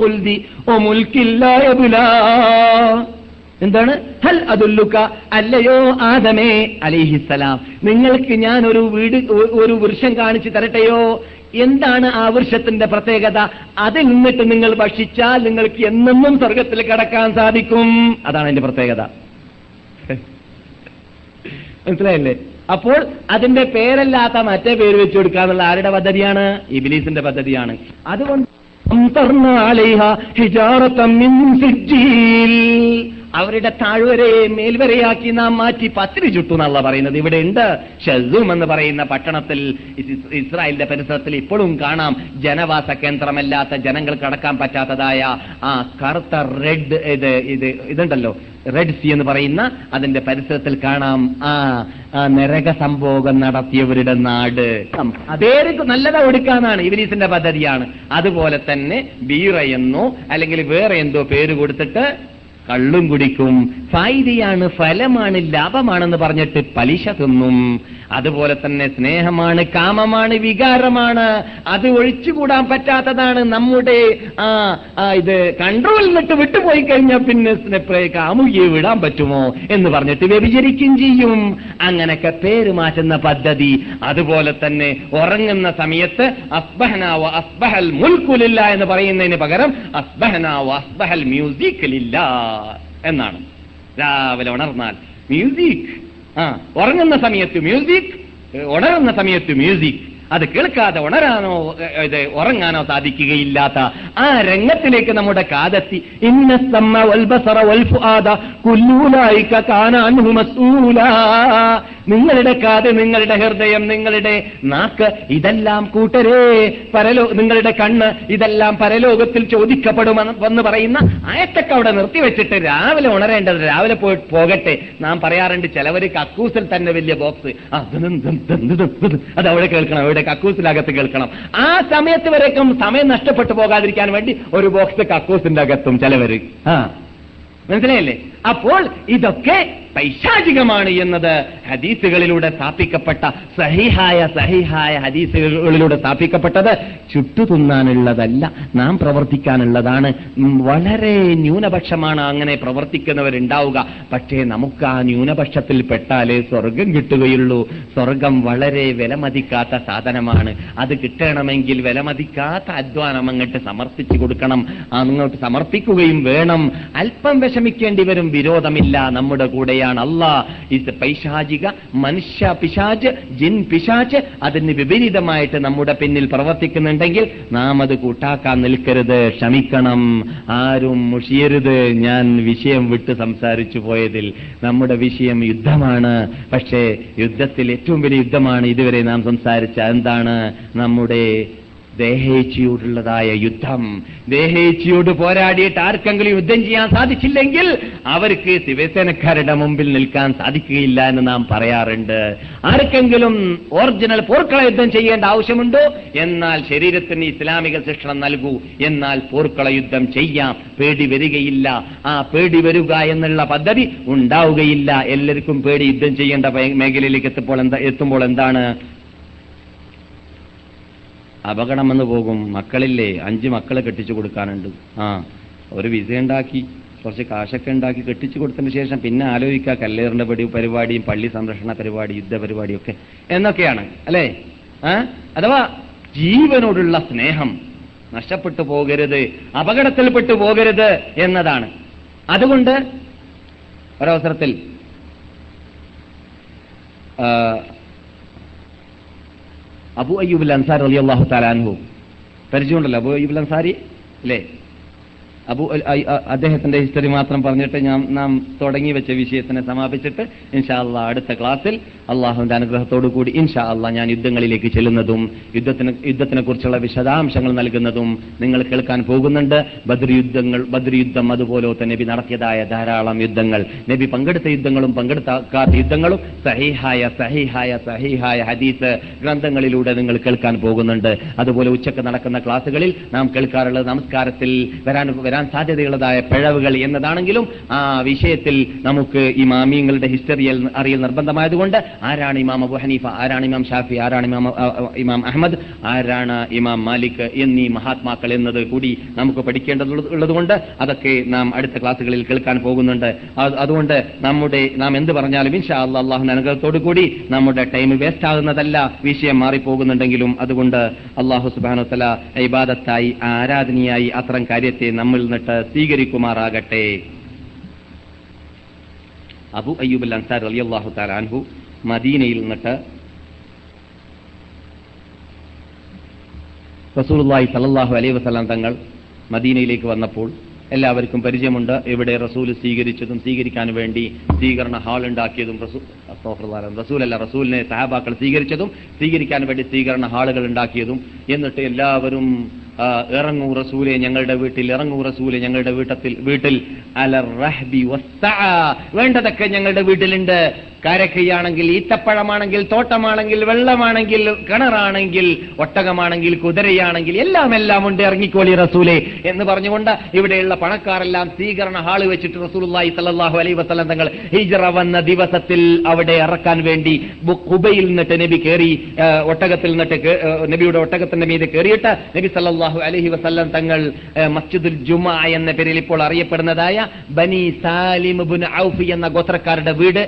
ഖുൽദി വ മുൽക്കിൻ എന്താണ്? ഹൽ അതുല്ലുക്ക അല്ലയോ ആദമേ അലിഹിസലാം നിങ്ങൾക്ക് ഞാൻ ഒരു വീട് ഒരു വൃക്ഷം കാണിച്ചു തരട്ടെയോ? എന്താണ് ആ വൃക്ഷത്തിന്റെ പ്രത്യേകത? അതിൽ നിന്നിട്ട് നിങ്ങൾ ഭക്ഷിച്ചാൽ നിങ്ങൾക്ക് എന്നെന്നും സ്വർഗത്തിൽ കടക്കാൻ സാധിക്കും. അതാണ് അതിന്റെ പ്രത്യേകത. മനസ്സിലായില്ലേ? അപ്പോൾ അതിന്റെ പേരല്ലാത്ത മറ്റേ പേര് വെച്ചു കൊടുക്കാന്നുള്ള ആരുടെ പദ്ധതിയാണ്? ഇബിലീസിന്റെ പദ്ധതിയാണ്. അതുകൊണ്ട്. അവരുടെ താഴ്വരയെ മേൽവരയാക്കി നാം മാറ്റി പത്തിരി ചുട്ടു എന്നുള്ള പറയുന്നത്. ഇവിടെ ഉണ്ട് ഷസൂം എന്ന് പറയുന്ന പട്ടണത്തിൽ ഇസ് ഇസ്രായേലിന്റെ പരിസരത്തിൽ ഇപ്പോഴും കാണാം ജനവാസ കേന്ദ്രമല്ലാത്ത ജനങ്ങൾ കടക്കാൻ പറ്റാത്തതായ ആ കറുത്ത റെഡ് ഇത് ഇത് ഇതുണ്ടല്ലോ. റെഡ് സി എന്ന് പറയുന്ന അതിന്റെ പരിസരത്തിൽ കാണാം. ആ നരക സംഭോഗം നടത്തിയവരുടെ നാട്. പേര് നല്ലതാ ഒടുക്കാനാണ് ഇവലീസിന്റെ പദ്ധതിയാണ്. അതുപോലെ തന്നെ ബീറ എന്നോ അല്ലെങ്കിൽ വേറെ എന്തോ പേര് കൊടുത്തിട്ട് കള്ളും കുടിക്കും. ഫായിദയാണ് ഫലമാണ് ലാഭമാണെന്ന് പറഞ്ഞിട്ട് പലിശ തിന്നും. അതുപോലെ തന്നെ സ്നേഹമാണ് കാമമാണ് വികാരമാണ്. അത് ഒഴിച്ചുകൂടാൻ പറ്റാത്തതാണ് നമ്മുടെ ആ ഇത് കൺട്രോളിൽ നിന്നിട്ട് വിട്ടുപോയി കഴിഞ്ഞാൽ പിന്നെ സ്നേഹ കാമുകിയെ വിടാൻ പറ്റുമോ എന്ന് പറഞ്ഞിട്ട് വ്യഭിചരിക്കും ചെയ്യും. അങ്ങനൊക്കെ പേര് മാറ്റുന്ന പദ്ധതി. അതുപോലെ തന്നെ ഉറങ്ങുന്ന സമയത്ത് അസ്ബഹനാവ അസ്ബഹൽ മുൽക്കുലില്ല എന്ന് പറയുന്നതിന് പകരം അസ്ബഹനാവ അസ്ബഹൽ മ്യൂസിക്കലില്ല എന്നാണ്. രാവിലെ ഉണർന്നാൽ മ്യൂസിക്. ആ ഉറങ്ങുന്ന സമയത്ത് മ്യൂസിക് ഉണരുന്ന സമയത്ത് മ്യൂസിക്. അത് കേൾക്കാതെ ഉണരാനോ ഇത് ഉറങ്ങാനോ സാധിക്കുകയില്ലാത്ത ആ രംഗത്തിലേക്ക് നമ്മുടെ കാതെത്തി. ഇന്ന നിങ്ങളുടെ കാത് നിങ്ങളുടെ ഹൃദയം നിങ്ങളുടെ നാക്ക് ഇതെല്ലാം കൂട്ടരേ പരലോ നിങ്ങളുടെ കണ്ണ് ഇതെല്ലാം പരലോകത്തിൽ ചോദിക്കപ്പെടുമെന്ന് പറയുന്ന ആയത്തൊക്കെ അവിടെ നിർത്തിവെച്ചിട്ട് രാവിലെ ഉണരേണ്ടത് രാവിലെ പോയി പോകട്ടെ. നാം പറയാറുണ്ട് ചിലവർ കക്കൂസിൽ തന്നെ വലിയ ബോക്സ്. അത് അവിടെ കേൾക്കണം അവിടെ കക്കൂസിനകത്ത് കേൾക്കണം. ആ സമയത്ത് വരേക്കും സമയം നഷ്ടപ്പെട്ടു പോകാതിരിക്കാൻ വേണ്ടി ഒരു ബോക്സ് കക്കൂസിന്റെ അകത്തും ചിലവര്. ആ. മനസ്സിലായില്ലേ? അപ്പോൾ ഇതൊക്കെ പൈശാചികമാണ് എന്നത് ഹദീസുകളിലൂടെ സ്ഥാപിക്കപ്പെട്ട സഹിഹായ സഹിഹായ ഹദീസുകളിലൂടെ സ്ഥാപിക്കപ്പെട്ടത് ചുട്ടുതിന്നാനുള്ളതല്ല നാം പ്രവർത്തിക്കാനുള്ളതാണ്. വളരെ ന്യൂനപക്ഷമാണ് അങ്ങനെ പ്രവർത്തിക്കുന്നവരുണ്ടാവുക. പക്ഷേ നമുക്ക് ആ ന്യൂനപക്ഷത്തിൽ പെട്ടാലേ സ്വർഗം കിട്ടുകയുള്ളൂ. സ്വർഗം വളരെ വിലമതിക്കാത്ത സാധനമാണ്. അത് കിട്ടണമെങ്കിൽ വിലമതിക്കാത്ത അധ്വാനം അങ്ങോട്ട് സമർപ്പിച്ചു കൊടുക്കണം. അങ്ങോട്ട് സമർപ്പിക്കുകയും വേണം. അല്പം വിഷമിക്കേണ്ടി വരും വിരോധമില്ല. നമ്മുടെ കൂടെയാണ് അള്ളാ ഇത് പൈശാചിക മനുഷ്യ പിശാച് ജിൻ പിശാച് അതിന് വിപരീതമായിട്ട് നമ്മുടെ പിന്നിൽ പ്രവർത്തിക്കുന്നുണ്ടെങ്കിൽ നാം അത് കൂട്ടാക്കാൻ നിൽക്കരുത് ക്ഷമിക്കണം. ആരും മുഷിയരുത്. ഞാൻ വിഷയം വിട്ട് സംസാരിച്ചു പോയതിൽ നമ്മുടെ വിഷയം യുദ്ധമാണ്. പക്ഷേ യുദ്ധത്തിൽ ഏറ്റവും വലിയ യുദ്ധമാണ് ഇതുവരെ നാം സംസാരിച്ച. എന്താണ്? നമ്മുടെ ദേഹേച്ഛയോടുള്ളതായ യുദ്ധം. ദേഹേച്ചിയോട് പോരാടിയിട്ട് ആർക്കെങ്കിലും യുദ്ധം ചെയ്യാൻ സാധിച്ചില്ലെങ്കിൽ അവർക്ക് ശിവസേനക്കാരുടെ മുമ്പിൽ നിൽക്കാൻ സാധിക്കുകയില്ല എന്ന് നാം പറയാറുണ്ട്. ആർക്കെങ്കിലും ഒറിജിനൽ പോർക്കള യുദ്ധം ചെയ്യേണ്ട ആവശ്യമുണ്ടോ? എന്നാൽ ശരീരത്തിന് ഇസ്ലാമിക ശിക്ഷണം നൽകൂ. എന്നാൽ പോർക്കള യുദ്ധം ചെയ്യാം. പേടി വരികയില്ല. ആ പേടി വരിക എന്നുള്ള പദ്ധതി ഉണ്ടാവുകയില്ല. എല്ലാവർക്കും പേടി യുദ്ധം ചെയ്യേണ്ട മേഖലയിലേക്ക് എത്തുമ്പോൾ എന്താ എത്തുമ്പോൾ എന്താണ്? അപകടം വന്ന് പോകും. മക്കളില്ലേ അഞ്ച് മക്കളെ കെട്ടിച്ചു കൊടുക്കാനുണ്ട്. ആ ഒരു വിസ ഉണ്ടാക്കി കുറച്ച് കാശൊക്കെ ഉണ്ടാക്കി കെട്ടിച്ചു കൊടുത്തതിന് ശേഷം പിന്നെ ആലോചിക്കുക കല്ലേറിന്റെ പടി പരിപാടിയും പള്ളി സംരക്ഷണ പരിപാടി യുദ്ധ പരിപാടിയൊക്കെ എന്നൊക്കെയാണ് അല്ലേ? അഥവാ ജീവനോടുള്ള സ്നേഹം നഷ്ടപ്പെട്ടു പോകരുത് അപകടത്തിൽപ്പെട്ടു പോകരുത് എന്നതാണ്. അതുകൊണ്ട് ഒരവസരത്തിൽ അബു അയ്യൂബ് അൻസാരി അലി അള്ളാഹു തലാൻഹു പരിചയമുണ്ടല്ലോ അബു അയ്യൂബ് അൻസാരി? അല്ലേ അബു അദ്ദേഹത്തിന്റെ ഹിസ്റ്ററി മാത്രം പറഞ്ഞിട്ട് ഞാൻ നാം തുടങ്ങി വെച്ച വിഷയത്തിനെ സമാപിച്ചിട്ട് ഇൻഷാ അള്ളാ അടുത്ത ക്ലാസ്സിൽ അള്ളാഹുവിന്റെ അനുഗ്രഹത്തോടു കൂടി ഇൻഷാ അള്ളാ ഞാൻ യുദ്ധങ്ങളിലേക്ക് ചെല്ലുന്നതും യുദ്ധത്തിന് യുദ്ധത്തിനെ കുറിച്ചുള്ള വിശദാംശങ്ങൾ നൽകുന്നതും നിങ്ങൾ കേൾക്കാൻ പോകുന്നുണ്ട്. ബദർ യുദ്ധങ്ങൾ ബദർ യുദ്ധം അതുപോലെ തന്നെ നബി നടത്തിയതായ ധാരാളം യുദ്ധങ്ങൾ. നബി പങ്കെടുത്ത യുദ്ധങ്ങളും പങ്കെടുക്കാത്ത യുദ്ധങ്ങളും സഹിഹായ സഹിഹായ സഹിഹായ ഹദീസ് ഗ്രന്ഥങ്ങളിലൂടെ നിങ്ങൾ കേൾക്കാൻ പോകുന്നുണ്ട്. അതുപോലെ ഉച്ചയ്ക്ക് നടക്കുന്ന ക്ലാസ്സുകളിൽ നാം കേൾക്കാറുള്ളത് നമസ്കാരത്തിൽ വരാൻ വരാൻ സാധ്യതയുള്ളതായ പിഴവുകൾ എന്നതാണെങ്കിലും ആ വിഷയത്തിൽ നമുക്ക് ഇമാമിയങ്ങളുടെ ഹിസ്റ്ററിയൽ അറിയൽ നിർബന്ധമായതുകൊണ്ട് ആരാണ് ഇമാം അബു ഹനീഫ ആരാണ് ഇമാം ഷാഫി ആരാണ് ഇമാം ഇമാം അഹമ്മദ് ആരാണ് ഇമാം മാലിക് എന്നീ മഹാത്മാക്കൾ എന്നത് കൂടി നമുക്ക് പഠിക്കേണ്ടതുള്ളതുകൊണ്ട് അതൊക്കെ നാം അടുത്ത ക്ലാസ്സുകളിൽ കേൾക്കാൻ പോകുന്നുണ്ട്. അതുകൊണ്ട് നമ്മുടെ നാം എന്ത് പറഞ്ഞാലും ഇൻഷാ അള്ളാഹു അനുഗ്രഹത്തോടു കൂടി നമ്മുടെ ടൈം വേസ്റ്റ് ആകുന്നതല്ല വിഷയം മാറിപ്പോകുന്നുണ്ടെങ്കിലും അതുകൊണ്ട് അള്ളാഹു സുബാനു തല ഇബാദത്തായി ആരാധനയായി അത്തരം കാര്യത്തെ നമ്മിൽ നിന്നിട്ട് സ്വീകരിക്കുമാറാകട്ടെ. അബു അയ്യൂബ് അൻസാർ അലി അള്ളാഹു താലാൻഹു മദീനയിൽ നിന്നിട്ട് റസൂലുള്ളാഹി സലല്ലാഹു അലൈഹി വസല്ലം തങ്ങൾ മദീനയിലേക്ക് വന്നപ്പോൾ എല്ലാവർക്കും പരിചയമുണ്ട്. ഇവിടെ റസൂൽ സ്വീകരിച്ചതും സ്വീകരിക്കാൻ വേണ്ടി സ്വീകരണ ഹാൾ ഉണ്ടാക്കിയതും റസൂൽ അല്ല റസൂലിനെ സഹാബാക്കൾ സ്വീകരിച്ചതും സ്വീകരിക്കാൻ വേണ്ടി സ്വീകരണ ഹാളുകൾ ഉണ്ടാക്കിയതും. എന്നിട്ട് എല്ലാവരും ഇറങ്ങൂ റസൂലെ ഞങ്ങളുടെ വീട്ടിൽ ഇറങ്ങൂ റസൂലെ ഞങ്ങളുടെ വീട്ടത്തിൽ വീട്ടിൽ അലർ റഹ്ബി. വേണ്ടതൊക്കെ ഞങ്ങളുടെ വീട്ടിലുണ്ട് കാരക്കയാണെങ്കിൽ ഈത്തപ്പഴമാണെങ്കിൽ തോട്ടമാണെങ്കിൽ വെള്ളമാണെങ്കിൽ കിണറാണെങ്കിൽ ഒട്ടകമാണെങ്കിൽ കുതിരയാണെങ്കിൽ എല്ലാം എല്ലാം ഉണ്ട്. ഇറങ്ങിക്കോളി റസൂലെ എന്ന് പറഞ്ഞുകൊണ്ട് ഇവിടെയുള്ള പണക്കാരെല്ലാം സ്വീകരണ ഹാൾ വെച്ചിട്ട് റസൂലുള്ളാഹി സല്ലല്ലാഹു അലൈ വസല്ലം തങ്ങൾ ഹിജ്റ വന്ന ദിവസത്തിൽ അവിടെ ഇറക്കാൻ വേണ്ടി കുബയിൽ നിന്നിട്ട് നബി കയറി ഒട്ടകത്തിൽ നിന്നിട്ട് നബിയുടെ ഒട്ടകത്തിന്റെ മീതെ കയറിയിട്ട് നബി സല്ലാഹു അലഹി വസ്ലം തങ്ങൾ മസ്ജിദുൽ ജുമ എന്ന പേരിൽ ഇപ്പോൾ അറിയപ്പെടുന്നതായ ബനി സാലിം ഔഫ് എന്ന ഗോത്രക്കാരുടെ വീട്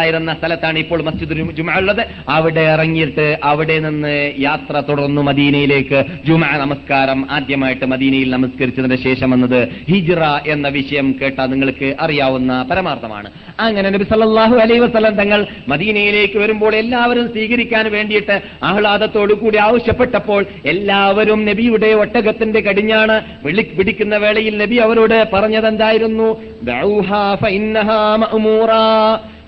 അന്നുണ്ടായിരുന്ന സ്ഥലത്താണ് ഇപ്പോൾ മസ്ജിദ് ജുമാ ഉള്ളത്. അവിടെ ഇറങ്ങിയിട്ട് അവിടെ നിന്ന് യാത്ര തുടർന്നു മദീനയിലേക്ക്. ജുമാ നമസ്കാരം ആദ്യമായിട്ട് മദീനയിൽ നമസ്കരിച്ചതിന് ശേഷം വന്നത് ഹിജ്റ എന്ന വിഷയം കേട്ടാൽ നിങ്ങൾക്ക് അറിയാവുന്ന പരമാർത്ഥമാണ്. അങ്ങനെ നബി സല്ലല്ലാഹു അലൈഹി വസല്ലം തങ്ങൾ മദീനയിലേക്ക് വരുമ്പോൾ എല്ലാവരും സ്വീകരിക്കാൻ വേണ്ടിയിട്ട് ആഹ്ലാദത്തോടു കൂടി ആവശ്യപ്പെട്ടപ്പോൾ എല്ലാവരും നബിയുടെ ഒട്ടകത്തിന്റെ കടിഞ്ഞാണ് വിളി പിടിക്കുന്ന വേളയിൽ നബി അവരോട് പറഞ്ഞതെന്തായിരുന്നു.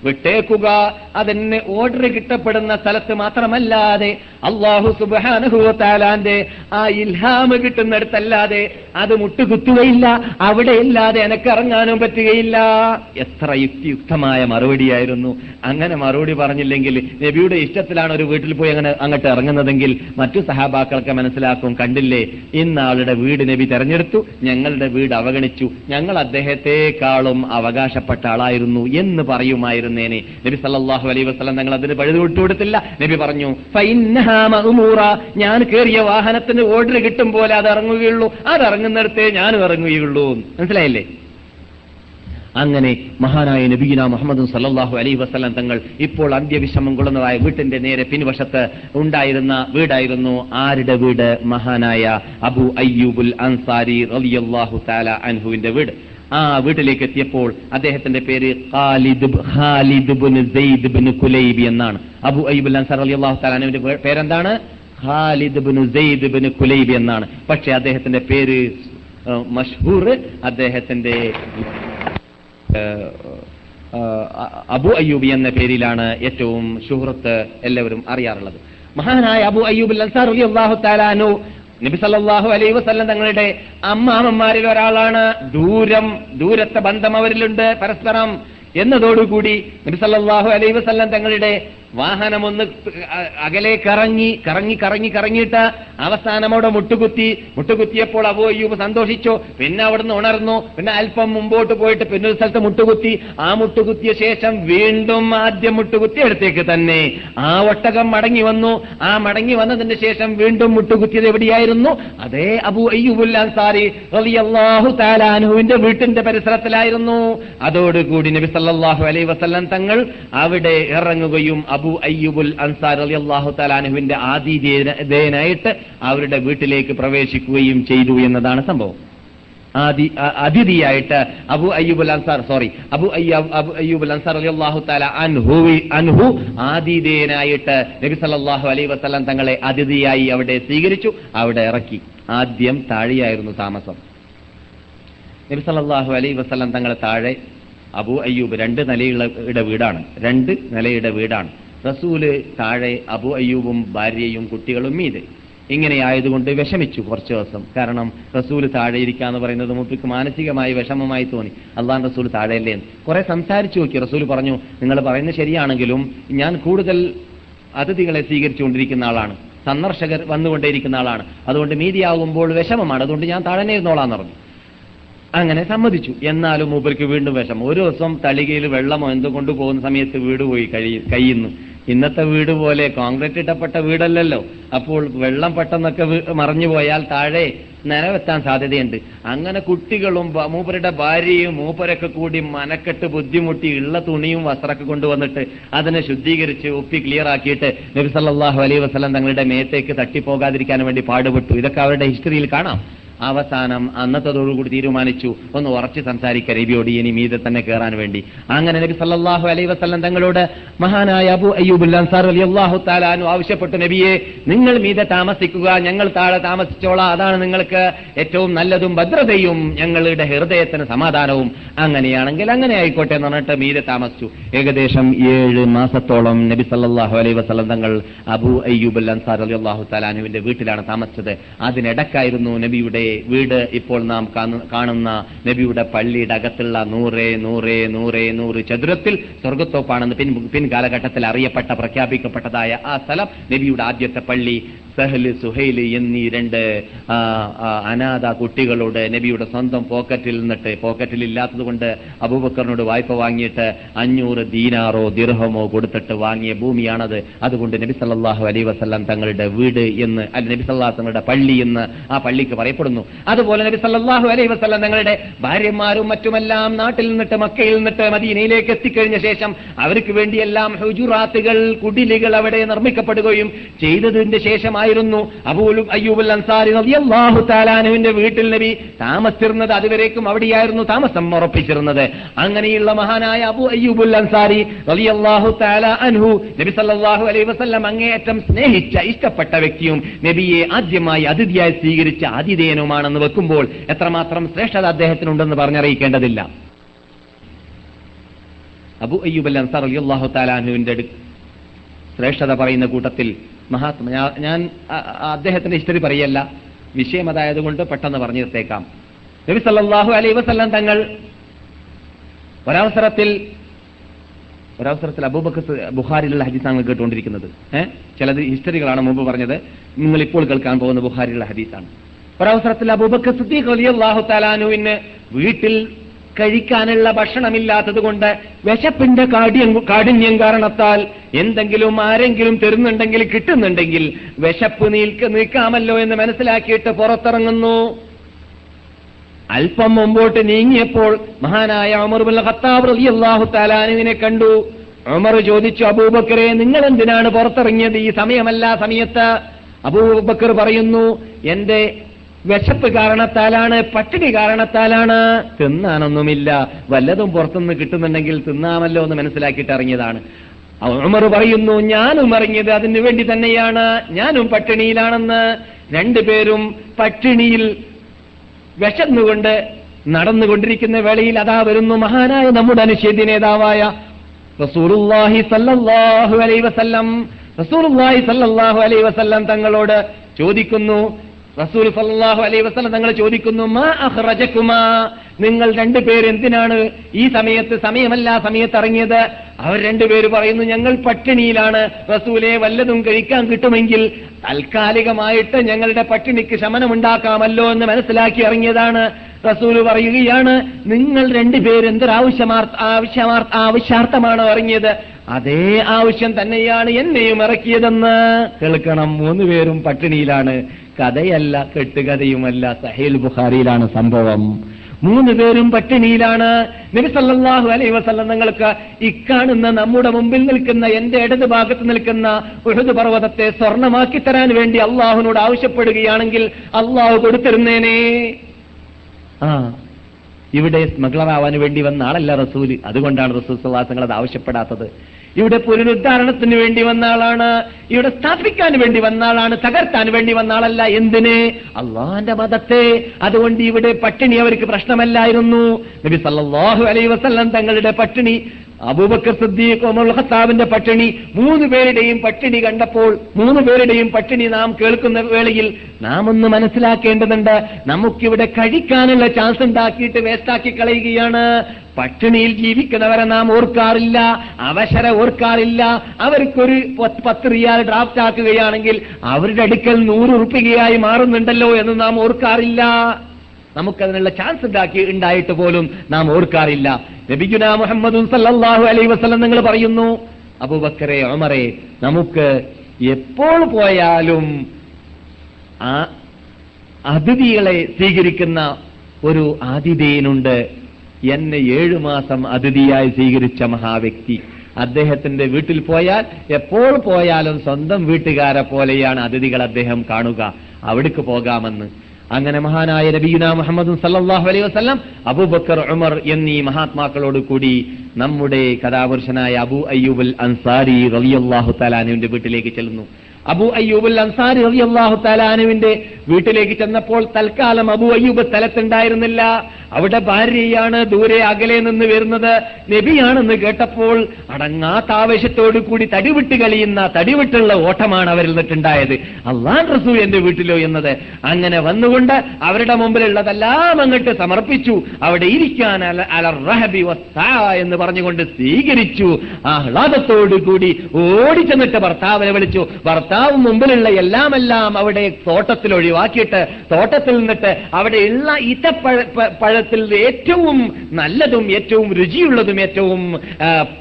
വിട്ടേക്കുക. അതിന് ഓർഡർ കിട്ടപ്പെടുന്ന സ്ഥലത്ത് മാത്രമല്ലാതെ അള്ളാഹു സുബാനുഭവത്താലാന്റെ ആ ഇൽഹാമ് കിട്ടുന്നിടത്തല്ലാതെ അത് മുട്ടുകുത്തുകയില്ല. അവിടെ ഇല്ലാതെ എനക്ക് ഇറങ്ങാനും പറ്റുകയില്ല. എത്ര യുക്തിയുക്തമായ മറുപടിയായിരുന്നു. അങ്ങനെ മറുപടി പറഞ്ഞില്ലെങ്കിൽ നബിയുടെ ഇഷ്ടത്തിലാണ് ഒരു വീട്ടിൽ പോയി അങ്ങനെ അങ്ങോട്ട് ഇറങ്ങുന്നതെങ്കിൽ മറ്റു സഹാബാക്കൾക്ക് മനസ്സിലാക്കും കണ്ടില്ലേ? ഇന്നാളുടെ വീട് നബി തെരഞ്ഞെടുത്തു ഞങ്ങളുടെ വീട് അവഗണിച്ചു. ഞങ്ങൾ അദ്ദേഹത്തെക്കാളും അവകാശപ്പെട്ട ആളായിരുന്നു എന്ന് പറയുമായിരുന്നേനെ നബി സല്ലാഹു അലൈ വസ്ലം തങ്ങൾ അതിന് പഴുതു വിട്ടുകൊടുത്തില്ല നബി പറഞ്ഞു. ഞാൻ കയറിയ വാഹനത്തിന് ഓർഡർ കിട്ടും പോലെ അത് ഇറങ്ങുകയുള്ളൂ. അത് ഇറങ്ങുന്നിടത്തേ ഞാനും ഇറങ്ങുകയുള്ളൂ. മനസ്സിലായില്ലേ? അങ്ങനെ മഹാനായ നബീന മുഹമ്മദ് സല്ലാഹു അലൈ വസല്ലം തങ്ങൾ ഇപ്പോൾ അന്ത്യവിഷമം കൊള്ളുന്നതായ വീട്ടിന്റെ നേരെ പിൻവശത്ത് ഉണ്ടായിരുന്ന വീടായിരുന്നു ആരുടെ വീട്? മഹാനായ അബു അയ്യൂബുൽ അൻസാരി റളിയല്ലാഹു തആല അൻഹുവിന്റെ വീട്. ആ വീട്ടിലേക്ക് എത്തിയപ്പോൾ അദ്ദേഹത്തിന്റെ പേര് ഖാലിദ് സെയ്ദ് എന്നാണ്. അബു അയ്യബ് അൻസാർ തആല അൻഹുവിന്റെ പേരെന്താണ്? ഖാലിദ് സെയ്ദ് എന്നാണ്. പക്ഷെ അദ്ദേഹത്തിന്റെ പേര് മഷ്ഹൂർ അദ്ദേഹത്തിന്റെ അബു അയ്യൂബി എന്ന പേരിലാണ് ഏറ്റവും ഷുഹറത്ത് എല്ലാവരും അറിയാറുള്ളത്. മഹാനായ അബു അയ്യൂബ് അൻസാർ അള്ളാഹു താലാനു നബി സല്ലല്ലാഹു അലൈഹി വസല്ലം തങ്ങളുടെ അമ്മാമന്മാരിൽ ഒരാളാണ്. ദൂരം ദൂരത്തെ ബന്ധം അവരിലുണ്ട് പരസ്പരം. എന്നതോടുകൂടി നബി സല്ലല്ലാഹു അലൈഹി വസല്ലം തങ്ങളുടെ വാഹനം ഒന്ന് അ- അകലെ കറങ്ങി കറങ്ങി കറങ്ങി കറങ്ങിയിട്ട് അവസാനം അവിടെ മുട്ടുകുത്തി മുട്ടുകുത്തിയപ്പോൾ അവോ അയ്യൂബ് സന്തോഷിച്ചു. പിന്നെ അവിടുന്ന് ഉണർന്നു. പിന്നെ അല്പം മുമ്പോട്ട് പോയിട്ട് പിന്നെ ഒരു സ്ഥലത്ത് മുട്ടുകുത്തി. ആ മുട്ടുകുത്തിയ ശേഷം വീണ്ടും ആദ്യം മുട്ടുകുത്തി അടുത്തേക്ക് തന്നെ. ആ ഒട്ടകം മടങ്ങി വന്നു. ആ മടങ്ങി വന്നതിന് ശേഷം വീണ്ടും മുട്ടുകുത്തിയത് എവിടെയായിരുന്നു? അതേ അബു അയ്യൂബുൽ അൻസാരി തആല അൻഹുവിന്റെ വീട്ടിന്റെ പരിസരത്തിലായിരുന്നു. അതോടുകൂടി നബി സല്ലല്ലാഹു അലൈഹി വസല്ലം തങ്ങൾ അവിടെ ഇറങ്ങുകയും അബൂ അയ്യൂബുൽ അൻസാർ അലി അള്ളാഹു തലാനുവിന്റെ ആതിഥേയനായിട്ട് അവരുടെ വീട്ടിലേക്ക് പ്രവേശിക്കുകയും ചെയ്തു എന്നതാണ് സംഭവം. ആദി അതിഥിയായിട്ട് Abu Ayyubul Ansar sorry Abu Abu Ayyubul Ansar Ali അള്ളാഹു താല അൻഹു അൻഹു ആതിഥേയനായിട്ട് നബി സല്ലല്ലാഹു അലൈഹി വസല്ലം തങ്ങളെ അതിഥിയായി അവിടെ സ്വീകരിച്ചു അവിടെ ഇറക്കി. ആദ്യം താഴെയായിരുന്നു താമസം. നബി സല്ലല്ലാഹു അലൈഹി വസല്ലം തങ്ങളെ താഴെ അബു അയ്യൂബ് രണ്ട് നിലയുടെ വീടാണ്. രണ്ട് നിലയുടെ വീടാണ്. റസൂൽ താഴെ അബു അയ്യൂബും ഭാര്യയും കുട്ടികളും മീതെ. ഇങ്ങനെ ആയതുകൊണ്ട് വിഷമിച്ചു കുറച്ച് ദിവസം. കാരണം റസൂൽ താഴെ ഇരിക്കുക എന്ന് പറയുന്നത് മൂപ്പിക്ക് മാനസികമായി വിഷമമായി തോന്നി. അള്ളാൻ റസൂൽ താഴെയല്ലേ എന്ന്. കുറെ സംസാരിച്ചു നോക്കി. റസൂൽ പറഞ്ഞു നിങ്ങൾ പറയുന്നത് ശരിയാണെങ്കിലും ഞാൻ കൂടുതൽ അതിഥികളെ സ്വീകരിച്ചുകൊണ്ടിരിക്കുന്ന ആളാണ്. സന്ദർശകർ വന്നുകൊണ്ടേയിരിക്കുന്ന ആളാണ്. അതുകൊണ്ട് മീതിയാകുമ്പോൾ വിഷമമാണ്. അതുകൊണ്ട് ഞാൻ താഴെ ഇരുന്നോളാന്ന് പറഞ്ഞു. അങ്ങനെ സമ്മതിച്ചു. എന്നാലും മൂപ്പർക്ക് വീണ്ടും വിഷമം. ഒരു ദിവസം തളികയിൽ വെള്ളമോ എന്തുകൊണ്ട് കൊണ്ടുപോകുന്ന സമയത്ത് വീട് പോയി കഴി കയ്യുന്നു. ഇന്നത്തെ വീട് പോലെ കോൺക്രീറ്റ് ഇട്ടപ്പെട്ട വീടല്ലല്ലോ. അപ്പോൾ വെള്ളം പെട്ടെന്നൊക്കെ മറിഞ്ഞു പോയാൽ താഴെ നനവെത്താൻ സാധ്യതയുണ്ട്. അങ്ങനെ കുട്ടികളും മൂപ്പരുടെ ഭാര്യയും മൂപ്പരൊക്കെ കൂടി മനക്കെട്ട് ബുദ്ധിമുട്ടി ഉള്ള തുണിയും വസ്ത്രമൊക്കെ കൊണ്ടുവന്നിട്ട് അതിനെ ശുദ്ധീകരിച്ച് ഒപ്പി ക്ലിയർ ആക്കിയിട്ട് നബി സല്ലല്ലാഹു അലൈഹി വസല്ലം തങ്ങളുടെ മേത്തേക്ക് തട്ടിപ്പോകാതിരിക്കാൻ വേണ്ടി പാടുപെട്ടു. ഇതൊക്കെ അവരുടെ ഹിസ്റ്ററിയിൽ കാണാം. അവസാനം അന്നത്തതോടുകൂടി തീരുമാനിച്ചു. ഒന്ന് ഉറച്ച് സംസാരിക്ക നബിയോട് ഇനി മീതെ തന്നെ കയറാൻ വേണ്ടി. അങ്ങനെ നബി സല്ലാഹു അലൈ വസ്ലം തങ്ങളോട് മഹാനായ അബു അയ്യൂബുൽ അൻസാർ റളിയല്ലാഹു തആലാനു ആവശ്യപ്പെട്ടു നബിയെ നിങ്ങൾ മീതെ താമസിക്കുക ഞങ്ങൾ താഴെ താമസിച്ചോളാം. അതാണ് നിങ്ങൾക്ക് ഏറ്റവും നല്ലതും ഭദ്രതയും ഞങ്ങളുടെ ഹൃദയത്തിന് സമാധാനവും. അങ്ങനെയാണെങ്കിൽ അങ്ങനെ ആയിക്കോട്ടെ എന്ന് പറഞ്ഞിട്ട് മീതെ താമസിച്ചു. ഏകദേശം ഏഴ് മാസത്തോളം നബി സല്ലാഹു അലൈ വസ്ലം തങ്ങൾ അബു അയ്യൂബ് അൻസാർ റളിയല്ലാഹു താലാനുവിന്റെ വീട്ടിലാണ് താമസിച്ചത്. അതിനിടക്കായിരുന്നു നബിയുടെ തങ്ങളുടെ വീട് ഇപ്പോൾ നാം കാണുന്ന നബിയുടെ പള്ളിയുടെ അകത്തുള്ള നൂറേ നൂറേ നൂറേ നൂറ് ചതുരത്തിൽ സ്വർഗത്തോപ്പാണെന്ന് പിൻ പിൻകാലഘട്ടത്തിൽ അറിയപ്പെട്ട പ്രഖ്യാപിക്കപ്പെട്ടതായ ആ സ്ഥലം നബിയുടെ ആദ്യത്തെ പള്ളി. സഹൽ സുഹൈൽ എന്നീ രണ്ട് അനാഥ കുട്ടികളുടെ നബിയുടെ സ്വന്തം പോക്കറ്റിൽ നിന്നിട്ട് പോക്കറ്റിൽ ഇല്ലാത്തത് കൊണ്ട് അബൂബക്കറിനോട് വായ്പ വാങ്ങിയിട്ട് അഞ്ഞൂറ് ദീനാറോ ദിർഹമോ കൊടുത്തിട്ട് വാങ്ങിയ ഭൂമിയാണത്. അതുകൊണ്ട് നബി സല്ലാഹു അലൈ വസ്ലാം തങ്ങളുടെ വീട് എന്ന് അല്ല നബി സല്ലല്ലാഹു തങ്ങളുടെ പള്ളി എന്ന് ആ പള്ളിക്ക് പറയപ്പെടുന്നു. അതുപോലെ നബി സല്ലാഹു അലൈ വസ്ലാം തങ്ങളുടെ ഭാര്യമാരും മറ്റുമെല്ലാം നാട്ടിൽ നിന്നിട്ട് മക്കയിൽ നിന്നിട്ട് മദീനയിലേക്ക് എത്തിക്കഴിഞ്ഞ ശേഷം അവർക്ക് വേണ്ടിയെല്ലാം ഹുജുറാത്തുകൾ കുടിലുകൾ അവിടെ നിർമ്മിക്കപ്പെടുകയും ചെയ്തതിന്റെ ശേഷമായിരുന്നു അബൂലും അയ്യൂബുൽ അൻസാരി റളിയല്ലാഹു താലാനുവിന്റെ വീട്ടിൽ നബി താമസിച്ചിരുന്നത് അതുവരേക്കും അവിടെയായിരുന്നു താമസം ഉറപ്പിച്ചിരുന്നത്. അങ്ങനെയുള്ള മഹാനായ അബു അയ്യൂബുൽ അൻസാരി റളിയല്ലാഹു താല അൻഹു നബി സല്ലാഹു അലൈ വസല്ലം അങ്ങേയറ്റം സ്നേഹിച്ച ഇഷ്ടപ്പെട്ട വ്യക്തിയും നബിയെ ആദ്യമായി അതിഥിയായി സ്വീകരിച്ച ആതിഥേയനുമാണെന്ന് വെക്കുമ്പോൾ എത്രമാത്രം ശ്രേഷ്ഠത അദ്ദേഹത്തിനുണ്ടെന്ന് പറഞ്ഞറിയിക്കേണ്ടതില്ല. അബു അയ്യൂബ് അൻസാർ അള്ളാഹു താലാഹുവിന്റെ ശ്രേഷ്ഠത പറയുന്ന കൂട്ടത്തിൽ മഹാത്മ. ഞാൻ അദ്ദേഹത്തിന്റെ ഹിസ്റ്ററി പറയല്ല. വിഷയം അതായതുകൊണ്ട് പെട്ടെന്ന് പറഞ്ഞു തീർത്തേക്കാം. നബി സല്ലാഹു അലൈ വസല്ലം തങ്ങൾ ഒരവസരത്തിൽ ഒരവസരത്തിൽ അബൂബക്കർ ബുഹാരിലുള്ള ഹദീസാണ് കേട്ടുകൊണ്ടിരിക്കുന്നത്. ഏഹ് ചിലത് ഹിസ്റ്ററികളാണ് മുമ്പ് പറഞ്ഞത്. നിങ്ങൾ ഇപ്പോൾ കേൾക്കാൻ പോകുന്ന ബുഹാരിലുള്ള ഹദീസാണ്. ഒരവസരത്തിൽ അബൂബക്കർ സിദ്ദീഖ് റളിയല്ലാഹു താലാനുവിന് വീട്ടിൽ കഴിക്കാനുള്ള ഭക്ഷണമില്ലാത്തത് കൊണ്ട് വിശപ്പിന്റെ കാഠിന്യം കാരണത്താൽ എന്തെങ്കിലും ആരെങ്കിലും തരുന്നുണ്ടെങ്കിൽ കിട്ടുന്നുണ്ടെങ്കിൽ വിശപ്പ് നീൽക്ക് നീക്കാമല്ലോ എന്ന് മനസ്സിലാക്കിയിട്ട് പുറത്തിറങ്ങുന്നു. അല്പം മുമ്പോട്ട് നീങ്ങിയപ്പോൾ മഹാനായ ഉമർ ബിൻ ഖത്താബ് റളിയല്ലാഹു താലാനുവിനെ കണ്ടു. ഉമർ ചോദിച്ചു അബൂബക്കറെ നിങ്ങൾ എന്തിനാണ് പുറത്തിറങ്ങിയത്? ഈ സമയമല്ല സമയത്ത്? അബൂബക്കർ പറയുന്നു എന്റെ വിശപ്പ് കാരണത്താലാണ് പട്ടിണി കാരണത്താലാണ്. തിന്നാനൊന്നുമില്ല. വല്ലതും പുറത്തുനിന്ന് കിട്ടുന്നുണ്ടെങ്കിൽ തിന്നാമല്ലോ എന്ന് മനസ്സിലാക്കിയിട്ട് ഇറങ്ങിയതാണ്. ഉമർ പറയുന്നു ഞാനും അറിഞ്ഞത് അതിനു വേണ്ടി തന്നെയാണ്. ഞാനും പട്ടിണിയിലാണെന്ന്. രണ്ടുപേരും പട്ടിണിയിൽ വിശന്നുകൊണ്ട് നടന്നുകൊണ്ടിരിക്കുന്ന വേളയിൽ അതാ വരുന്നു മഹാനായ നമ്മുടെ അനുഷേദ്യ നേതാവായ അലൈഹി വസല്ലം. അലൈഹി വസല്ലം തങ്ങളോട് ചോദിക്കുന്നു റസൂൽ സല്ലാഹു അലൈ വസ്ലം തങ്ങൾ ചോദിക്കുന്നു മാ അഖ്റജകുമാ? നിങ്ങൾ രണ്ടുപേർ എന്തിനാണ് ഈ സമയത്ത് സമയമല്ല സമയത്ത് ഇറങ്ങിയത്? അവർ രണ്ടുപേര് പറയുന്നു ഞങ്ങൾ പട്ടിണിയിലാണ്. റസൂലെ വല്ലതും കഴിക്കാൻ കിട്ടുമെങ്കിൽ താൽക്കാലികമായിട്ട് ഞങ്ങളുടെ പട്ടിണിക്ക് ശമനമുണ്ടാക്കാമല്ലോ എന്ന് മനസ്സിലാക്കി ഇറങ്ങിയതാണ്. റസൂൽ പറയുകയാണ് നിങ്ങൾ രണ്ടുപേര് എന്തൊരാവശ്യമാർ ആവശ്യമാർ ആവശ്യാർത്ഥമാണോ ഇറങ്ങിയത്? അതേ ആവശ്യം തന്നെയാണ് എന്നെയും ഇറക്കിയതെന്ന്. കേൾക്കണം മൂന്ന് പേരും പട്ടിണിയിലാണ്. കഥയല്ല കെട്ടുകഥയുമല്ല. സഹേൽ ബുഖാരിയിലാണ് സംഭവം. മൂന്ന് പേരും പട്ടിണിയിലാണ്. നബി അലൈ വസല്ലം നിങ്ങൾക്ക് ഇക്കാണുന്ന നമ്മുടെ മുമ്പിൽ നിൽക്കുന്ന എന്റെ ഇടത് ഭാഗത്ത് നിൽക്കുന്ന ഉഹദ് പർവതത്തെ സ്വർണമാക്കി തരാൻ വേണ്ടി അള്ളാഹുനോട് ആവശ്യപ്പെടുകയാണെങ്കിൽ അള്ളാഹു കൊടുത്തിരുന്നേനെ. ആ ഇവിടെ സ്മഗ്ലറാവാൻ വേണ്ടി വന്ന ആളല്ല റസൂൽ. അതുകൊണ്ടാണ് റസൂൽ സുഹാസങ്ങൾ അത് ആവശ്യപ്പെടാത്തത്. ഇവിടെ പുനരുദ്ധാരണത്തിന് വേണ്ടി വന്ന ആളാണ്. ഇവിടെ സ്ഥാപിക്കാൻ വേണ്ടി വന്ന ആളാണ്. തകർത്താൻ വേണ്ടി വന്ന ആളല്ല. എന്തിന്? അള്ളാന്റെ മതത്തെ. അതുകൊണ്ട് ഇവിടെ പട്ടിണി അവർക്ക് പ്രശ്നമല്ലായിരുന്നു. നബി സല്ലല്ലാഹു അലൈഹി വസല്ലം തങ്ങളുടെ പട്ടിണി അബൂബക്കർ സിദ്ദീഖ് ഉമർ ഖത്താബിന്റെ പട്ടിണി മൂന്ന് പേരുടെയും പട്ടിണി കണ്ടപ്പോൾ മൂന്ന് പേരുടെയും പട്ടിണി നാം കേൾക്കുന്ന വേളയിൽ നാം ഒന്ന് മനസ്സിലാക്കേണ്ടതുണ്ട്. നമുക്കിവിടെ കഴിക്കാനുള്ള ചാൻസ് ഉണ്ടാക്കിയിട്ട് വേസ്റ്റാക്കി കളയുകയാണ്. പട്ടിണിയിൽ ജീവിക്കുന്നവരെ നാം ഓർക്കാറില്ല അവശര ഓർക്കാറില്ല. അവർക്കൊരു പത്ത് റിയാൽ ഡ്രാഫ്റ്റ് ആക്കുകയാണെങ്കിൽ അവരുടെ അടുക്കൽ നൂറ് ഉറുപ്പികയായി മാറുന്നുണ്ടല്ലോ എന്ന് നാം ഓർക്കാറില്ല. നമുക്കതിനുള്ള ചാൻസ് ഉണ്ടാക്കി ഉണ്ടായിട്ട് പോലും നാം ഓർക്കാറില്ല. നബിഗുന മുഹമ്മദ് സല്ലാഹു അലൈ വസ്ലം നിങ്ങൾ പറയുന്നു അബൂബക്കറെ അമറെ നമുക്ക് എപ്പോൾ പോയാലും അതിഥികളെ സ്വീകരിക്കുന്ന ഒരു ആതിഥേയനുണ്ട് എന്നെ ഏഴു മാസം അതിഥിയായി സ്വീകരിച്ച മഹാവ്യക്തി. അദ്ദേഹത്തിന്റെ വീട്ടിൽ പോയാൽ എപ്പോൾ പോയാലും സ്വന്തം വീട്ടുകാരെ പോലെയാണ് അതിഥികൾ അദ്ദേഹം കാണുക. അവിടേക്ക് പോകാമെന്ന്. അങ്ങനെ മഹാനായ നബീന മുഹമ്മദ് സല്ലല്ലാഹു അലൈഹി വസല്ലം അബൂബക്കർ ഉമർ എന്നീ മഹാത്മാക്കളോട് കൂടി നമ്മുടെ കഥാപുരുഷനായ അബു അയ്യൂബുൽ അൻസാരി റളിയല്ലാഹു തലാനുവിന്റെ വീട്ടിലേക്ക് ചെല്ലുന്നു. അബു അയ്യൂബുൽ അൻസാരി റബി അള്ളാഹു താലാനുവിന്റെ വീട്ടിലേക്ക് ചെന്നപ്പോൾ തൽക്കാലം അബു അയ്യൂബ് സ്ഥലത്തുണ്ടായിരുന്നില്ല. അവിടെ ഭാര്യയാണ് ദൂരെ അകലെ നിന്ന് വരുന്നത്. നബിയാണെന്ന് കേട്ടപ്പോൾ അടങ്ങാത്ത ആവേശത്തോടു കൂടി തടിവിട്ട് കളിയുന്ന തടിവിട്ടുള്ള ഓട്ടമാണ് അവരിൽ നിന്നിട്ടുണ്ടായത് അള്ളാൻ റസൂൽ എന്റെ വീട്ടിലോ എന്നത്. അങ്ങനെ വന്നുകൊണ്ട് അവരുടെ മുമ്പിലുള്ളതെല്ലാം അങ്ങോട്ട് സമർപ്പിച്ചു. അവിടെ ഇരിക്കാൻ അല- അല റഹബി വസ്സാ എന്ന് പറഞ്ഞുകൊണ്ട് സ്വീകരിച്ചു. ആഹ്ലാദത്തോടു കൂടി ഓടിച്ചെന്നിട്ട് ഭർത്താവിനെ വിളിച്ചു. ഭർത്താവ് മുമ്പിലുള്ള എല്ലാമെല്ലാം അവിടെ തോട്ടത്തിൽ ഒഴിവാക്കിയിട്ട് തോട്ടത്തിൽ നിന്നിട്ട് അവിടെയുള്ള ഈത്തപ്പഴ പഴത്തിൽ ഏറ്റവും നല്ലതും ഏറ്റവും രുചിയുള്ളതും ഏറ്റവും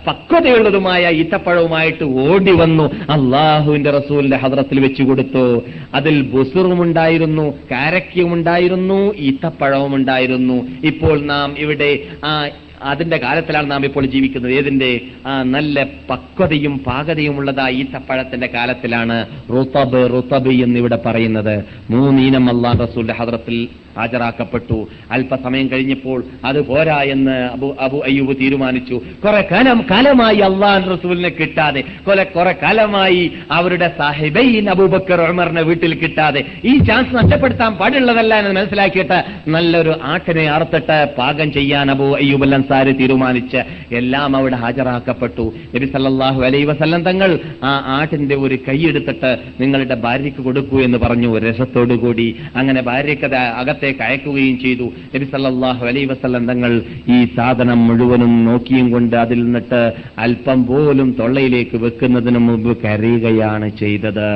പക്വതയുള്ളതുമായ ഈത്തപ്പഴവുമായിട്ട് ഓടി വന്നു. അള്ളാഹുവിന്റെ റസൂലിന്റെ ഹദ്രത്തിൽ വെച്ചു കൊടുത്തു. അതിൽ ബുസുറുമുണ്ടായിരുന്നു കാരക്യമുണ്ടായിരുന്നു ഈത്തപ്പഴവുമുണ്ടായിരുന്നു ഇപ്പോൾ നാം ഇവിടെ ആ അതിന്റെ കാലത്തിലാണ് നാം ഇപ്പോൾ ജീവിക്കുന്നത്. ഏതിന്റെ? ആ നല്ല പക്വതയും പാകതയും ഉള്ളതായി ഈത്തപ്പഴത്തിന്റെ കാലത്തിലാണ് റുത്തബ് റുത്തബ് എന്നിവിടെ പറയുന്നത്. മൂന്നീനം അള്ളാഹ് റസൂൽ ഹദ്രത്തിൽ ഹാജരാക്കപ്പെട്ടു. അല്പസമയം കഴിഞ്ഞപ്പോൾ അത് പോരാ എന്ന് അബു അബു അയ്യൂബ് തീരുമാനിച്ചു. കുറെ കാലം കാലമായി അള്ളാൻ റസൂലിനെ കിട്ടാതെ കുറെ കുറെ കാലമായി അവരുടെ സാഹിബൈൻ അബൂബക്കർ ഉമറിനെ വീട്ടിൽ കിട്ടാതെ. ഈ ചാൻസ് നഷ്ടപ്പെടുത്താൻ പാടുള്ളതല്ല എന്ന് മനസ്സിലാക്കിയിട്ട് നല്ലൊരു ആട്ടിനെ അറുത്തിട്ട് പാകം ചെയ്യാൻ അബു അയ്യൂബ് അൻസാര് തീരുമാനിച്ച് എല്ലാം അവിടെ ഹാജരാക്കപ്പെട്ടു. നബി സല്ലാഹു അലൈ വസല്ലം തങ്ങൾ ആ ആട്ടിന്റെ ഒരു കൈയെടുത്തിട്ട് നിങ്ങളുടെ ഭാര്യയ്ക്ക് കൊടുക്കൂ എന്ന് പറഞ്ഞു. രസത്തോടു കൂടി അങ്ങനെ ഭാര്യയ്ക്ക് അത് സ്ഥലത്തേക്ക് അയക്കുകയും ചെയ്തു. നബി സല്ലാഹു അലൈ വസ്ലം തങ്ങൾ ഈ സാധനം മുഴുവനും നോക്കിയും കൊണ്ട് അതിൽ നിന്നിട്ട് അല്പം പോലും തൊള്ളയിലേക്ക് വെക്കുന്നതിന് മുമ്പ് കരയുകയാണ് ചെയ്തത്.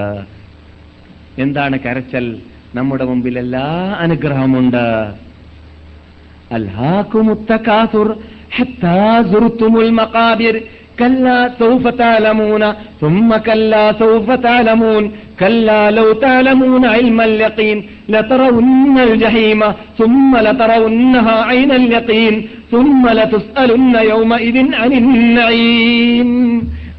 എന്താണ് കരച്ചൽ? നമ്മുടെ മുമ്പിൽ എല്ലാ അനുഗ്രഹമുണ്ട്. അൽഹാക്കുമുത്തക്കാസുർ كلا سوف تعلمون ثم كلا سوف تعلمون كلا لو تعلمون علم اليقين لترون الجحيم ثم لترونها عين اليقين ثم لتسألن يومئذ عن النعيم.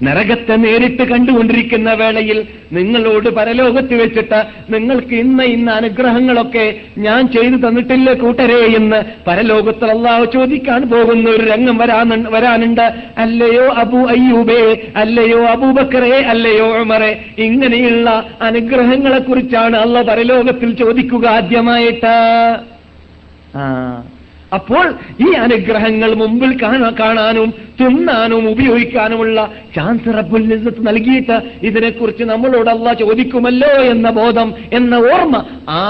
നരകത്തെ നേരിട്ട് കണ്ടുകൊണ്ടിരിക്കുന്ന വേളയിൽ നിങ്ങളോട് പരലോകത്ത് വെച്ചിട്ട് നിങ്ങൾക്ക് ഇന്ന ഇന്ന അനുഗ്രഹങ്ങളൊക്കെ ഞാൻ ചെയ്തു തന്നിട്ടില്ല കൂട്ടരേ എന്ന് പരലോകത്തിൽ അള്ളാഹു ചോദിക്കാൻ പോകുന്ന ഒരു രംഗം വരാൻ വരാനുണ്ട്. അല്ലയോ അബു അയ്യൂബേ അല്ലയോ അബൂബക്കറേ അല്ലയോ ഉമറേ. ഇങ്ങനെയുള്ള അനുഗ്രഹങ്ങളെക്കുറിച്ചാണ് അള്ള പരലോകത്തിൽ ചോദിക്കുക ആദ്യമായിട്ട്. ആ അപ്പോൾ ഈ അനുഗ്രഹങ്ങൾ മുമ്പിൽ കാണാ- കാണാനും തിന്നാനും ഉപയോഗിക്കാനുമുള്ള ചാൻസ് റബ്ബുൽ ഇസ്സത്ത് നൽകിയിട്ട് ഇതിനെക്കുറിച്ച് നമ്മളോട് ചോദിക്കുമല്ലോ എന്ന ബോധം എന്ന ഓർമ്മ ആ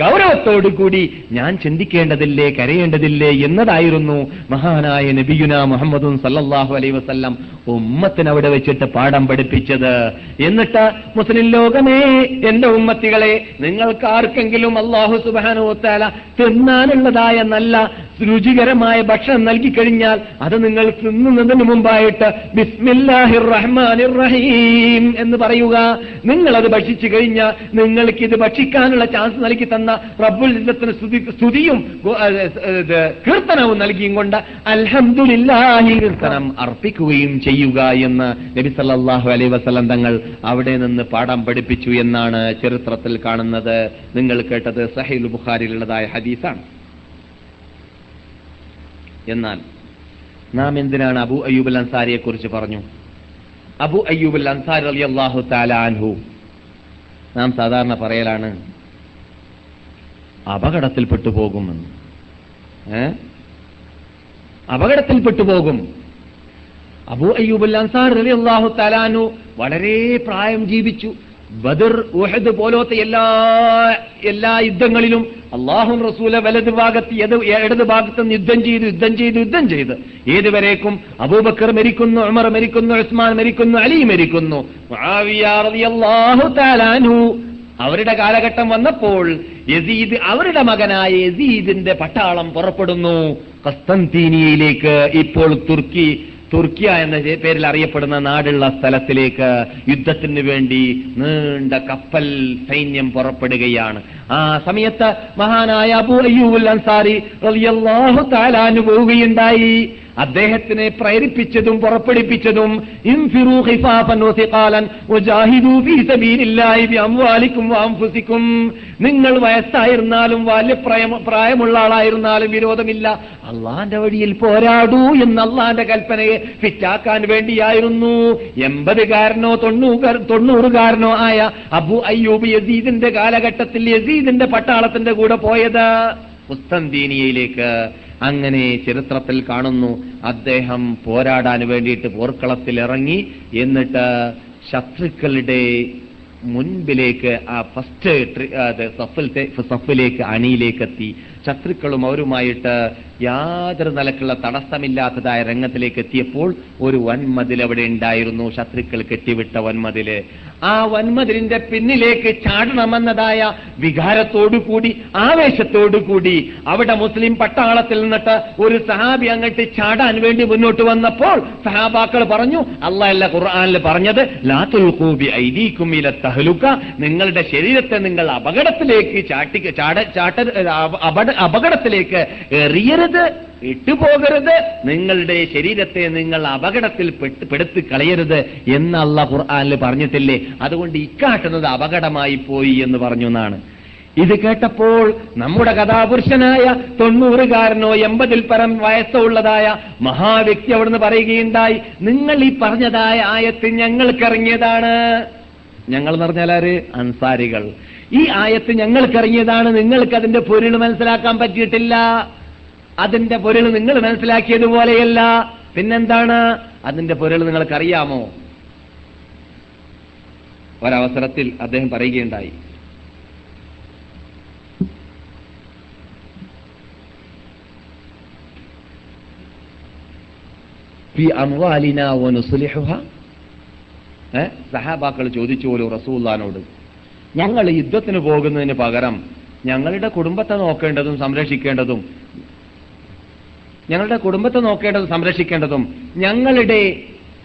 ഗൗരവത്തോടു കൂടി ഞാൻ ചിന്തിക്കേണ്ടതില്ലേ കരയേണ്ടതില്ലേ എന്നതായിരുന്നു മഹാനായ നബിയുന മുഹമ്മദും സല്ലാഹു അലൈ വസല്ലം ഉമ്മത്തിന് അവിടെ വെച്ചിട്ട് പാഠം പഠിപ്പിച്ചത്. എന്നിട്ട് മുസ്ലിം ലോകമേ എന്റെ ഉമ്മത്തികളെ നിങ്ങൾക്ക് ആർക്കെങ്കിലും അള്ളാഹു സുബാനുവത്താല തിന്നാനുള്ളതായ നല്ല രുചികരമായ ഭക്ഷണം നൽകി കഴിഞ്ഞാൽ അത് നിങ്ങൾ തിന്നുന്നതിന് മുമ്പായിട്ട് ബിസ്മില്ലാഹിർ റഹ്മാനിർ റഹീം എന്ന് പറയുക. നിങ്ങൾ അത് ഭക്ഷിച്ചു കഴിഞ്ഞാൽ നിങ്ങൾക്ക് ഇത് ഭക്ഷിക്കാനുള്ള ചാൻസ് നൽകി തന്ന റബ്ബുൽ ഇസ്സത്തിന് സ്തുതിയും കീർത്തനവും നൽകിയും കൊണ്ട് അൽഹംദുലില്ലാഹി കീർത്തനം അർപ്പിക്കുകയും ചെയ്യുക എന്ന് നബി സല്ലാഹു അലൈ വസലം തങ്ങൾ അവിടെ നിന്ന് പാഠം പഠിപ്പിച്ചു എന്നാണ് ചരിത്രത്തിൽ കാണുന്നത്. നിങ്ങൾ കേട്ടത് സഹീൽ ബുഖാരിലുള്ളതായ ഹദീസാണ്. എന്നാൽ നാം എന്തിനാണ് അബു അയ്യൂബ് അൻസാരിയെ കുറിച്ച് പറഞ്ഞു? അബു അയ്യൂബ് അൻസാരി അലി അള്ളാഹു അൻഹു. നാം സാധാരണ പറയലാണ് അപകടത്തിൽപ്പെട്ടു പോകുമെന്ന് ഏ? അപകടത്തിൽപ്പെട്ടു പോകും അബു അയ്യൂബ് അൻസാർ അലി അള്ളാഹു തലാനു വളരെ പ്രായം ജീവിച്ചു. ബദർ ഊഹദ് പോലത്തെ എല്ലാ എല്ലാ യുദ്ധങ്ങളിലും അള്ളാഹും റസൂല വലത് ഭാഗത്ത് ഇടത് ഭാഗത്ത് യുദ്ധം ചെയ്ത് യുദ്ധം ചെയ്ത് യുദ്ധം ചെയ്ത്. ഏതുവരേക്കും അബൂബക്കർ മരിക്കുന്നു അമർ മരിക്കുന്നു ഉസ്മാൻ മരിക്കുന്നു അലി മരിക്കുന്നു. അവരുടെ കാലഘട്ടം വന്നപ്പോൾ യസീദ് അവരുടെ മകനായ യസീദിന്റെ പട്ടാളം പുറപ്പെടുന്നു. കസ്തന്തീനിയയിലേക്ക് ഇപ്പോൾ തുർക്കി തുർക്കിയ എന്ന പേരിൽ അറിയപ്പെടുന്ന നാടുള്ള സ്ഥലത്തിലേക്ക് യുദ്ധത്തിന് വേണ്ടി നീണ്ട കപ്പൽ സൈന്യം പുറപ്പെടുകയാണ്. ആ സമയത്ത് മഹാനായ അബു അയ്യൂബുൽ അൻസാരി പോവുകയുണ്ടായി. അദ്ദേഹത്തിനെ പ്രേരിപ്പിച്ചതും പുറപ്പെടുപ്പിച്ചതും നിങ്ങൾ വയസ്സായിരുന്നാലും വാല്യപ്രായം പ്രായമുള്ള ആളായിരുന്നാലും വിരോധമില്ല. അള്ളാന്റെ വഴിയിൽ പോരാടൂ എന്ന് അള്ളാന്റെ കൽപ്പനയെ ഫിറ്റാക്കാൻ വേണ്ടിയായിരുന്നു. എൺപതുകാരനോ തൊണ്ണൂറ് തൊണ്ണൂറുകാരനോ ആയ അബു അയ്യൂബ് യസീദിന്റെ കാലഘട്ടത്തിൽ യസീദിന്റെ പട്ടാളത്തിന്റെ കൂടെ പോയത്. മുസ്തന്തീനിയയിലേക്ക് അങ്ങനെ ചരിത്രത്തിൽ കാണുന്നു. അദ്ദേഹം പോരാടാൻ വേണ്ടിയിട്ട് പോർക്കളത്തിൽ ഇറങ്ങി എന്നിട്ട് ശത്രുക്കളുടെ മുൻപിലേക്ക് ആ ഫസ്റ്റ് സഫിലേക്ക് അണിയിലേക്ക് എത്തി ശത്രുക്കളും അവരുമായിട്ട് യാതൊരു നിലക്കുള്ള തടസ്സമില്ലാത്തതായ രംഗത്തിലേക്ക് എത്തിയപ്പോൾ ഒരു വൻമതിൽ അവിടെ ഉണ്ടായിരുന്നു. ശത്രുക്കൾ കെട്ടിവിട്ട വൻമതിൽ ആ വൻമതിലിന്റെ പിന്നിലേക്ക് ചാടണമെന്നതായ വികാരത്തോടു കൂടി ആവേശത്തോടു കൂടി അവിടെ മുസ്ലിം പട്ടാളത്തിൽ നിന്നിട്ട് ഒരു സഹാബി അങ്ങോട്ട് ചാടാൻ വേണ്ടി മുന്നോട്ട് വന്നപ്പോൾ സഹാബാക്കൾ പറഞ്ഞു അല്ല ഖുർആാനിൽ പറഞ്ഞത് ലാത്തുൽ കൂബി തഹലുക്ക നിങ്ങളുടെ ശരീരത്തെ നിങ്ങൾ അപകടത്തിലേക്ക് ചാട്ടി ചാട ചാട്ട അപകട അപകടത്തിലേക്ക് എറിയരുത് ഇട്ടുപോകരുത് നിങ്ങളുടെ ശരീരത്തെ നിങ്ങൾ അപകടത്തിൽ പെടുത്തി കളയരുത് എന്ന് ഖുർആാനിൽ പറഞ്ഞിട്ടില്ലേ? അതുകൊണ്ട് ഇക്കാട്ടുന്നത് അപകടമായി പോയി എന്ന് പറഞ്ഞു എന്നാണ്. ഇത് കേട്ടപ്പോൾ നമ്മുടെ കഥാപുരുഷനായ തൊണ്ണൂറുകാരനോ എൺപതിൽ പരം വയസ്സോ ഉള്ളതായ മഹാവ്യക്തി അവിടുന്ന് പറയുകയുണ്ടായി നിങ്ങൾ ഈ പറഞ്ഞതായ ആയത്ത് ഞങ്ങൾക്കിറങ്ങിയതാണ്. ഞങ്ങൾ എന്ന് പറഞ്ഞാൽ ആര്? അൻസാരികൾ. ഈ ആയത്ത് ഞങ്ങൾക്കിറങ്ങിയതാണ് നിങ്ങൾക്ക് അതിന്റെ പൊരുൾ മനസ്സിലാക്കാൻ പറ്റിയിട്ടില്ല. അതിന്റെ പൊരുൾ നിങ്ങൾ മനസ്സിലാക്കിയതുപോലെയല്ല. പിന്നെന്താണ്? അതിന്റെ പൊരുൾ നിങ്ങൾക്കറിയാമോ? ഒരവസരത്തിൽ അദ്ദേഹം പറയുകയുണ്ടായി? സഹാബാക്കൾ ചോദിച്ചു പോലും റസൂല്ലാനോട് ഞങ്ങൾ യുദ്ധത്തിന് പോകുന്നതിന് പകരം ഞങ്ങളുടെ കുടുംബത്തെ നോക്കേണ്ടതും സംരക്ഷിക്കേണ്ടതും ഞങ്ങളുടെ കുടുംബത്തെ നോക്കേണ്ടതും സംരക്ഷിക്കേണ്ടതും ഞങ്ങളുടെ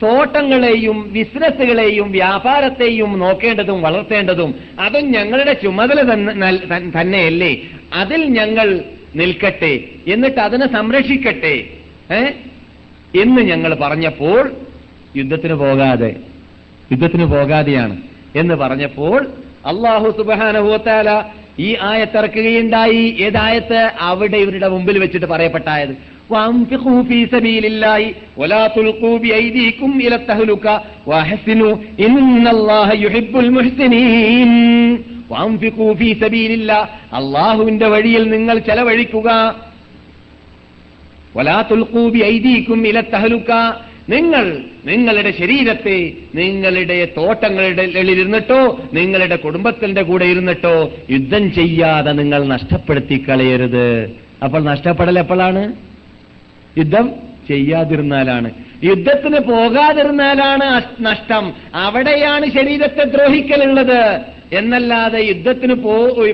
തോട്ടങ്ങളെയും ബിസിനസ്സുകളെയും വ്യാപാരത്തെയും നോക്കേണ്ടതും വളർത്തേണ്ടതും അതും ഞങ്ങളുടെ ചുമതല തന്നെ- തന്നെയല്ലേ? അതിൽ ഞങ്ങൾ നിൽക്കട്ടെ എന്നിട്ട് അതിനെ സംരക്ഷിക്കട്ടെ എന്ന് ഞങ്ങൾ പറഞ്ഞപ്പോൾ യുദ്ധത്തിന് പോകാതെ യുദ്ധത്തിന് പോകാതെയാണ് എന്ന് പറഞ്ഞപ്പോൾ അള്ളാഹു സുബാനഹുവത്താല ഈ ആയത്തിറക്കുകയുണ്ടായി. ഏതായത്ത്? അവിടെ ഇവരുടെ മുമ്പിൽ വെച്ചിട്ട് പറയപ്പെട്ടായത്. അള്ളാഹുവിന്റെ വഴിയിൽ നിങ്ങൾ ചെലവഴിക്കുക. വലാത്തുൽക്കൂബി ഐദീക്കും ഇല നിങ്ങൾ നിങ്ങളുടെ ശരീരത്തെ നിങ്ങളുടെ തോട്ടങ്ങളുടെ ഇരുന്നിട്ടോ നിങ്ങളുടെ കുടുംബത്തിന്റെ കൂടെ ഇരുന്നിട്ടോ യുദ്ധം ചെയ്യാതെ നിങ്ങൾ നഷ്ടപ്പെടുത്തി കളയരുത്. അപ്പോൾ നഷ്ടപ്പെടൽ എപ്പോഴാണ്? യുദ്ധം ചെയ്യാതിരുന്നാലാണ്. യുദ്ധത്തിന് പോകാതിരുന്നാലാണ് നഷ്ടം. അവിടെയാണ് ശരീരത്തെ ദ്രോഹിക്കലുള്ളത്. എന്നല്ലാതെ യുദ്ധത്തിന്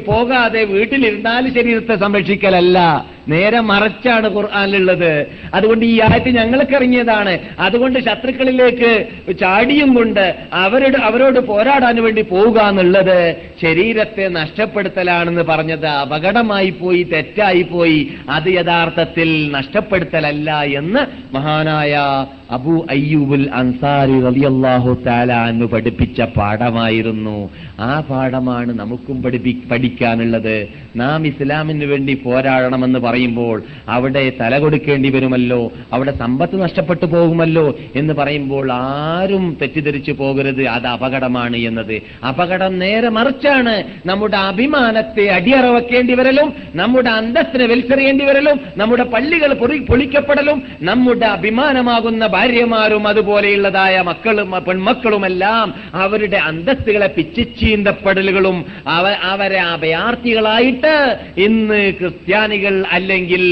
പോകാതെ വീട്ടിലിരുന്നാൽ ശരീരത്തെ സംരക്ഷിക്കലല്ല. നേരെ മറച്ചാണ് ഖുർആാനിലുള്ളത്. അതുകൊണ്ട് ഈ ആയത്ത് ഞങ്ങൾക്കിറങ്ങിയതാണ്. അതുകൊണ്ട് ശത്രുക്കളിലേക്ക് ചാടിയും കൊണ്ട് അവരോട് അവരോട് പോരാടാൻ വേണ്ടി പോവുക എന്നുള്ളത് ശരീരത്തെ നഷ്ടപ്പെടുത്തലാണെന്ന് പറഞ്ഞത് അപകടമായി പോയി തെറ്റായി പോയി. അത് യഥാർത്ഥത്തിൽ നഷ്ടപ്പെടുത്തലല്ല എന്ന് മഹാനായ അബു അയ്യൂബുൽ അൻസാരി റളിയല്ലാഹു തആല എന്ന് പഠിപ്പിച്ച പാഠമായിരുന്നു. ആ പാഠമാണ് നമുക്കും പഠിപ്പി പഠിക്കാനുള്ളത്. നാം ഇസ്ലാമിന് വേണ്ടി പോരാടണമെന്ന് പറയുമ്പോൾ അവിടെ തല കൊടുക്കേണ്ടി വരുമല്ലോ അവിടെ സമ്പത്ത് നഷ്ടപ്പെട്ടു പോകുമല്ലോ എന്ന് പറയുമ്പോൾ ആരും തെറ്റിദ്ധരിച്ചു പോകരുത്. അത് അപകടമാണ് എന്നത്. അപകടം നേരെ മറിച്ചാണ് നമ്മുടെ അഭിമാനത്തെ അടിയറവെക്കേണ്ടി വരലും നമ്മുടെ അന്തസ്സിനെ വലിച്ചെറിയേണ്ടി വരലും നമ്മുടെ പള്ളികൾ പൊളിക്കപ്പെടലും നമ്മുടെ അഭിമാനമാകുന്ന ഭാര്യമാരും അതുപോലെയുള്ളതായ മക്കളും പെൺമക്കളുമെല്ലാം അവരുടെ അന്തസ്തുകളെ പിച്ചിച്ചീന്തപ്പെടലുകളും അവ അവരെ അഭയാർത്ഥികളായിട്ട് ഇന്ന് ക്രിസ്ത്യാനികൾ അല്ലെങ്കിൽ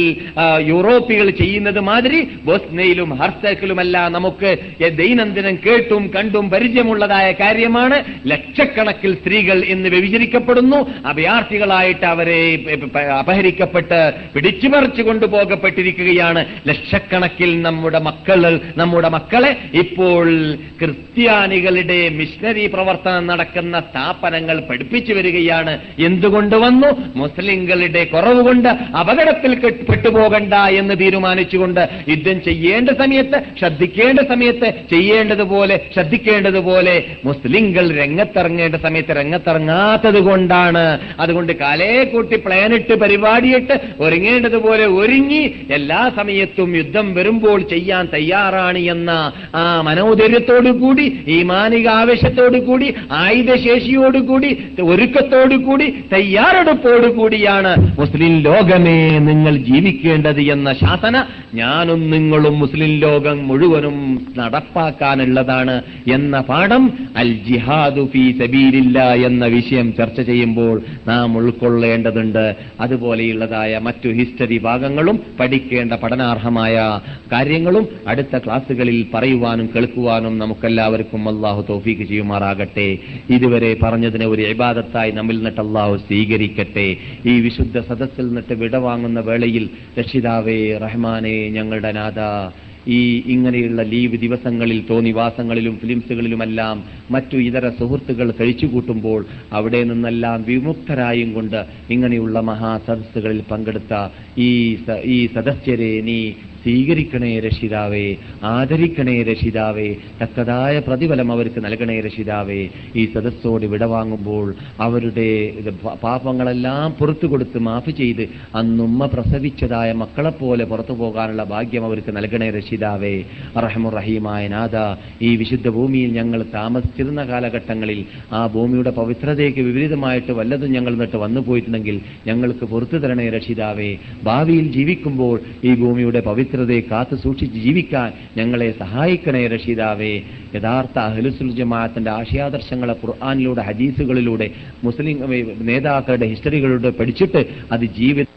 യൂറോപ്പികൾ ചെയ്യുന്നത് മാതിരി ബോസ്നയിലും ഹർസക്കിലുമെല്ലാം നമുക്ക് ദൈനംദിനം കേട്ടും കണ്ടും പരിചയമുള്ളതായ കാര്യമാണ്. ലക്ഷക്കണക്കിൽ സ്ത്രീകൾ ഇന്ന് വ്യഭിചരിക്കപ്പെടുന്നു. അഭയാർത്ഥികളായിട്ട് അവരെ അപഹരിക്കപ്പെട്ട് പിടിച്ചുമറിച്ചു കൊണ്ടുപോകപ്പെട്ടിരിക്കുകയാണ് ലക്ഷക്കണക്കിൽ നമ്മുടെ മക്കൾ നമ്മുടെ മക്കളെ ഇപ്പോൾ ക്രിസ്ത്യാനികളുടെ മിഷനറി പ്രവർത്തനം നടക്കുന്ന സ്ഥാപനങ്ങൾ പഠിപ്പിച്ചു വരികയാണ്. എന്തുകൊണ്ട് വന്നു? മുസ്ലിങ്ങളുടെ കുറവ് കൊണ്ട് അപകടത്തിൽ പെട്ടുപോകണ്ട എന്ന് തീരുമാനിച്ചുകൊണ്ട് യുദ്ധം ചെയ്യേണ്ട സമയത്ത് ശ്രദ്ധിക്കേണ്ട സമയത്ത് ചെയ്യേണ്ടതുപോലെ ശ്രദ്ധിക്കേണ്ടതുപോലെ മുസ്ലിങ്ങൾ രംഗത്തിറങ്ങേണ്ട സമയത്ത് രംഗത്തിറങ്ങാത്തത് കൊണ്ടാണ്. അതുകൊണ്ട് കാലേ കൂട്ടി പ്ലാനിട്ട് പരിപാടിയിട്ട് ഒരുങ്ങേണ്ടതുപോലെ ഒരുങ്ങി എല്ലാ സമയത്തും യുദ്ധം വരുമ്പോൾ ചെയ്യാൻ തയ്യാറാണ്. എന്ന ആ മനോധൈര്യത്തോടു കൂടി ഈ മാനിക ആവേശത്തോടു കൂടി ആയുധശേഷിയോടുകൂടി ഒരുക്കത്തോടു കൂടി തയ്യാറെടുപ്പോടു കൂടിയാണ് മുസ്ലിം ലോകമേ നിങ്ങൾ ജീവിക്കേണ്ടത് എന്ന ശാസന ഞാനും നിങ്ങളും മുസ്ലിം ലോകം മുഴുവനും നടപ്പാക്കാനുള്ളതാണ് എന്ന പാഠം അൽ ജിഹാദു ഫീ സബീലില്ല എന്ന വിഷയം ചർച്ച ചെയ്യുമ്പോൾ നാം ഉൾക്കൊള്ളേണ്ടതുണ്ട്. അതുപോലെയുള്ളതായ മറ്റു ഹിസ്റ്ററി ഭാഗങ്ങളും പഠിക്കേണ്ട പഠനാർഹമായ കാര്യങ്ങളും അടുത്ത ക്ലാസ്സുകളിൽ പറയുവാനും കേൾക്കുവാനും നമുക്കെല്ലാവർക്കും അള്ളാഹു തോഫീക്ക് ചെയ്യുമാറാകട്ടെ. ഇതുവരെ പറഞ്ഞതിനെ ഒരു ഇബാദത്തായി നമ്മിൽ നിന്നിട്ട് അള്ളാഹു സ്വീകരിക്കട്ടെ. ഈ വിശുദ്ധ സദസ്സിൽ നിന്നിട്ട് വിടവാങ്ങുന്ന വേളയിൽ രക്ഷിതാവേ റഹ്മാനെ ഞങ്ങളുടെ നാഥ ഈ ഇങ്ങനെയുള്ള ലീവ് ദിവസങ്ങളിൽ തോന്നിവാസങ്ങളിലും ഫിലിംസുകളിലുമെല്ലാം മറ്റു ഇതര സുഹൃത്തുക്കൾ കഴിച്ചുകൂട്ടുമ്പോൾ അവിടെ നിന്നെല്ലാം വിമുക്തരായും കൊണ്ട് ഇങ്ങനെയുള്ള മഹാസദസ്സുകളിൽ പങ്കെടുത്ത ഈ ഈ സദസ്യരെ നീ സ്വീകരിക്കണേ രക്ഷിതാവേ ആദരിക്കണേ രക്ഷിതാവേ തക്കതായ പ്രതിഫലം അവർക്ക് നൽകണേ രക്ഷിതാവേ. ഈ സദസ്സോട് വിടവാങ്ങുമ്പോൾ അവരുടെ പാപങ്ങളെല്ലാം പുറത്തു കൊടുത്ത് മാഫ് ചെയ്ത് അന്നുമ്മ പ്രസവിച്ചതായ മക്കളെപ്പോലെ പുറത്തു പോകാനുള്ള ഭാഗ്യം അവർക്ക് നൽകണേ രക്ഷിതാവേ. റഹമുറഹീമായ നാഥ ഈ വിശുദ്ധ ഭൂമിയിൽ ഞങ്ങൾ താമസിച്ചിരുന്ന കാലഘട്ടങ്ങളിൽ ആ ഭൂമിയുടെ പവിത്രതയ്ക്ക് വിപരീതമായിട്ട് വല്ലതും ഞങ്ങൾ നിന്നിട്ട് വന്നു പോയിട്ടുണ്ടെങ്കിൽ ഞങ്ങൾക്ക് പുറത്തു തരണേ രക്ഷിതാവേ. ഭാവിയിൽ ജീവിക്കുമ്പോൾ ഈ ഭൂമിയുടെ പവിത്രതയെ കാത്തു സൂക്ഷിച്ച് ജീവിക്കാൻ ഞങ്ങളെ സഹായിക്കണേ രക്ഷിതാവേ യഥാർത്ഥ അഹ്ലുസുൽ ജമാഅത്തിന്റെ ആശയാദർശങ്ങളെ ഖുർആാനിലൂടെ ഹദീസുകളിലൂടെ മുസ്ലിം നേതാക്കളുടെ ഹിസ്റ്ററികളിലൂടെ പഠിച്ചിട്ട് അത് ജീവിത